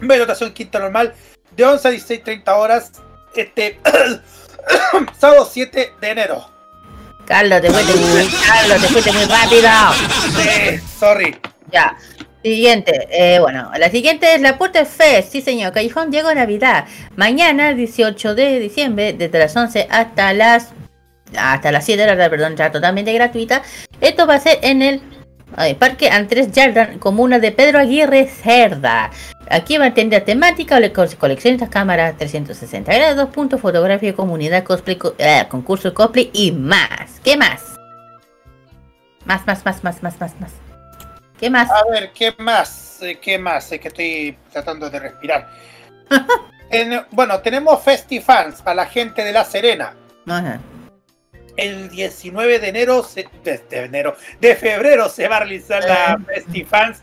Dotación quinta normal de 11 a 16, 30 horas. Este sábado 7 de enero. Carlos, te fuiste muy, Carlos, te fuiste muy rápido. Sí, sorry. Ya. Siguiente, eh, bueno, la siguiente es la Puerta Fest, sí señor, Callejón Diego Navidad. Mañana, 18 de diciembre, desde las 11 hasta las hasta las 7 de la tarde, perdón, ya totalmente gratuita. Esto va a ser en el ay, Parque Andrés Jardan, comuna de Pedro Aguirre Cerda. Aquí va a tener temática, le- co- coleccionistas, cámaras 360 grados, puntos, fotografía, comunidad, cosplay, co- eh, concurso cosplay y más. ¿Qué más? Más, más, más, más, más, más, más. ¿Qué más? A ver, ¿qué más? Eh, ¿Qué más? Es que estoy tratando de respirar. En- bueno, tenemos FestiFans para la gente de La Serena. Ajá. El 19 de enero, se- de, de enero, de febrero se va a realizar la FestiFans,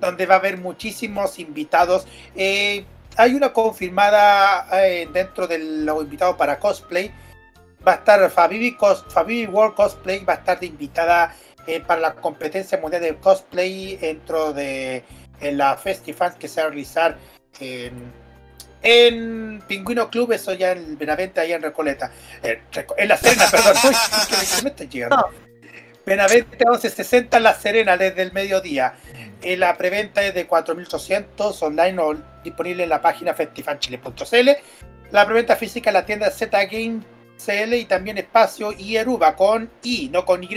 donde va a haber muchísimos invitados. Eh, hay una confirmada eh, dentro de los invitados para cosplay. Va a estar Fabibi, Cos- Fabibi World Cosplay, va a estar de invitada eh, para la competencia mundial de cosplay dentro de en la FestiFans que se va a realizar en, en Pingüino Club, eso ya en Benavente, allá en Recoleta. Eh, en La Serena, perdón. Uy, que me- estoy llegando. Benavente 1160 La Serena desde el mediodía. Eh, la preventa es de 4.800 online o disponible en la página festifanchile.cl. La preventa física en la tienda Z Game CL y también espacio y Eruba con I, no con Y.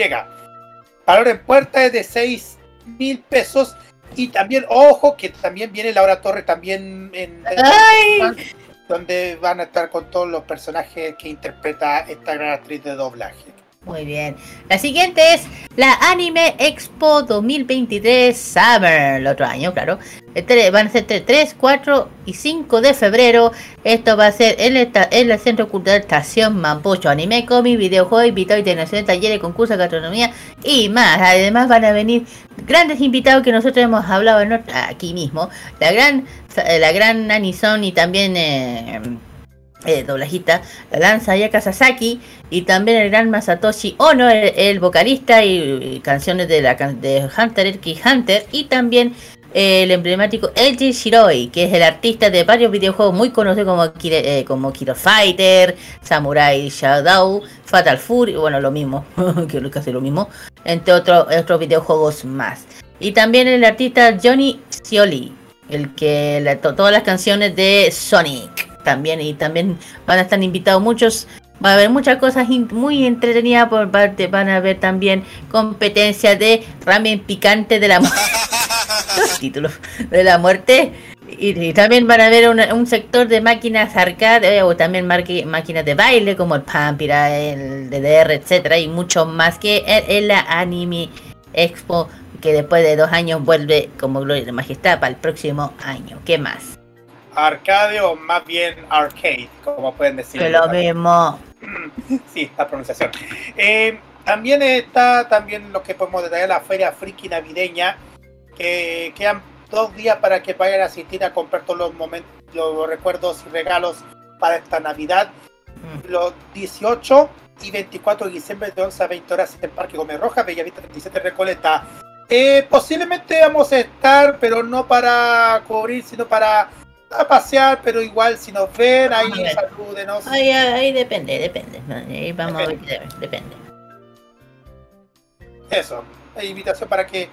Valor en puerta es de 6 mil pesos. Y también, ojo, que también viene Laura Torres también en, ¡Ay! donde van a estar con todos los personajes que interpreta esta gran actriz de doblaje. Muy bien. La siguiente es la Anime Expo 2023 Summer, el otro año, claro. Van a ser entre 3, 4 y 5 de febrero. Esto va a ser en, el Centro Cultural Estación Mampocho. Anime, cómic, videojuegos, invitados internacionales, talleres, concursos, gastronomía y más. Además van a venir grandes invitados que nosotros hemos hablado aquí mismo. La gran, la gran Anison y también... eh, eh, doblajista, la lanza Ayaka Sasaki y también el gran Masatoshi Ono, el, vocalista y, canciones de la de Hunter x Hunter y también el emblemático Eiji Shiroi, que es el artista de varios videojuegos muy conocidos como, eh, como Kiro Fighter, Samurai Shadow, Fatal Fury, bueno, lo mismo, que casi lo mismo, entre otros otros videojuegos más. Y también el artista Johnny Scioli, el que la- to- todas las canciones de Sonic también y también van a estar invitados muchos va a haber muchas cosas muy entretenidas por parte van a haber también competencia de ramen picante de la muerte los títulos de la muerte y, y también van a haber una- un sector de máquinas arcade eh, o también marque- máquinas de baile como el Pampira, el DDR, etcétera y mucho más que en, en la Anime Expo que después de dos años vuelve como Gloria de Majestad para el próximo año. ¿Qué más? Arcade o más bien arcade, como pueden decir. Que lo mismo. Sí, la pronunciación. Eh, también está también lo que podemos detallar la feria friki navideña, que quedan dos días para que vayan a asistir a comprar todos los momentos, los recuerdos y regalos para esta Navidad. Los 18 y 24 de diciembre de 11 a 20 horas en Parque Gómez Roja, Bellavista 37 Recoleta. Eh, posiblemente vamos a estar, pero no para cubrir, sino para a pasear, pero igual si nos ven, ahí ver. salúdenos. Ahí, ahí depende, depende. Ahí vamos a ver, depende. Eso, invitación para que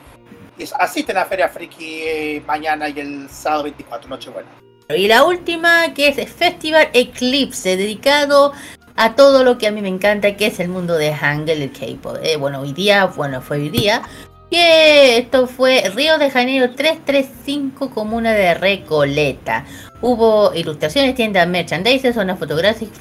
asisten a Feria Friki eh, mañana y el sábado 24, Nochebuena. Y la última, que es el Festival Eclipse, dedicado a todo lo que a mí me encanta, que es el mundo de Hangul, el K-pop. Eh, bueno, hoy día, bueno, fue hoy día, que esto fue Río de Janeiro 335, comuna de Recoleta. Hubo ilustraciones, tiendas merchandise, zonas fotográficas,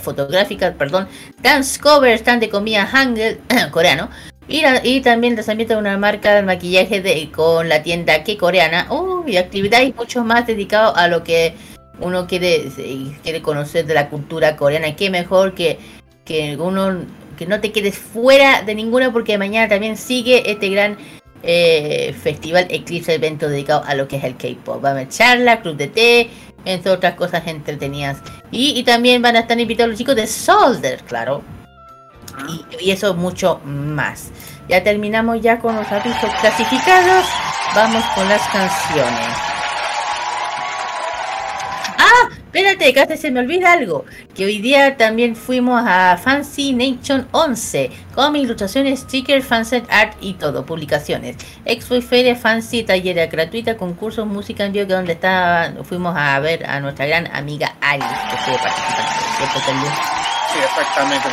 fotográficas, perdón, dance covers, stand de comida Hangul, coreano. Y, la- y también lanzamiento de una marca de maquillaje de, con la tienda que coreana. Oh, y actividades mucho más dedicado a lo que uno quiere, se- quiere conocer de la cultura coreana. Qué mejor que, que uno que no te quedes fuera de ninguna porque mañana también sigue este gran eh, festival Eclipse evento dedicado a lo que es el K-pop. Va a haber charla, club de té, entre otras cosas entretenidas. Y, también van a estar invitados los chicos de Solder, claro. Y, y eso mucho más. Ya terminamos ya con los avisos clasificados. Vamos con las canciones. Espérate, que hasta se me olvida algo. Que hoy día también fuimos a Fancy Nation 11. Con ilustraciones, stickers, fanset art y todo. Publicaciones. Expo y Feria Fancy, taller gratuita, concursos, música en vivo. Que donde está, fuimos a ver a nuestra gran amiga Alice. Que estuvo participando. Sí, exactamente,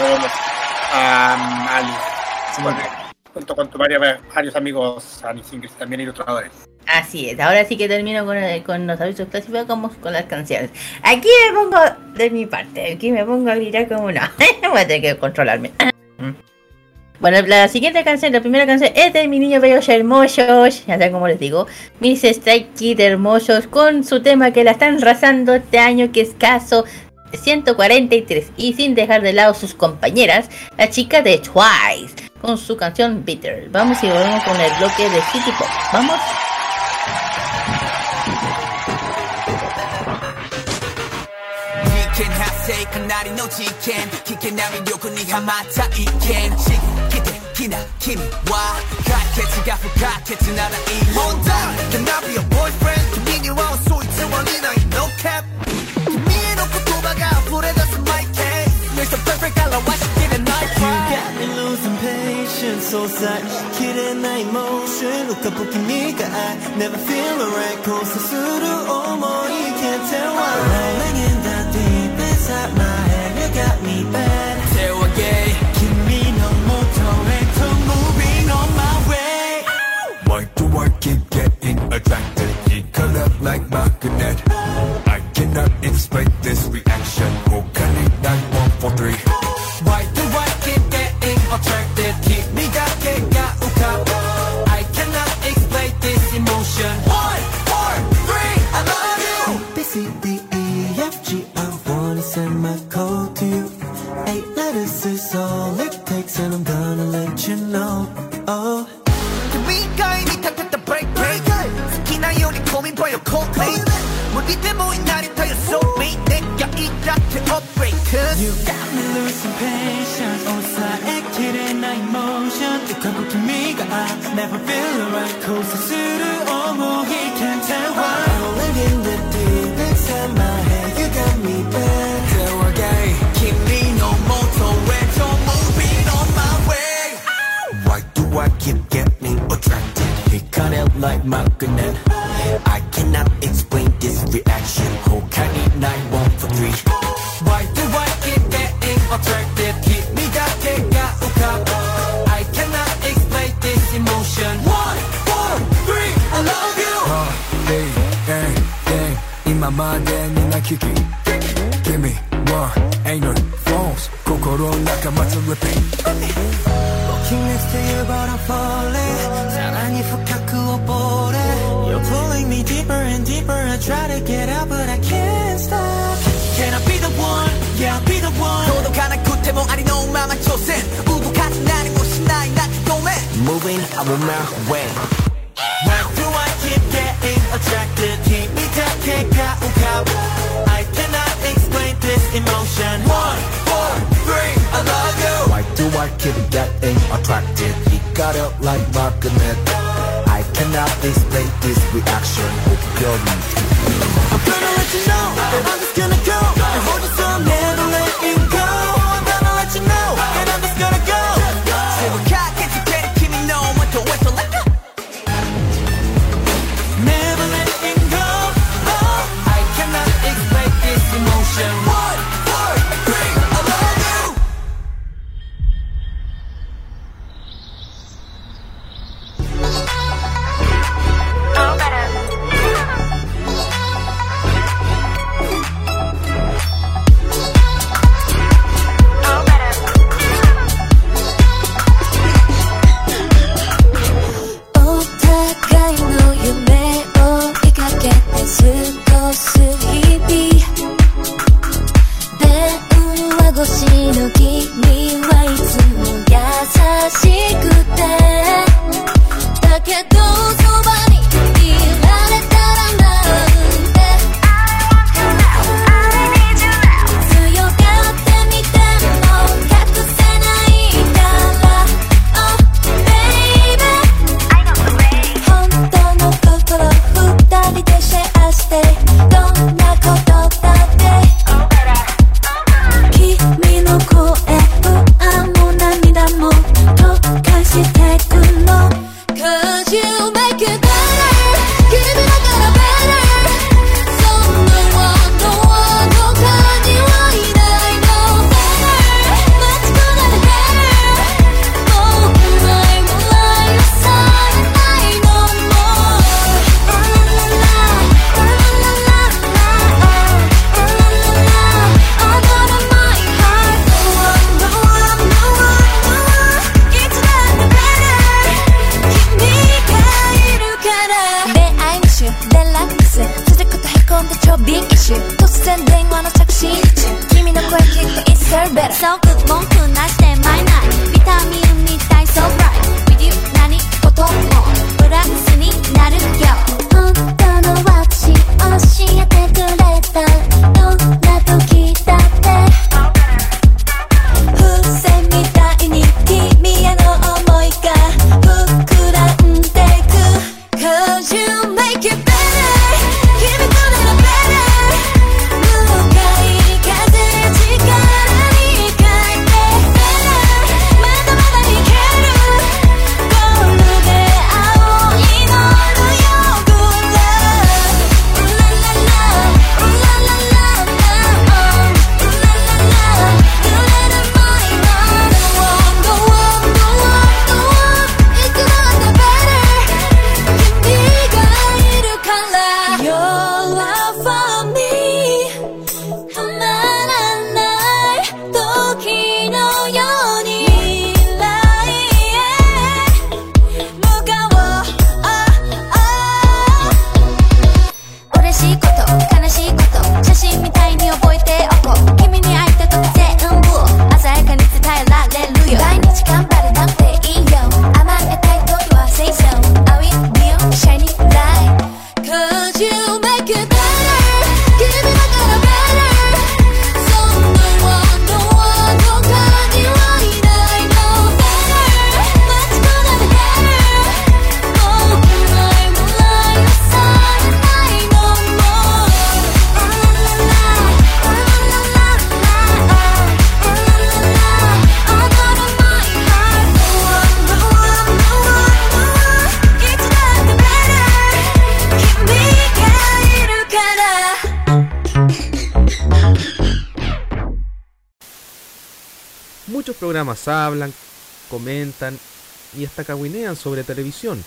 a Alice. Bueno, junto con varios, varios amigos Singers, también ilustradores. Así es, ahora sí que termino con, el- con los avisos clasificados como con las canciones. Aquí me pongo de mi parte, aquí me pongo a gritar como no. Voy a tener que controlarme. Bueno, la siguiente canción, la primera canción es de mi niño bellos hermosos, ya saben cómo les digo, mis Strike Kids hermosos, con su tema que la están razando este año que es caso 143 y sin dejar de lado sus compañeras, la chica de Twice con su canción Bitter. Vamos y volvemos con el bloque de City Pop. Vamos. Perfect 表しきれない You got me losing patience そうさきれない motion 浮かぶ君が I never feel alright 交差する想い Can't tell why Rolling in the deep inside my head You got me bad 手を上げ君の元へと Moving on my way Why do I keep getting attracted? He cut up like magnet. I cannot explain this reaction. Who can it? Nine one four three. never feel a roller coaster 수를 어머히 can't tell why. I'm living in the deep inside my head. You got me back 대화가이 keep me no motorway So moving on my way? Why do I keep getting attracted? He cut out like my magnet I cannot explain this reaction. 今までにない危機君は ain't no phones 心の中待つ repeat Walking next to you but I'm falling さらに深く溺れ You're pulling me deeper and deeper I try to get out but I can't stop Can I be the one? Yeah, I'll be the one 届かなくてもありのまま挑戦動かず何もしないなってごめん Moving on my way I keep getting attracted? He got up like magnet. I cannot explain this reaction. Oh, girl, I'm gonna let you know that I'm just gonna go hablan, comentan y hasta caguinean sobre televisión,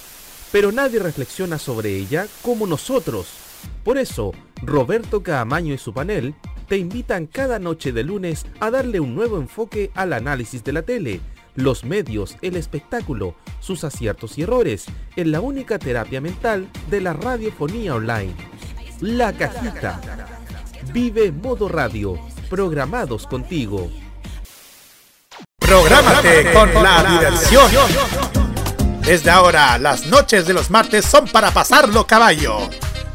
pero nadie reflexiona sobre ella como nosotros. Por eso, Roberto Caamaño y su panel te invitan cada noche de lunes a darle un nuevo enfoque al análisis de la tele, los medios, el espectáculo, sus aciertos y errores, en la única terapia mental de la radiofonía online. La cajita. Vive modo radio, programados contigo. Prográmate con la diversión. Desde ahora, las noches de los martes son para pasarlo caballo.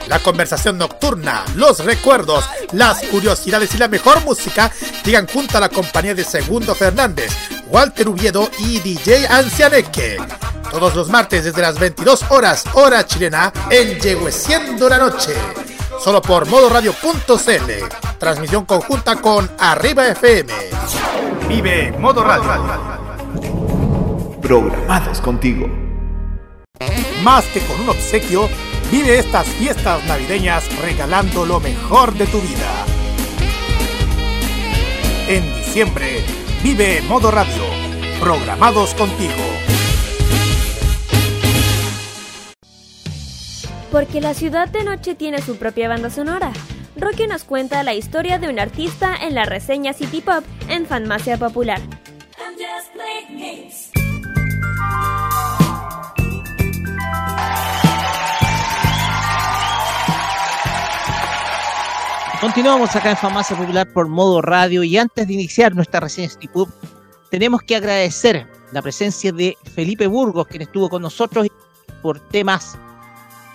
La conversación nocturna, los recuerdos, las curiosidades y la mejor música llegan junto a la compañía de Segundo Fernández, Walter Ubiedo y DJ Ancianeque. Todos los martes desde las 22 horas, hora chilena, en Yegueciendo la Noche. Solo por modoradio.cl. Transmisión conjunta con Arriba FM. Vive Modo Radio. Programados contigo. Más que con un obsequio, vive estas fiestas navideñas regalando lo mejor de tu vida. En diciembre, vive Modo Radio. Programados contigo. Porque la ciudad de noche tiene su propia banda sonora. Rocky nos cuenta la historia de un artista en la reseña City Pop en Fanmacia Popular. Continuamos acá en Farmacia Popular por modo radio y antes de iniciar nuestra reseña City Pop, tenemos que agradecer la presencia de Felipe Burgos, quien estuvo con nosotros por temas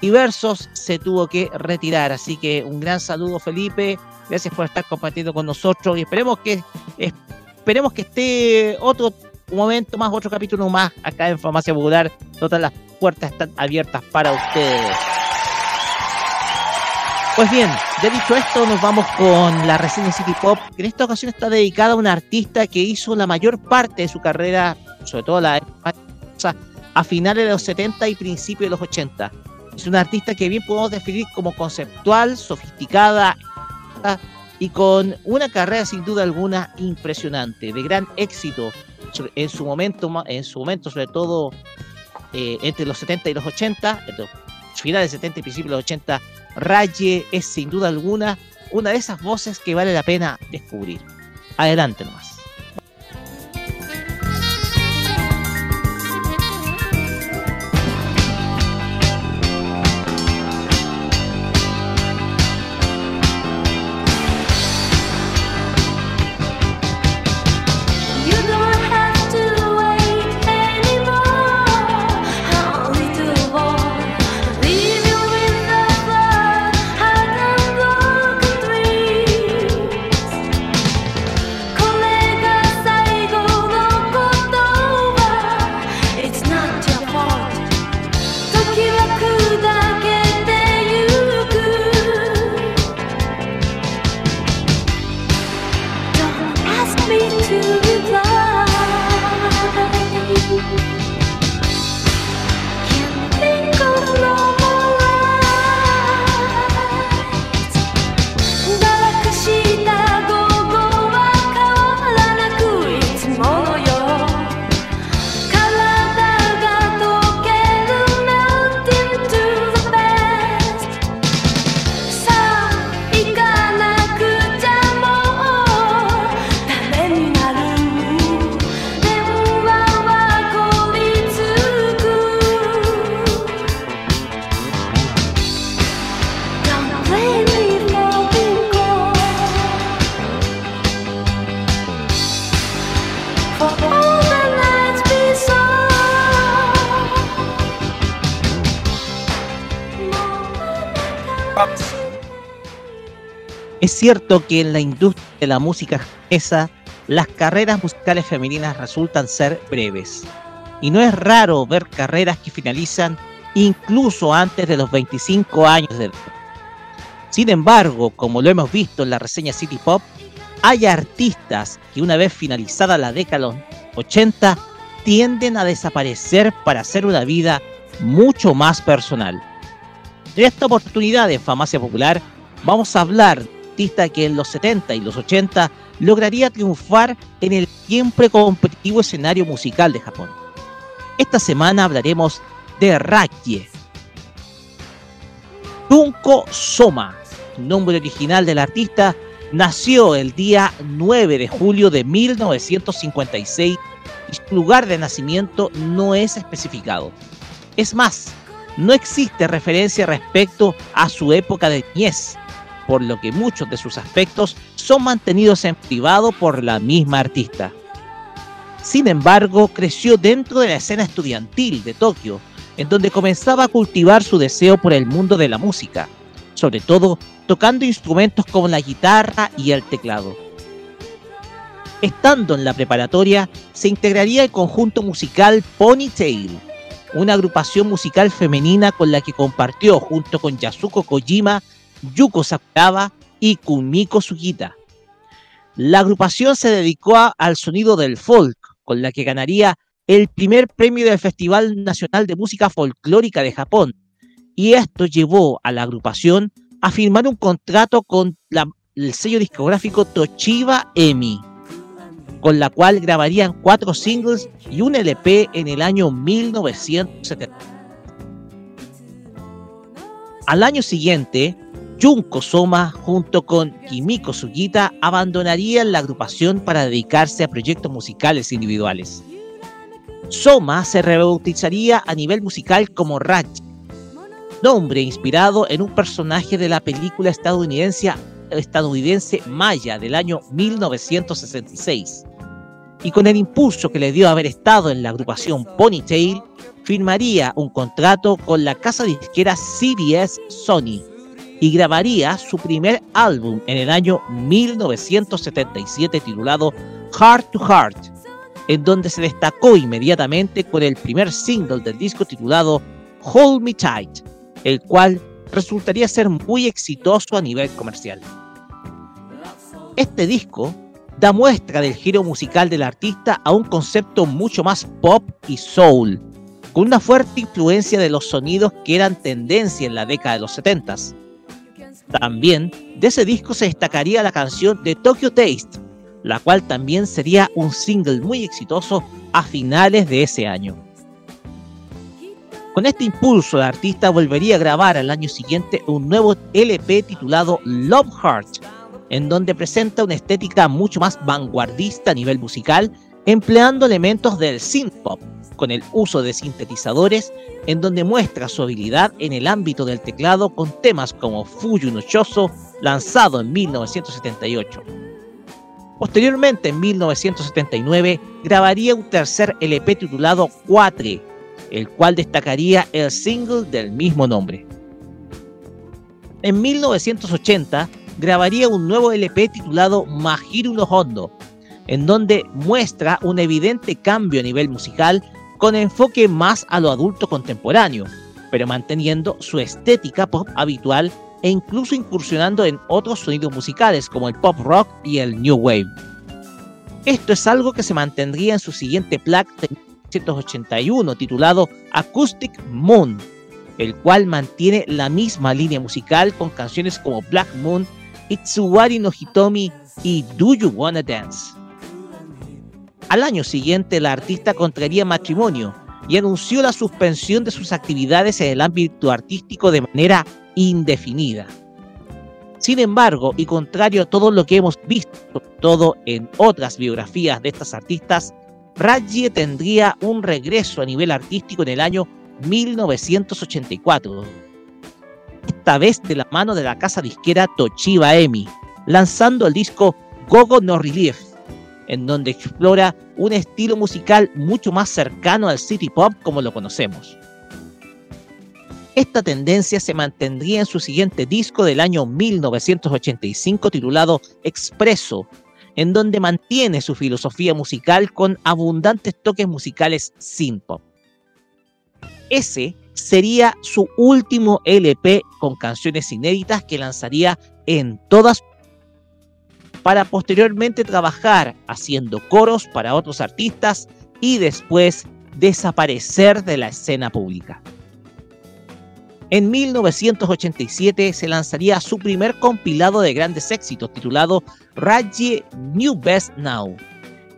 diversos se tuvo que retirar. Así que un gran saludo Felipe, gracias por estar compartiendo con nosotros y esperemos que esperemos que esté otro momento más, otro capítulo más acá en Farmacia Popular. Todas las puertas están abiertas para ustedes. Pues bien, ya dicho esto, nos vamos con la reseña City Pop, que en esta ocasión está dedicada a un artista que hizo la mayor parte de su carrera, sobre todo la a finales de los 70 y principios de los 80. Es una artista que bien podemos definir como conceptual, sofisticada y con una carrera sin duda alguna impresionante, de gran éxito en su momento, en su momento sobre todo eh, entre los 70 y los 80, entre finales de 70 y principios de los 80, Raye es sin duda alguna una de esas voces que vale la pena descubrir. Adelante nomás. Cierto que en la industria de la música japonesa las carreras musicales femeninas resultan ser breves. Y no es raro ver carreras que finalizan incluso antes de los 25 años de edad. Sin embargo, como lo hemos visto en la reseña City Pop, hay artistas que una vez finalizada la década de los 80 tienden a desaparecer para hacer una vida mucho más personal. En esta oportunidad de Famacia Popular vamos a hablar de artistas que en los 70 y los 80 lograría triunfar en el siempre competitivo escenario musical de Japón. Esta semana hablaremos de Rakie. Junko Soma, nombre original del artista, nació el día 9 de julio de 1956 y su lugar de nacimiento no es especificado. Es más, no existe referencia respecto a su época de niñez, por lo que muchos de sus aspectos son mantenidos en privado por la misma artista. Sin embargo, creció dentro de la escena estudiantil de Tokio, en donde comenzaba a cultivar su deseo por el mundo de la música, sobre todo tocando instrumentos como la guitarra y el teclado. Estando en la preparatoria, se integraría el conjunto musical Ponytail, una agrupación musical femenina con la que compartió junto con Yasuko Kojima, Yuko Sakuraba y Kumiko Sugita. La agrupación se dedicó al sonido del folk, con la que ganaría el primer premio del Festival Nacional de Música Folclórica de Japón, y esto llevó a la agrupación a firmar un contrato con el sello discográfico Toshiba Emi, con la cual grabarían cuatro singles y un LP en el año 1970. Al año siguiente, Junko Soma junto con Kimiko Sugita abandonarían la agrupación para dedicarse a proyectos musicales individuales. Soma se rebautizaría a nivel musical como Raj, nombre inspirado en un personaje de la película estadounidense, estadounidense Maya del año 1966. Y con el impulso que le dio haber estado en la agrupación Ponytail, firmaría un contrato con la casa disquera CBS Sony y grabaría su primer álbum en el año 1977 titulado Heart to Heart, en donde se destacó inmediatamente con el primer single del disco titulado Hold Me Tight, el cual resultaría ser muy exitoso a nivel comercial. Este disco da muestra del giro musical del artista a un concepto mucho más pop y soul, con una fuerte influencia de los sonidos que eran tendencia en la década de los 70 También de ese disco se destacaría la canción de Tokyo Taste, la cual también sería un single muy exitoso a finales de ese año. Con este impulso, el artista volvería a grabar al año siguiente un nuevo LP titulado Love Heart, en donde presenta una estética mucho más vanguardista a nivel musical, empleando elementos del synth pop, con el uso de sintetizadores, en donde muestra su habilidad en el ámbito del teclado con temas como Fuyu no Choso, lanzado en 1978. Posteriormente, en 1979, grabaría un tercer LP titulado Cuatre, el cual destacaría el single del mismo nombre. En 1980 grabaría un nuevo LP titulado Mahiru no Hondo, en donde muestra un evidente cambio a nivel musical con enfoque más a lo adulto contemporáneo, pero manteniendo su estética pop habitual e incluso incursionando en otros sonidos musicales como el pop rock y el new wave. Esto es algo que se mantendría en su siguiente plaque de 1981 titulado Acoustic Moon, el cual mantiene la misma línea musical con canciones como Black Moon, Itsuwari no Hitomi y Do You Wanna Dance. Al año siguiente, la artista contraería matrimonio y anunció la suspensión de sus actividades en el ámbito artístico de manera indefinida. Sin embargo, y contrario a todo lo que hemos visto, todo en otras biografías de estas artistas, Raggie tendría un regreso a nivel artístico en el año 1984, esta vez de la mano de la casa disquera Toshiba Emi, lanzando el disco Gogo no Relief, en donde explora un estilo musical mucho más cercano al city pop como lo conocemos. Esta tendencia se mantendría en su siguiente disco del año 1985 titulado Expreso, en donde mantiene su filosofía musical con abundantes toques musicales synth-pop. Ese sería su último LP con canciones inéditas que lanzaría en todas para posteriormente trabajar haciendo coros para otros artistas y después desaparecer de la escena pública. En 1987 se lanzaría su primer compilado de grandes éxitos titulado Raggie New Best Now,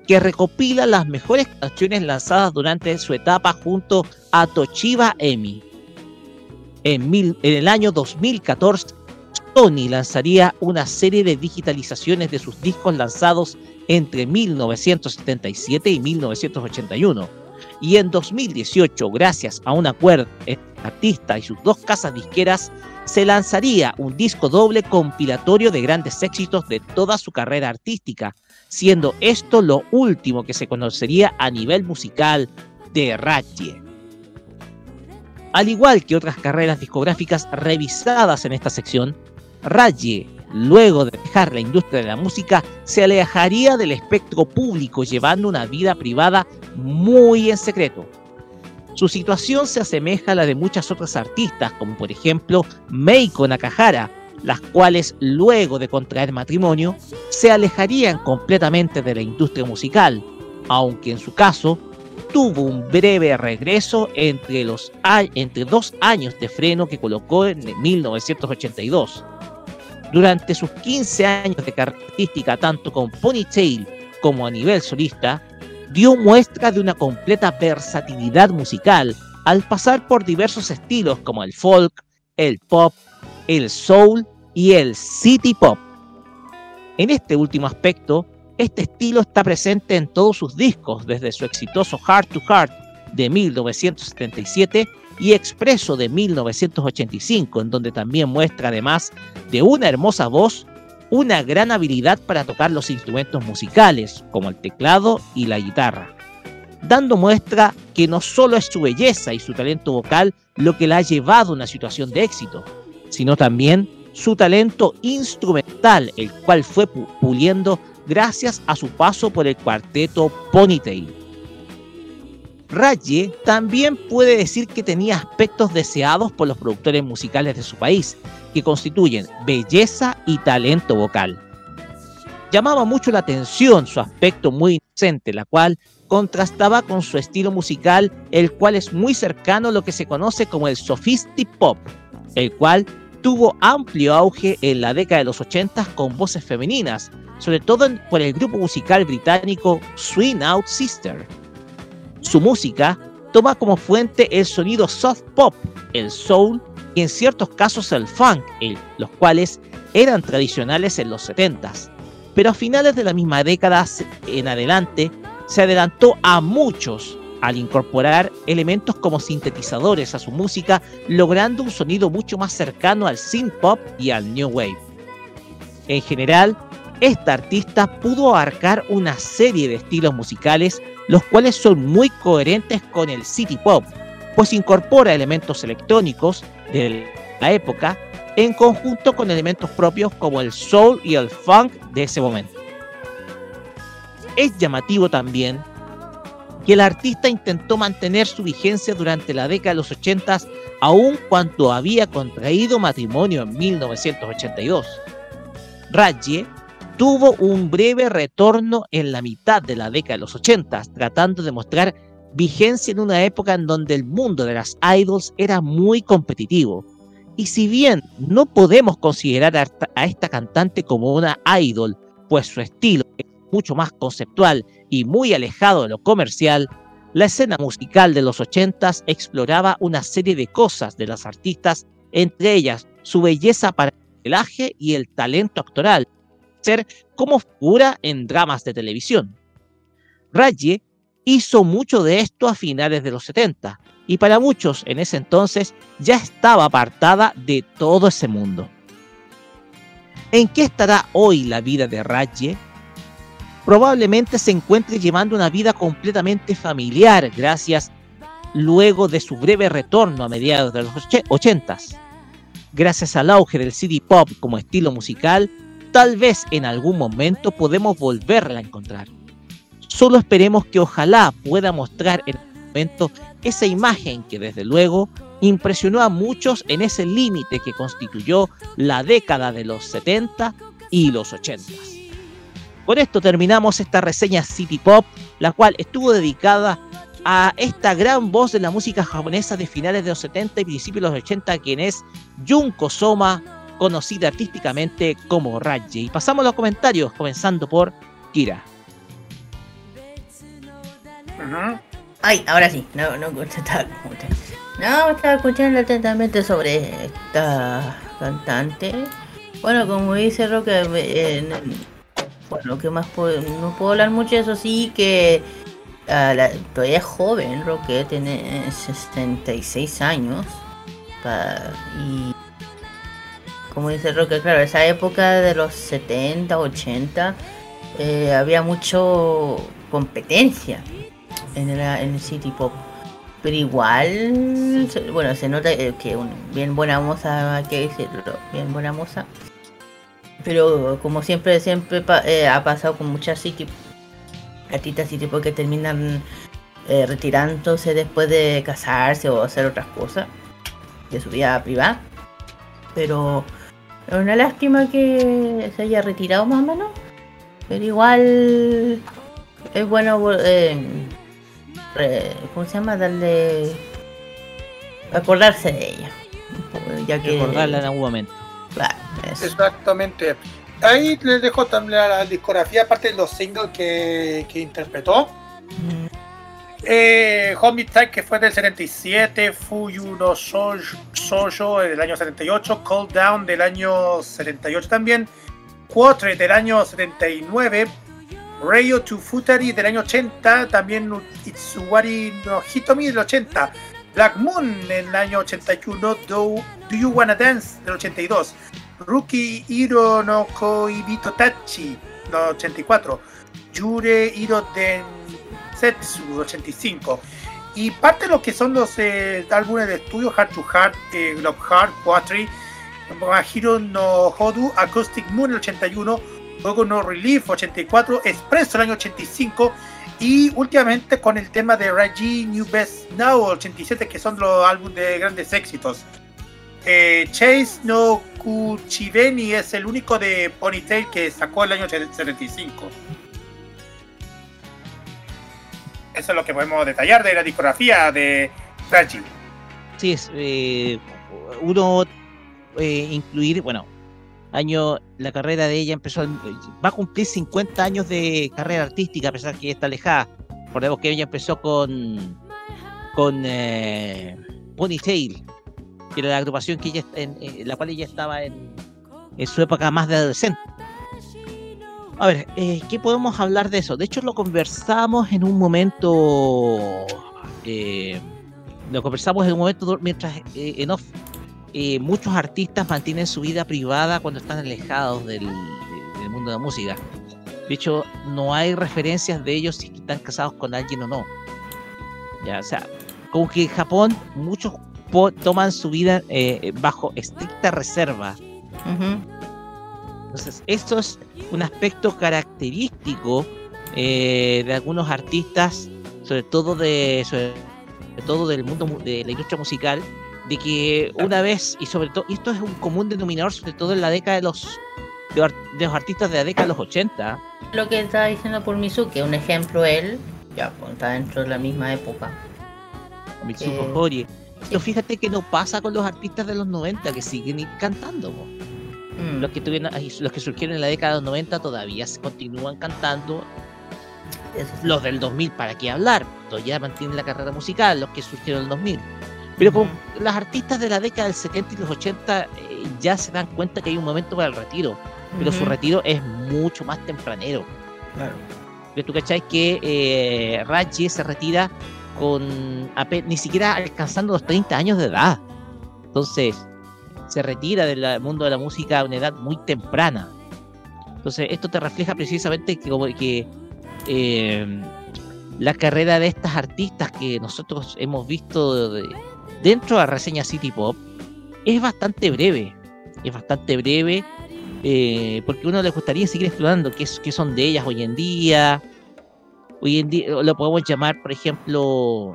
que recopila las mejores canciones lanzadas durante su etapa junto a Toshiba Emi. En, en el año 2014, Sony lanzaría una serie de digitalizaciones de sus discos lanzados entre 1977 y 1981. Y en 2018, gracias a un acuerdo artista y sus dos casas disqueras, se lanzaría un disco doble compilatorio de grandes éxitos de toda su carrera artística, siendo esto lo último que se conocería a nivel musical de Ratchet. Al igual que otras carreras discográficas revisadas en esta sección, Raye, luego de dejar la industria de la música, se alejaría del espectro público llevando una vida privada muy en secreto. Su situación se asemeja a la de muchas otras artistas, como por ejemplo Meiko Nakahara, las cuales luego de contraer matrimonio se alejarían completamente de la industria musical, aunque en su caso tuvo un breve regreso entre, los, entre dos años de freno que colocó en 1982. Durante sus 15 años de carrera artística, tanto con Ponytail como a nivel solista, dio muestra de una completa versatilidad musical al pasar por diversos estilos como el folk, el pop, el soul y el city pop. En este último aspecto, este estilo está presente en todos sus discos, desde su exitoso Heart to Heart de 1977 y Expreso de 1985, en donde también muestra además de una hermosa voz, una gran habilidad para tocar los instrumentos musicales, como el teclado y la guitarra, dando muestra que no solo es su belleza y su talento vocal lo que la ha llevado a una situación de éxito, sino también su talento instrumental, el cual fue pu- puliendo gracias a su paso por el cuarteto Ponytail. Raye también puede decir que tenía aspectos deseados por los productores musicales de su país, que constituyen belleza y talento vocal. Llamaba mucho la atención su aspecto muy inocente, la cual contrastaba con su estilo musical, el cual es muy cercano a lo que se conoce como el sophistic pop, el cual tuvo amplio auge en la década de los 80 con voces femeninas, sobre todo por el grupo musical británico Swing Out Sister. Su música toma como fuente el sonido soft pop, el soul y en ciertos casos el funk, los cuales eran tradicionales en los 70s. Pero a finales de la misma década en adelante se adelantó a muchos al incorporar elementos como sintetizadores a su música, logrando un sonido mucho más cercano al synth pop y al new wave. En general, esta artista pudo abarcar una serie de estilos musicales los cuales son muy coherentes con el city pop, pues incorpora elementos electrónicos de la época en conjunto con elementos propios como el soul y el funk de ese momento. Es llamativo también que el artista intentó mantener su vigencia durante la década de los 80 aun cuando había contraído matrimonio en 1982. Raye tuvo un breve retorno en la mitad de la década de los 80, tratando de mostrar vigencia en una época en donde el mundo de las idols era muy competitivo. Y si bien no podemos considerar a esta- cantante como una idol, pues su estilo es mucho más conceptual y muy alejado de lo comercial, la escena musical de los 80s exploraba una serie de cosas de las artistas, entre ellas su belleza para el modelaje y el talento actoral, como figura en dramas de televisión. Raye hizo mucho de esto a finales de los 70 y para muchos en ese entonces ya estaba apartada de todo ese mundo. ¿En qué estará hoy la vida de Raye? Probablemente se encuentre llevando una vida completamente familiar gracias luego de su breve retorno a mediados de los och- 80s. Gracias al auge del CD pop como estilo musical, tal vez en algún momento podemos volverla a encontrar. Solo esperemos que ojalá pueda mostrar en algún momento esa imagen que desde luego impresionó a muchos en ese límite que constituyó la década de los 70 y los 80. Con esto terminamos esta reseña City Pop, la cual estuvo dedicada a esta gran voz de la música japonesa de finales de los 70 y principios de los 80, quien es Junko Soma, conocida artísticamente como Raji. Y pasamos a los comentarios, comenzando por Kira. Ay, ahora sí, no, no, estaba. No, estaba escuchando atentamente sobre esta cantante. Bueno, como dice Roque, eh, bueno, ¿qué más puedo? No puedo hablar mucho de eso, sí que ah, la- todavía es joven, Roque, tiene 66 años. Pa- y como dice Roque, claro, esa época de los 70, 80, eh, había mucho competencia en el, en City Pop. Pero igual, bueno, se nota eh, que un, bien buena moza, hay que decirlo, bien buena moza. Pero como siempre, siempre eh, ha pasado con muchas City artistas City Pop que terminan retirándose después de casarse o hacer otras cosas de su vida privada. Pero es una lástima que se haya retirado más o menos. Pero igual es bueno eh, re- ¿cómo se llama? darle acordarse de ella. Ya que Recordarla en algún momento. Claro, eso. Exactamente. Ahí les dejo también la discografía, aparte de los singles que, que interpretó. Eh, Homicide, que fue del 77, Fuyu no Shoujo Shoujo del año 78, Cold Down del año 78 también, Quatre del año 79, Rayo to Futari del año 80, también Itsuwari no Hitomi del 80, Black Moon en el año 81, Do, Do You Wanna Dance del 82, Rookie Hiro no Koibito Tachi del 84, Yure Hiro Densetsu 85. Y parte de lo que son los eh, álbumes de estudio, Heart to Heart, eh, Love Heart, Quatri, Mahiro no Hodu, Acoustic Moon el 81, luego No Relief 84, Expresso el año 85 y últimamente con el tema de Raji New Best Now 87 que son los álbumes de grandes éxitos. Eh, Chase no Kuchibeni es el único de Ponytail que sacó el año 75. Eso es lo que podemos detallar de la discografía de Raji. Sí, es eh, uno eh, incluir, bueno, año, la carrera de ella empezó, va a cumplir 50 años de carrera artística, a pesar que está alejada. Recordemos que ella empezó con, con eh, Ponytail, que era la agrupación que ella, en, en la cual ella estaba en, en su época más de adolescente. A ver, eh, ¿qué podemos hablar de eso? De hecho, lo conversamos en un momento. eh, lo conversamos en un momento mientras eh, en off. eh, muchos artistas mantienen su vida privada cuando están alejados del, de- del mundo de la música. De hecho, no hay referencias de ellos si están casados con alguien o no. Ya, o sea, como que en Japón muchos toman su vida bajo estricta reserva. Entonces, esto es un aspecto característico eh, de algunos artistas, sobre todo de sobre todo del mundo mu- de la industria musical, de que una vez y sobre todo y esto es un común denominador sobre todo en la década de los de, los artistas de la década de los 80 Lo que estaba diciendo por Mizuki, un ejemplo él, ya pues, está dentro de la misma época. Mitsuko Eh, Hori. Pero fíjate que no pasa con los artistas de los 90 que siguen cantando. po. Mm. Los que tuvieron, los que surgieron en la década de los 90 todavía se continúan cantando. Los del 2000, ¿para qué hablar? Todavía mantienen la carrera musical, los que surgieron en el 2000. Pero con las artistas de la década del 70 y los 80 eh, ya se dan cuenta que hay un momento para el retiro. Pero su retiro es mucho más tempranero. Claro. Pero tú cacháis que eh, Raji se retira con ni siquiera alcanzando los 30 años de edad. Entonces, se retira del mundo de la música a una edad muy temprana. Entonces, esto te refleja precisamente que, como que eh, la carrera de estas artistas que nosotros hemos visto de- dentro de la reseña City Pop es bastante breve. Es bastante breve eh, porque uno le gustaría seguir explorando qué, qué son de ellas hoy en día. Hoy en día lo podemos llamar, por ejemplo,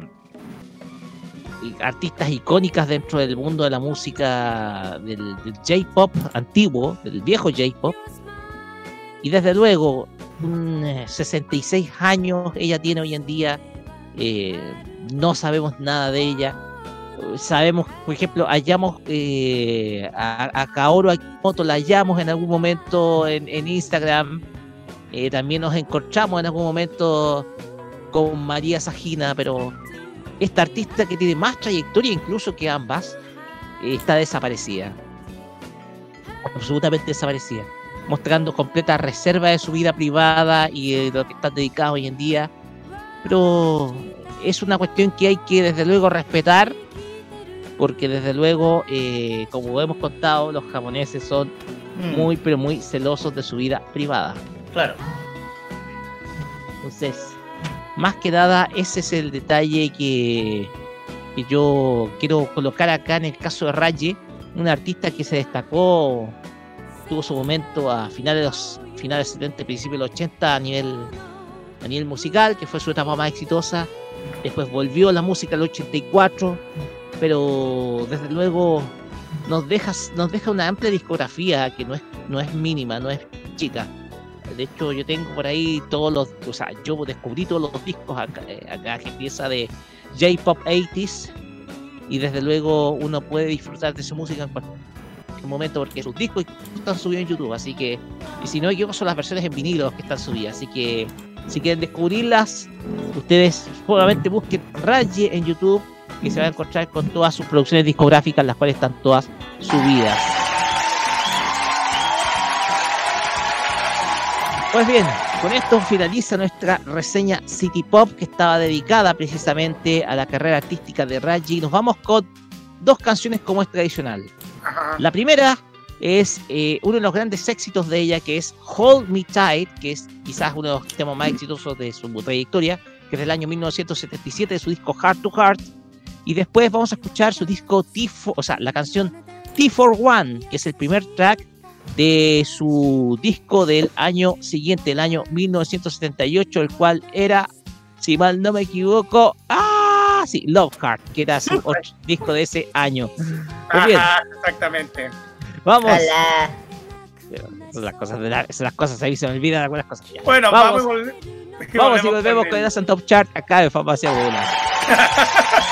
artistas icónicas dentro del mundo de la música del, J-pop antiguo, del viejo J-pop. Y desde luego, un, eh, 66 años ella tiene hoy en día eh, no sabemos nada de ella. Sabemos, por ejemplo, hallamos eh, a, a Kaoru Akimoto, la hallamos en algún momento en, Instagram. Eh, también nos encontramos en algún momento con María Sajina, pero esta artista que tiene más trayectoria incluso que ambas, eh, está desaparecida. Absolutamente desaparecida. Mostrando completa reserva de su vida privada y de lo que está dedicado hoy en día. Pero es una cuestión que hay que desde luego respetar, porque desde luego, eh, como hemos contado, los japoneses son Mm. muy, pero muy celosos de su vida privada. Claro. Entonces, más que nada, ese es el detalle que, que yo quiero colocar acá en el caso de Raye, un artista que se destacó, tuvo su momento a finales de los finales 70, principios de los 80 a nivel, a nivel musical, que fue su etapa más exitosa. Después volvió a la música en el 84, pero desde luego nos deja, nos deja una amplia discografía que no es, no es mínima, no es chica. De hecho, yo tengo por ahí todos los, o sea, yo descubrí todos los discos acá, eh, acá que empieza de J-Pop 80s y desde luego uno puede disfrutar de su música en cualquier momento porque sus discos están subidos en YouTube, así que, y si no me son las versiones en vinilo que están subidas, así que si quieren descubrirlas, ustedes solamente busquen Raye en YouTube y se van a encontrar con todas sus producciones discográficas, las cuales están todas subidas. Pues bien, con esto finaliza nuestra reseña City Pop que estaba dedicada precisamente a la carrera artística de Raji. Nos vamos con dos canciones como es tradicional. La primera es eh, uno de los grandes éxitos de ella que es Hold Me Tight, que es quizás uno de los temas más exitosos de su trayectoria, que es del año 1977 de su disco Heart to Heart. Y después vamos a escuchar su disco T4, o sea, la canción T41, que es el primer track de su disco del año siguiente, el año 1978, el cual era, si mal no me equivoco, ah, sí, Love Heart, que era su otro disco de ese año. Bien, Ajá, exactamente. vamos. Hola. Son las cosas, de la- son las cosas, ahí se me olvidan algunas cosas. Ya. Bueno, vamos, vamos, y volvemos con el- Top Chart acá de Farmacia Bola.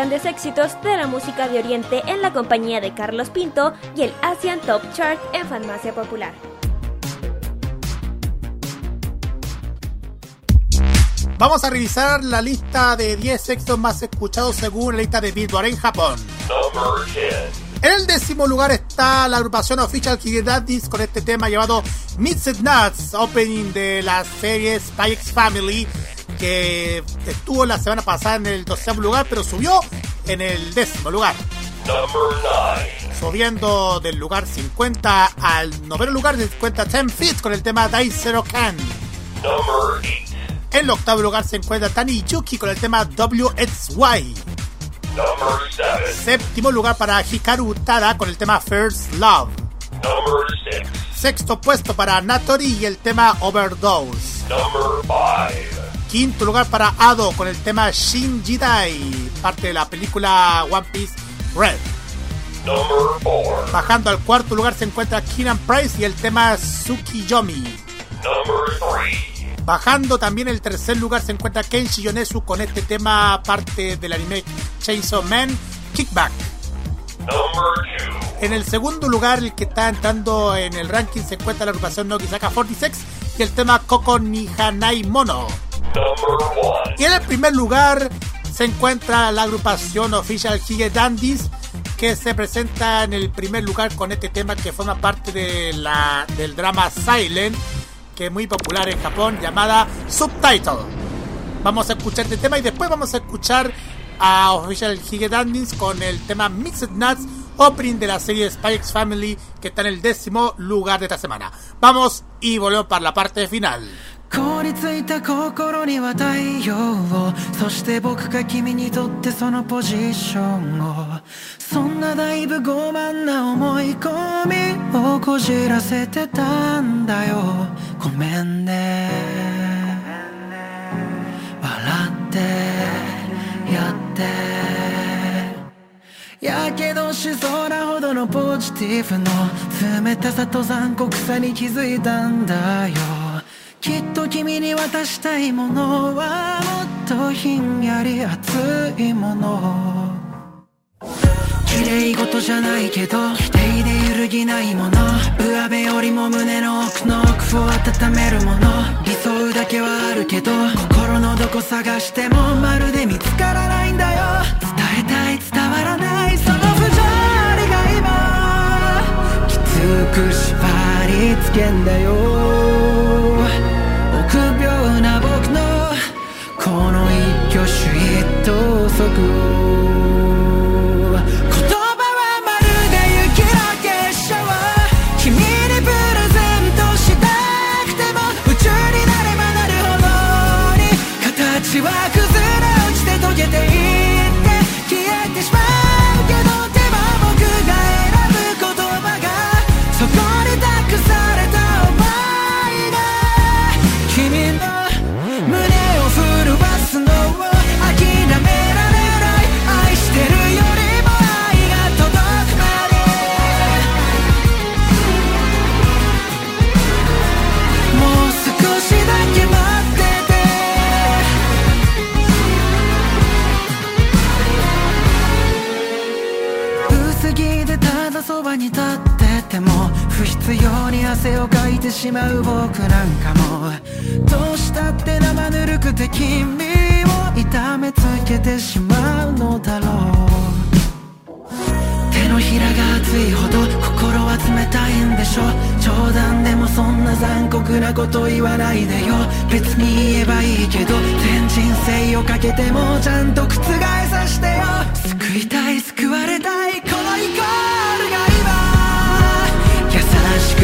grandes éxitos de la música de Oriente en la compañía de Carlos Pinto y el Asian Top Chart en Farmacia Popular. Vamos a revisar la lista de 10 éxitos más escuchados según la lista de Billboard en Japón. En el décimo lugar está la agrupación Official Daddies con este tema llamado Mixed Nuts, opening de la serie Spy X Family, que estuvo la semana pasada en el doceavo lugar, pero subió en el décimo lugar. Subiendo del lugar 50 al noveno lugar, se encuentra 10 Feet con el tema Dai Zero Can. En el octavo lugar se encuentra Tani Yuki con el tema WXY. Séptimo lugar para Hikaru Tada con el tema First Love. Sexto puesto para Natori y el tema Overdose. Quinto lugar para Ado con el tema Shin Jidai, parte de la película One Piece Red. Bajando al cuarto lugar se encuentra Keenan Price y el tema Tsukiyomi. Bajando también el tercer lugar se encuentra Kenshi Yonezu con este tema parte del anime Chainsaw Man Kickback. En el segundo lugar, el que está entrando en el ranking se encuentra la agrupación Nogisaka 46 y el tema Koko ni Hanai Mono. Y en el primer lugar se encuentra la agrupación Official Hige Dandies que se presenta en el primer lugar con este tema que forma parte de la, del drama Silent que es muy popular en Japón llamada Subtitle. Vamos a escuchar este tema y después vamos a escuchar a Official Hige Dandies con el tema Mixed Nuts opening de la serie X Family que está en el décimo lugar de esta semana. Vamos y volvemos para la parte final. 凍りついた心には太陽を。そして僕が君にとってそのポジションを。そんなだいぶ傲慢な思い込みをこじらせてたんだよ。ごめんね。笑ってやって。やけどしそうなほどのポジティブの冷たさと残酷さに気づいたんだよ。きっと君に渡したいものはもっとひんやり熱いもの。綺麗事じゃないけど否定で揺るぎないもの。上辺よりも胸の奥の奥を温めるもの。理想だけはあるけど心のどこ探してもまるで見つからないんだよ。伝えたい伝わらないその不条理が今。きつく縛りつけんだよ。corner てしまう僕なんかもどうしたって生ぬるくて君を痛めつけてしまうのだろう。手のひらが熱いほど心は冷たいんでしょ。冗談でもそんな残酷なこと言わないでよ。別に言えばいいけど全人生をかけてもちゃんと覆さしてよ。救いたい救われたいこのイコールが今優しく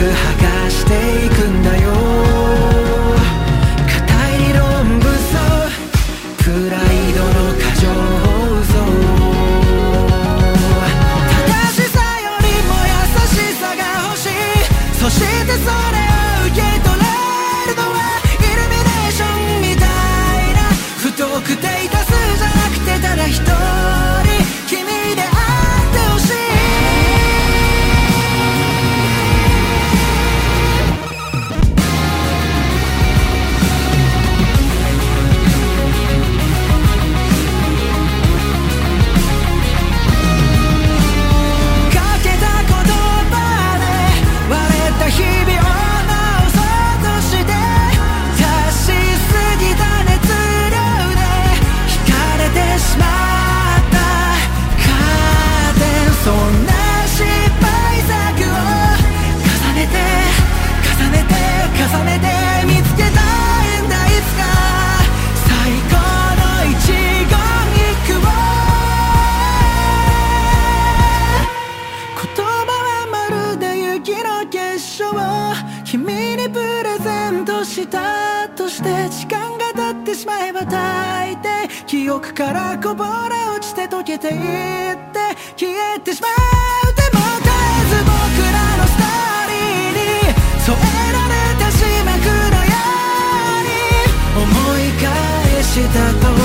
記憶からこぼれ落ちて溶けていって消えてしまうでも絶えず僕らのストーリーに添えられた締めくのように思い返したと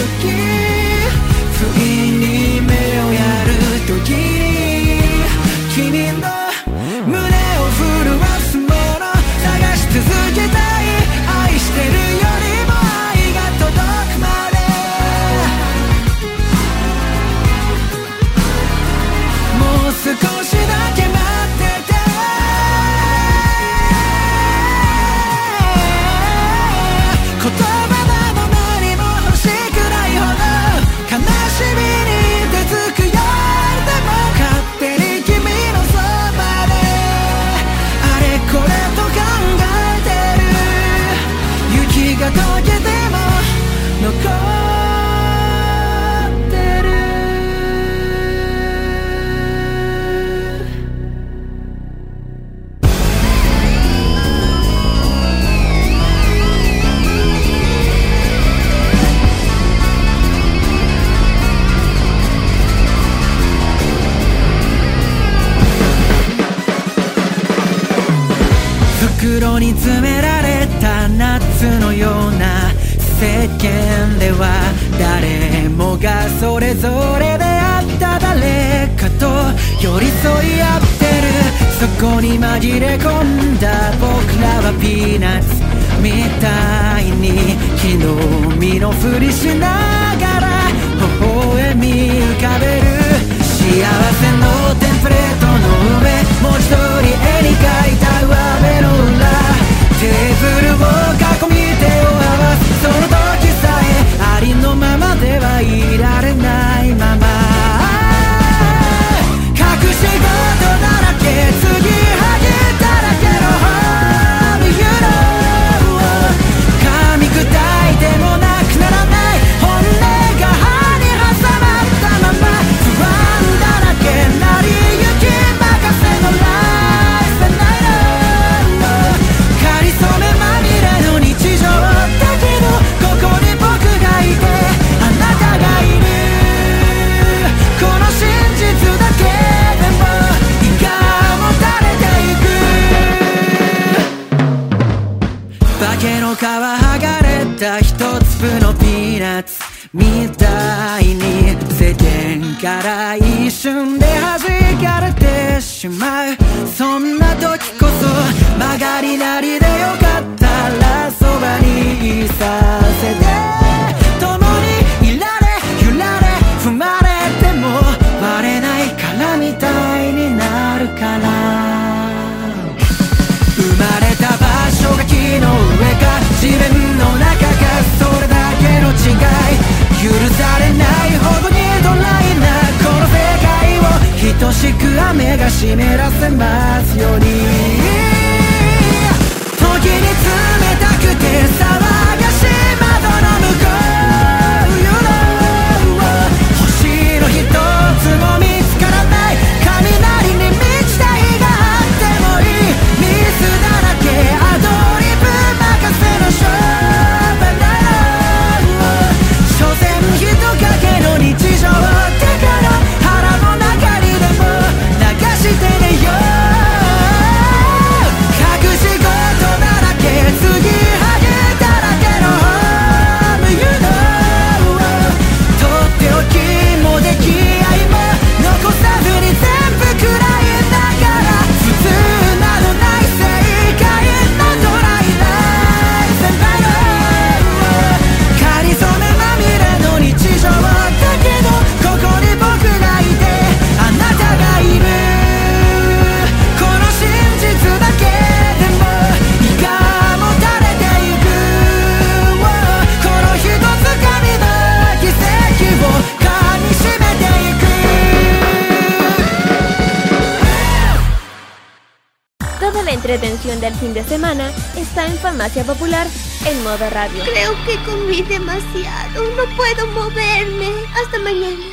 Farmacia Popular en modo radio. Creo que comí demasiado. No puedo moverme. Hasta mañana.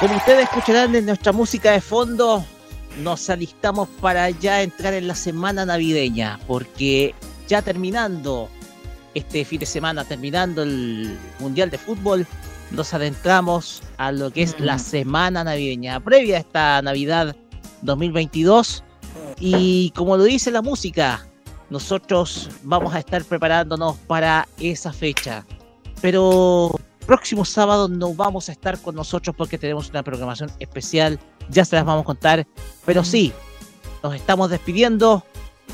Como ustedes escucharán en nuestra música de fondo, nos alistamos para ya entrar en la semana navideña, porque ya terminando este fin de semana, terminando el Mundial de Fútbol, nos adentramos a lo que es la semana navideña, previa a esta Navidad 2022. Y como lo dice la música, nosotros vamos a estar preparándonos para esa fecha. Pero próximo sábado no vamos a estar con nosotros porque tenemos una programación especial. Ya se las vamos a contar. Pero sí, nos estamos despidiendo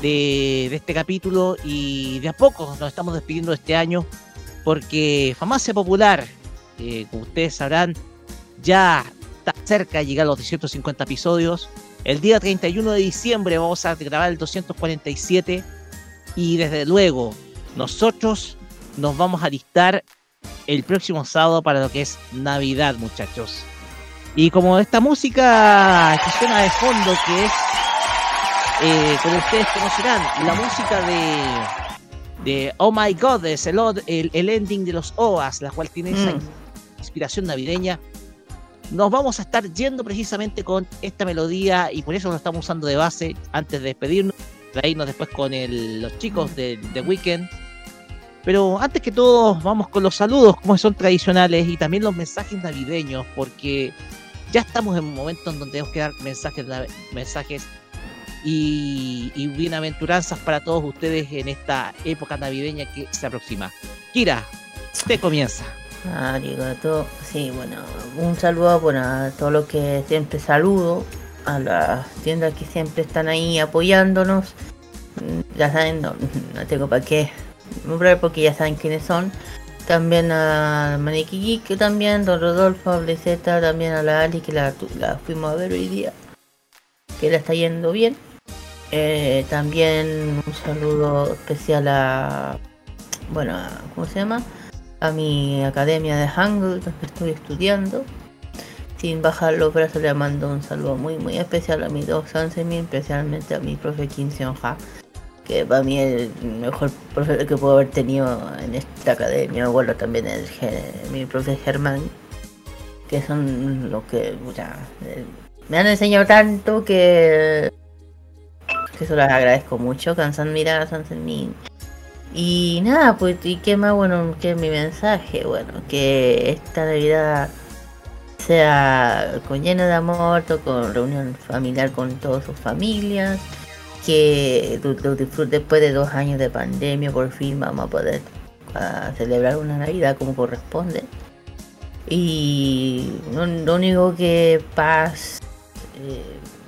de, de este capítulo y de a poco nos estamos despidiendo de este año porque Famacia Popular, eh, como ustedes sabrán, ya está cerca de llegar a los 250 episodios. El día 31 de diciembre vamos a grabar el 247 y desde luego nosotros nos vamos a listar el próximo sábado para lo que es Navidad, muchachos. Y como esta música que suena de fondo, que es, eh, como ustedes conocerán, la música de, de Oh My God, es el, el, ending de los OAS, la cual tiene esa inspiración navideña. Nos vamos a estar yendo precisamente con esta melodía y por eso lo estamos usando de base antes de despedirnos, de irnos después con los chicos de The Weekend. Pero antes que todo, vamos con los saludos, como son tradicionales, y también los mensajes navideños, porque ya estamos en un momento en donde tenemos que dar mensajes, mensajes y, y bienaventuranzas para todos ustedes en esta época navideña que se aproxima. Kira, usted comienza. Arigato. Sí, bueno, un saludo bueno, a todos los que siempre saludo, a las tiendas que siempre están ahí apoyándonos. Mm, Ya saben, no, no tengo para qué nombrar porque ya saben quiénes son. También a Maniquí que también, Don Rodolfo, a también a la Ali, que la, la fuimos a ver hoy día, que la está yendo bien. Eh, también un saludo especial a, bueno, ¿cómo se llama? A mi academia de Hangul, donde estoy estudiando. Sin bajar los brazos, le mando un saludo muy, muy especial a mis dos Sansemin, especialmente a mi profe Kim Seon Ha, que para mí es el mejor profesor que puedo haber tenido en esta academia. Bueno, también el, mi profe Germán, que son los que eh, me han enseñado tanto que, que eso les agradezco mucho. Cansan Mira, Sansemin. Y nada, pues, ¿y qué más bueno que mi mensaje? Bueno, que esta Navidad sea con lleno de amor, con reunión familiar con todas sus familias, que lo, disfrute después de dos años de pandemia, por fin vamos a poder celebrar una Navidad como corresponde. Y lo, lo único que paz, eh,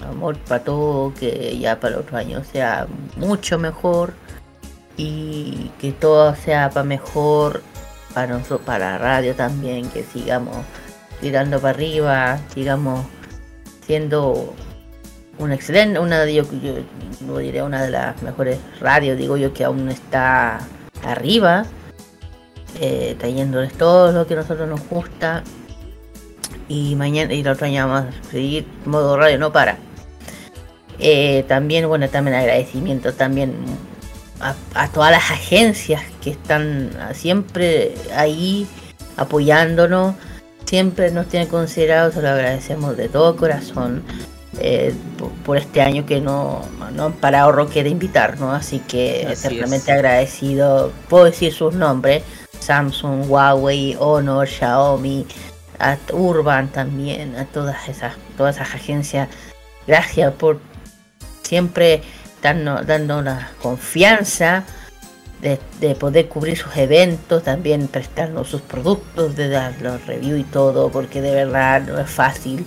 amor para todo, que ya para el otro año sea mucho mejor y que todo sea para mejor para nosotros, para la radio también, que sigamos tirando para arriba, sigamos siendo una excelente, una yo, yo no diré una de las mejores radios, digo yo que aún está arriba, eh, trayéndoles todo lo que a nosotros nos gusta. Y mañana y el otro año vamos a seguir modo radio, no para. Eh, también, bueno, también agradecimiento también a, a todas las agencias que están siempre ahí apoyándonos, siempre nos tienen considerados, se lo agradecemos de todo corazón eh, por, por este año que no, no han parado Roque de invitarnos, así que Así eternamente es. agradecido, puedo decir sus nombres, Samsung, Huawei, Honor, Xiaomi, a Urban también, a todas esas, todas esas agencias, gracias por siempre darnos, dando la confianza de, de poder cubrir sus eventos, también prestarnos sus productos, de dar los reviews y todo, porque de verdad no es fácil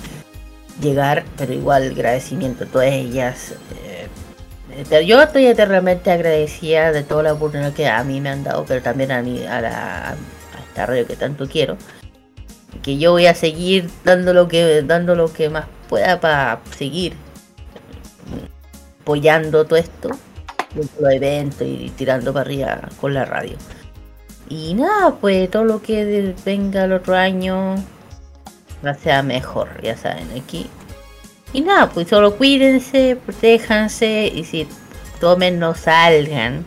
llegar, pero igual agradecimiento a todas ellas. eh, yo estoy eternamente agradecida de toda la oportunidad que a mí me han dado, pero también a mí, a, la, a esta radio que tanto quiero. Que yo voy a seguir dando lo que, dando lo que más pueda para seguir apoyando todo esto, los eventos y tirando para arriba con la radio. Y nada, pues todo lo que venga el otro año va sea mejor, ya saben, aquí. Y nada, pues solo cuídense, protéjanse y si tomen no salgan,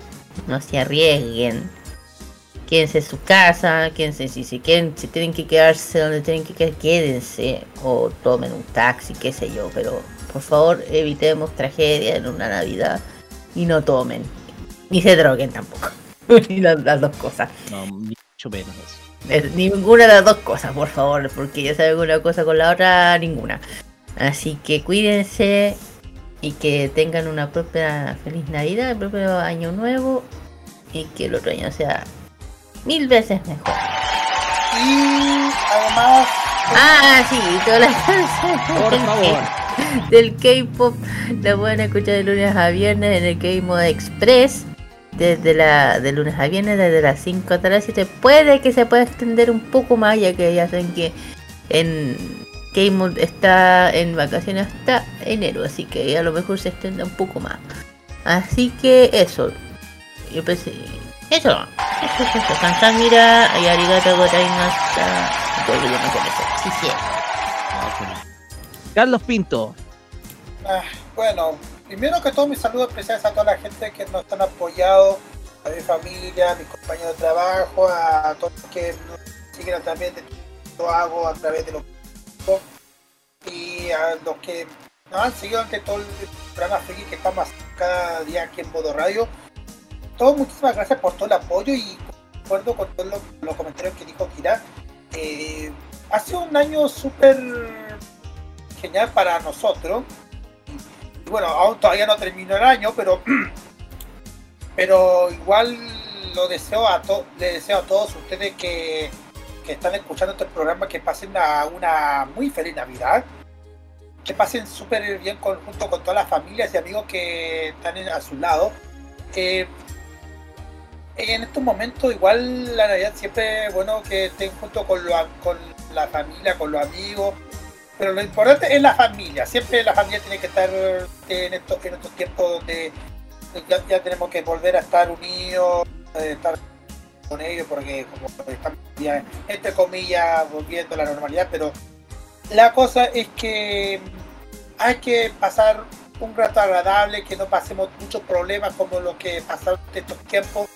no se arriesguen. Quédense en su casa, quédense si se quieren, si tienen que quedarse donde tienen que quedar, quédense o tomen un taxi, qué sé yo, pero por favor evitemos tragedia en una Navidad y no tomen, ni se droguen tampoco, ni las, las dos cosas. No, ni mucho menos eso. Es- Ninguna de las dos cosas, por favor, porque ya saben una cosa con la otra, ninguna. Así que cuídense y que tengan una propia feliz Navidad, el propio año nuevo y que el otro año sea mil veces mejor. Y además, Ah, sí, todas las canciones Por favor. Del K-pop la pueden escuchar de lunes a viernes en el K-Mode Express. Desde la de lunes a viernes, desde las 5 hasta las 7. Puede que se pueda extender un poco más, ya que ya saben que en K-Mode está en vacaciones hasta enero, así que a lo mejor se extienda un poco más. Así que eso. Yo pensé. Eso. Eso, eso. Kansamira y arigato que yo me sé. Sí. Carlos Pinto, ah, bueno, primero que todo mis saludos especiales a toda la gente que nos han apoyado, a mi familia, a mis compañeros de trabajo, a todos los que nos siguen también de lo hago a través de los y a los que nos han seguido ante todo el programa Friki que estamos cada día aquí en Modo Radio. Todos muchísimas gracias por todo el apoyo y concuerdo con todos los, los comentarios que dijo Kira. Eh, ha sido un año súper para nosotros. Y bueno, aún todavía no terminó el año, pero pero igual lo deseo a to- le deseo a todos ustedes que, que están escuchando este programa que pasen una, una muy feliz Navidad. Que pasen súper bien con- junto con todas las familias y amigos que están a su lado. Eh, en estos momentos igual la Navidad siempre bueno que estén junto con la familia, con los amigos, pero lo importante es la familia, siempre la familia tiene que estar en estos, en estos tiempos donde ya, ya tenemos que volver a estar unidos, eh, estar con ellos porque como estamos ya entre comillas volviendo a la normalidad, pero la cosa es que hay que pasar un rato agradable, que no pasemos muchos problemas como los que pasaron en estos tiempos.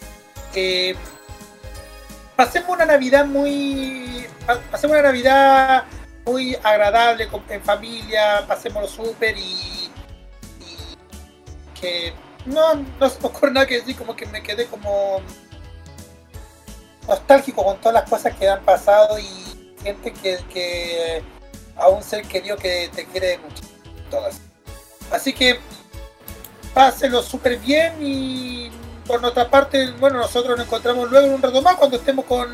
Eh, pasemos una Navidad muy. pa- Pasemos una Navidad muy agradable con- en familia, pasémoslo súper y, y que no, no se me ocurre nada que decir, como que me quedé como nostálgico con todas las cosas que han pasado y gente que, que a un ser querido que te quiere mucho. Todas. Así que pásenlo súper bien y por nuestra parte, bueno, nosotros nos encontramos luego en un rato más cuando estemos con,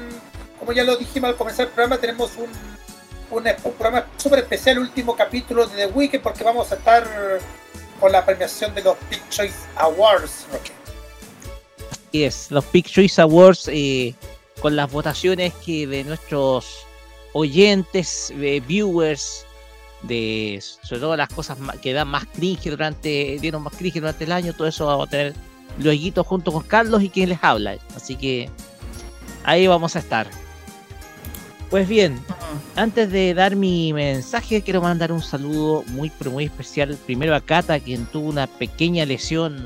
como ya lo dijimos al comenzar el programa, tenemos un, un, programa súper especial, último capítulo de The Weekend, porque vamos a estar con la premiación de los Big Choice Awards. Roque. Así es, los Big Choice Awards eh, con las votaciones que de nuestros oyentes, de viewers, de sobre todo las cosas que dan más cringe durante, dieron más cringe durante el año, todo eso vamos a tener luego junto con Carlos y quien les habla. Así que ahí vamos a estar. Pues bien, antes de dar mi mensaje, quiero mandar un saludo muy, pero muy especial. Primero a Cata, quien tuvo una pequeña lesión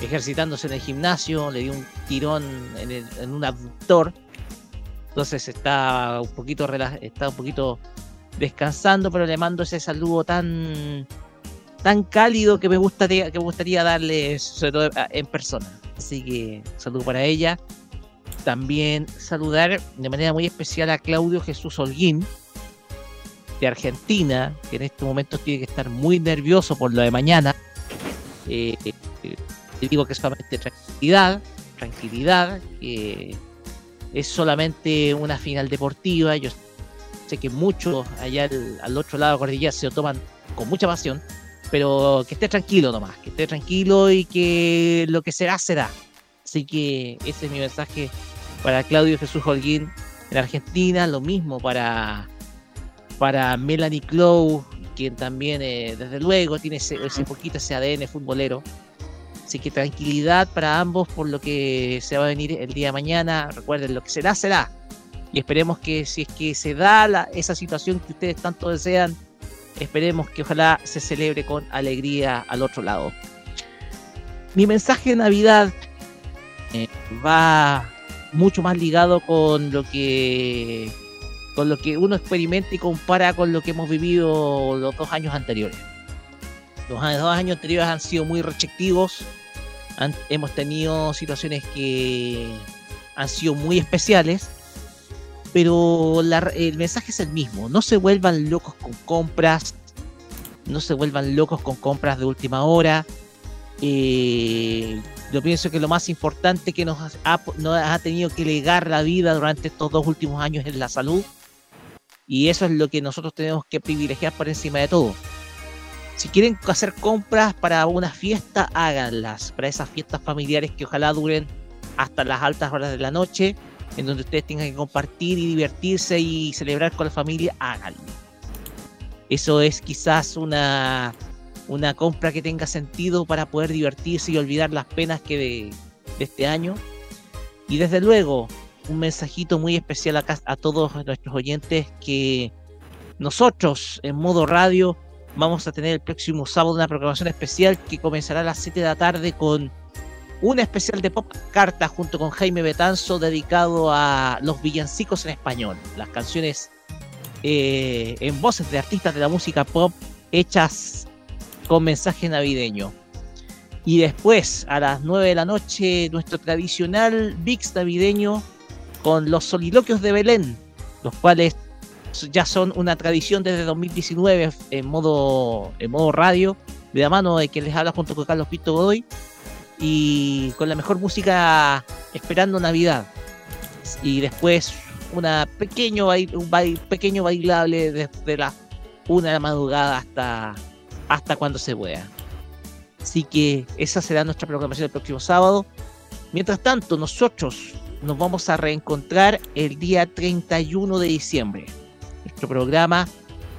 ejercitándose en el gimnasio, le dio un tirón en, un abductor. Entonces está un poquito está un poquito descansando, pero le mando ese saludo tan tan cálido que me gustaría que me gustaría darle sobre todo en persona. Así que saludo para ella. También saludar de manera muy especial a Claudio Jesús Holguín de Argentina, que en este momento tiene que estar muy nervioso por lo de mañana. Eh, eh, le digo que es solamente tranquilidad, tranquilidad, que es solamente una final deportiva. Yo sé que muchos allá al, al otro lado de la cordillera se lo toman con mucha pasión, pero que esté tranquilo nomás, que esté tranquilo y que lo que será, será. Así que ese es mi mensaje para Claudio Jesús Holguín en Argentina, lo mismo para, para Melanie Clow, quien también, eh, desde luego, tiene ese, poquito ese ADN futbolero. Así que tranquilidad para ambos por lo que se va a venir el día de mañana. Recuerden, lo que será, será. Y esperemos que si es que se da esa situación que ustedes tanto desean, esperemos que ojalá se celebre con alegría al otro lado. Mi mensaje de Navidad eh, va mucho más ligado con lo que con lo que uno experimenta y compara con lo que hemos vivido los dos años anteriores. Los dos años anteriores han sido muy restrictivos. Hemos tenido situaciones que han sido muy especiales. Pero el mensaje es el mismo. No se vuelvan locos con compras. No se vuelvan locos con compras de última hora. Eh, yo pienso que lo más importante que nos ha, tenido que legar la vida durante estos dos últimos años es la salud. Y eso es lo que nosotros tenemos que privilegiar por encima de todo. Si quieren hacer compras para una fiesta, háganlas. Para esas fiestas familiares que ojalá duren hasta las altas horas de la noche, en donde ustedes tengan que compartir y divertirse y celebrar con la familia, háganlo. Eso es quizás una, una compra que tenga sentido para poder divertirse y olvidar las penas que de, este año. Y desde luego, un mensajito muy especial a todos nuestros oyentes que nosotros en modo radio vamos a tener el próximo sábado una programación especial que comenzará a las 7 de la tarde con un especial de pop carta junto con Jaime Betanzo dedicado a los villancicos en español, las canciones eh, en voces de artistas de la música pop hechas con mensaje navideño. Y después, a las 9 de la noche, nuestro tradicional VIX navideño con los soliloquios de Belén, los cuales ya son una tradición desde 2019 en modo, en modo radio, de la mano de quien les habla junto con Carlos Pito Godoy, y con la mejor música esperando Navidad. Y después una pequeño un pequeño bailable desde las una de la madrugada hasta, hasta cuando se pueda. Así que esa será nuestra programación el próximo sábado. Mientras tanto, nosotros nos vamos a reencontrar el día 31 de diciembre. Nuestro programa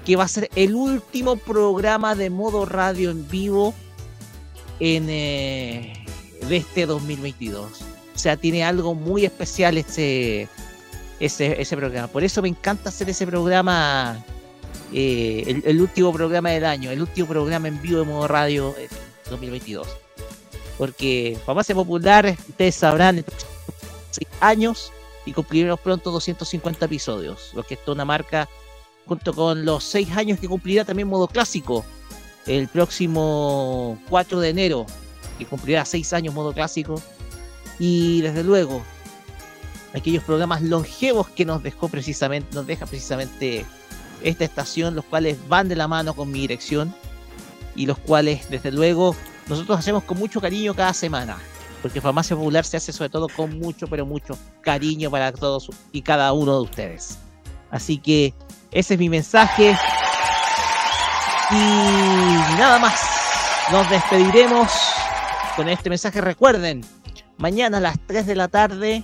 que va a ser el último programa de modo radio en vivo en, eh, de este 2022. O sea, tiene algo muy especial ese, ese, ese programa. Por eso me encanta hacer ese programa, eh, el, último programa del año, el último programa en vivo de modo radio eh, 2022. Porque Farmacia Popular, ustedes sabrán, en seis años y cumpliremos pronto 250 episodios, lo que es toda una marca junto con los seis años que cumplirá también modo clásico el próximo 4 de enero, que cumplirá seis años modo clásico. Y desde luego, aquellos programas longevos que nos dejó precisamente, nos deja precisamente esta estación, los cuales van de la mano con mi dirección y los cuales, desde luego, nosotros hacemos con mucho cariño cada semana. Porque Farmacia Popular se hace sobre todo con mucho, pero mucho cariño para todos y cada uno de ustedes. Así que ese es mi mensaje. Y nada más. Nos despediremos con este mensaje. Recuerden, mañana a las 3 de la tarde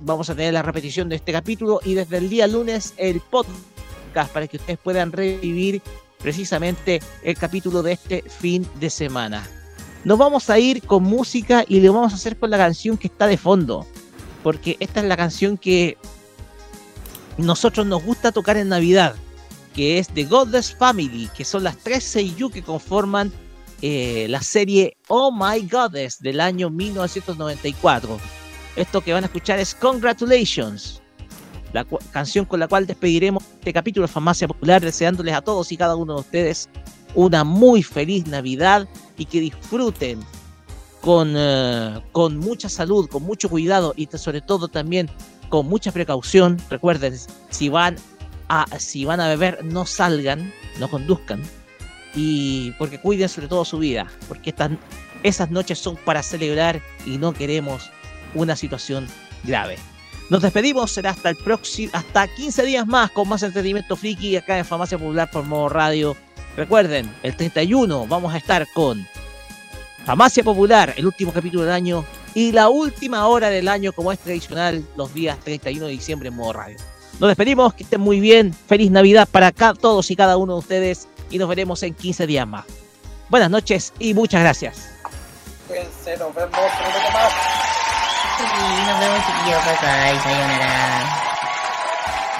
vamos a tener la repetición de este capítulo y desde el día lunes el podcast para que ustedes puedan revivir precisamente el capítulo de este fin de semana. Nos vamos a ir con música y lo vamos a hacer con la canción que está de fondo. Porque esta es la canción que nosotros nos gusta tocar en Navidad. Que es The Godless Family. Que son las tres Seiyu que conforman eh, la serie Oh My Goddess del año 1994. Esto que van a escuchar es Congratulations, la canción con la cual despediremos este capítulo de Farmacia Popular, deseándoles a todos y cada uno de ustedes una muy feliz Navidad y que disfruten con, eh, con mucha salud, con mucho cuidado y sobre todo también con mucha precaución. Recuerden, si van a, si van a beber, no salgan, no conduzcan y porque cuiden sobre todo su vida, porque estas, esas noches son para celebrar y no queremos una situación grave. Nos despedimos, será hasta el próximo, hasta 15 días más con más entretenimiento friki acá en Farmacia Popular por modo radio. Recuerden, el 31 vamos a estar con Farmacia Popular, el último capítulo del año y la última hora del año como es tradicional los días 31 de diciembre en modo radio. Nos despedimos, que estén muy bien, feliz Navidad para ca- todos y cada uno de ustedes y nos veremos en 15 días más. Buenas noches y muchas gracias. Pronto más. Sí, nos vemos chiquillos, bye bye, sayonara.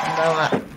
Konbanwa. 腕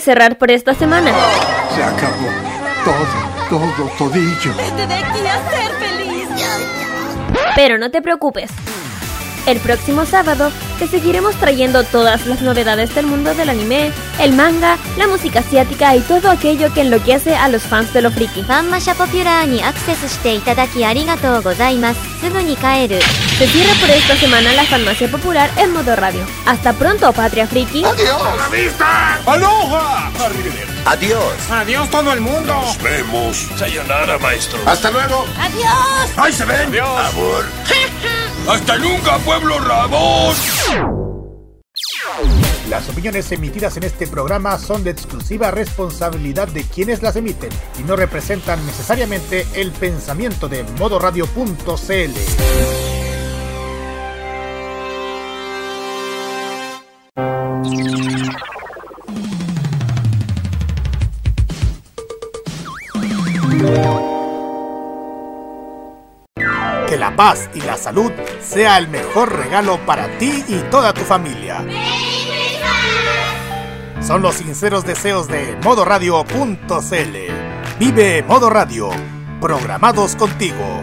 cerrar por esta semana. Se acabó todo, todo, todillo. Desde de a ser feliz. Pero no te preocupes. El próximo sábado te seguiremos trayendo todas las novedades del mundo del anime, el manga, la música asiática y todo aquello que enloquece a los fans de lo friki. Se cierra por esta semana la farmacia popular en modo radio. Hasta pronto, Patria Friki. ¡Adiós! ¡Aloha! Adiós. Adiós todo el mundo. Nos vemos. Sayonara, maestro. Hasta luego. Adiós. Ahí se ven. Adiós. Amor. ¡Hasta nunca, pueblo rabón! Las opiniones emitidas en este programa son de exclusiva responsabilidad de quienes las emiten y no representan necesariamente el pensamiento de modoradio.cl. paz y la salud sea el mejor regalo para ti y toda tu familia. Son los sinceros deseos de modoradio.cl. Vive Modo Radio, programados contigo.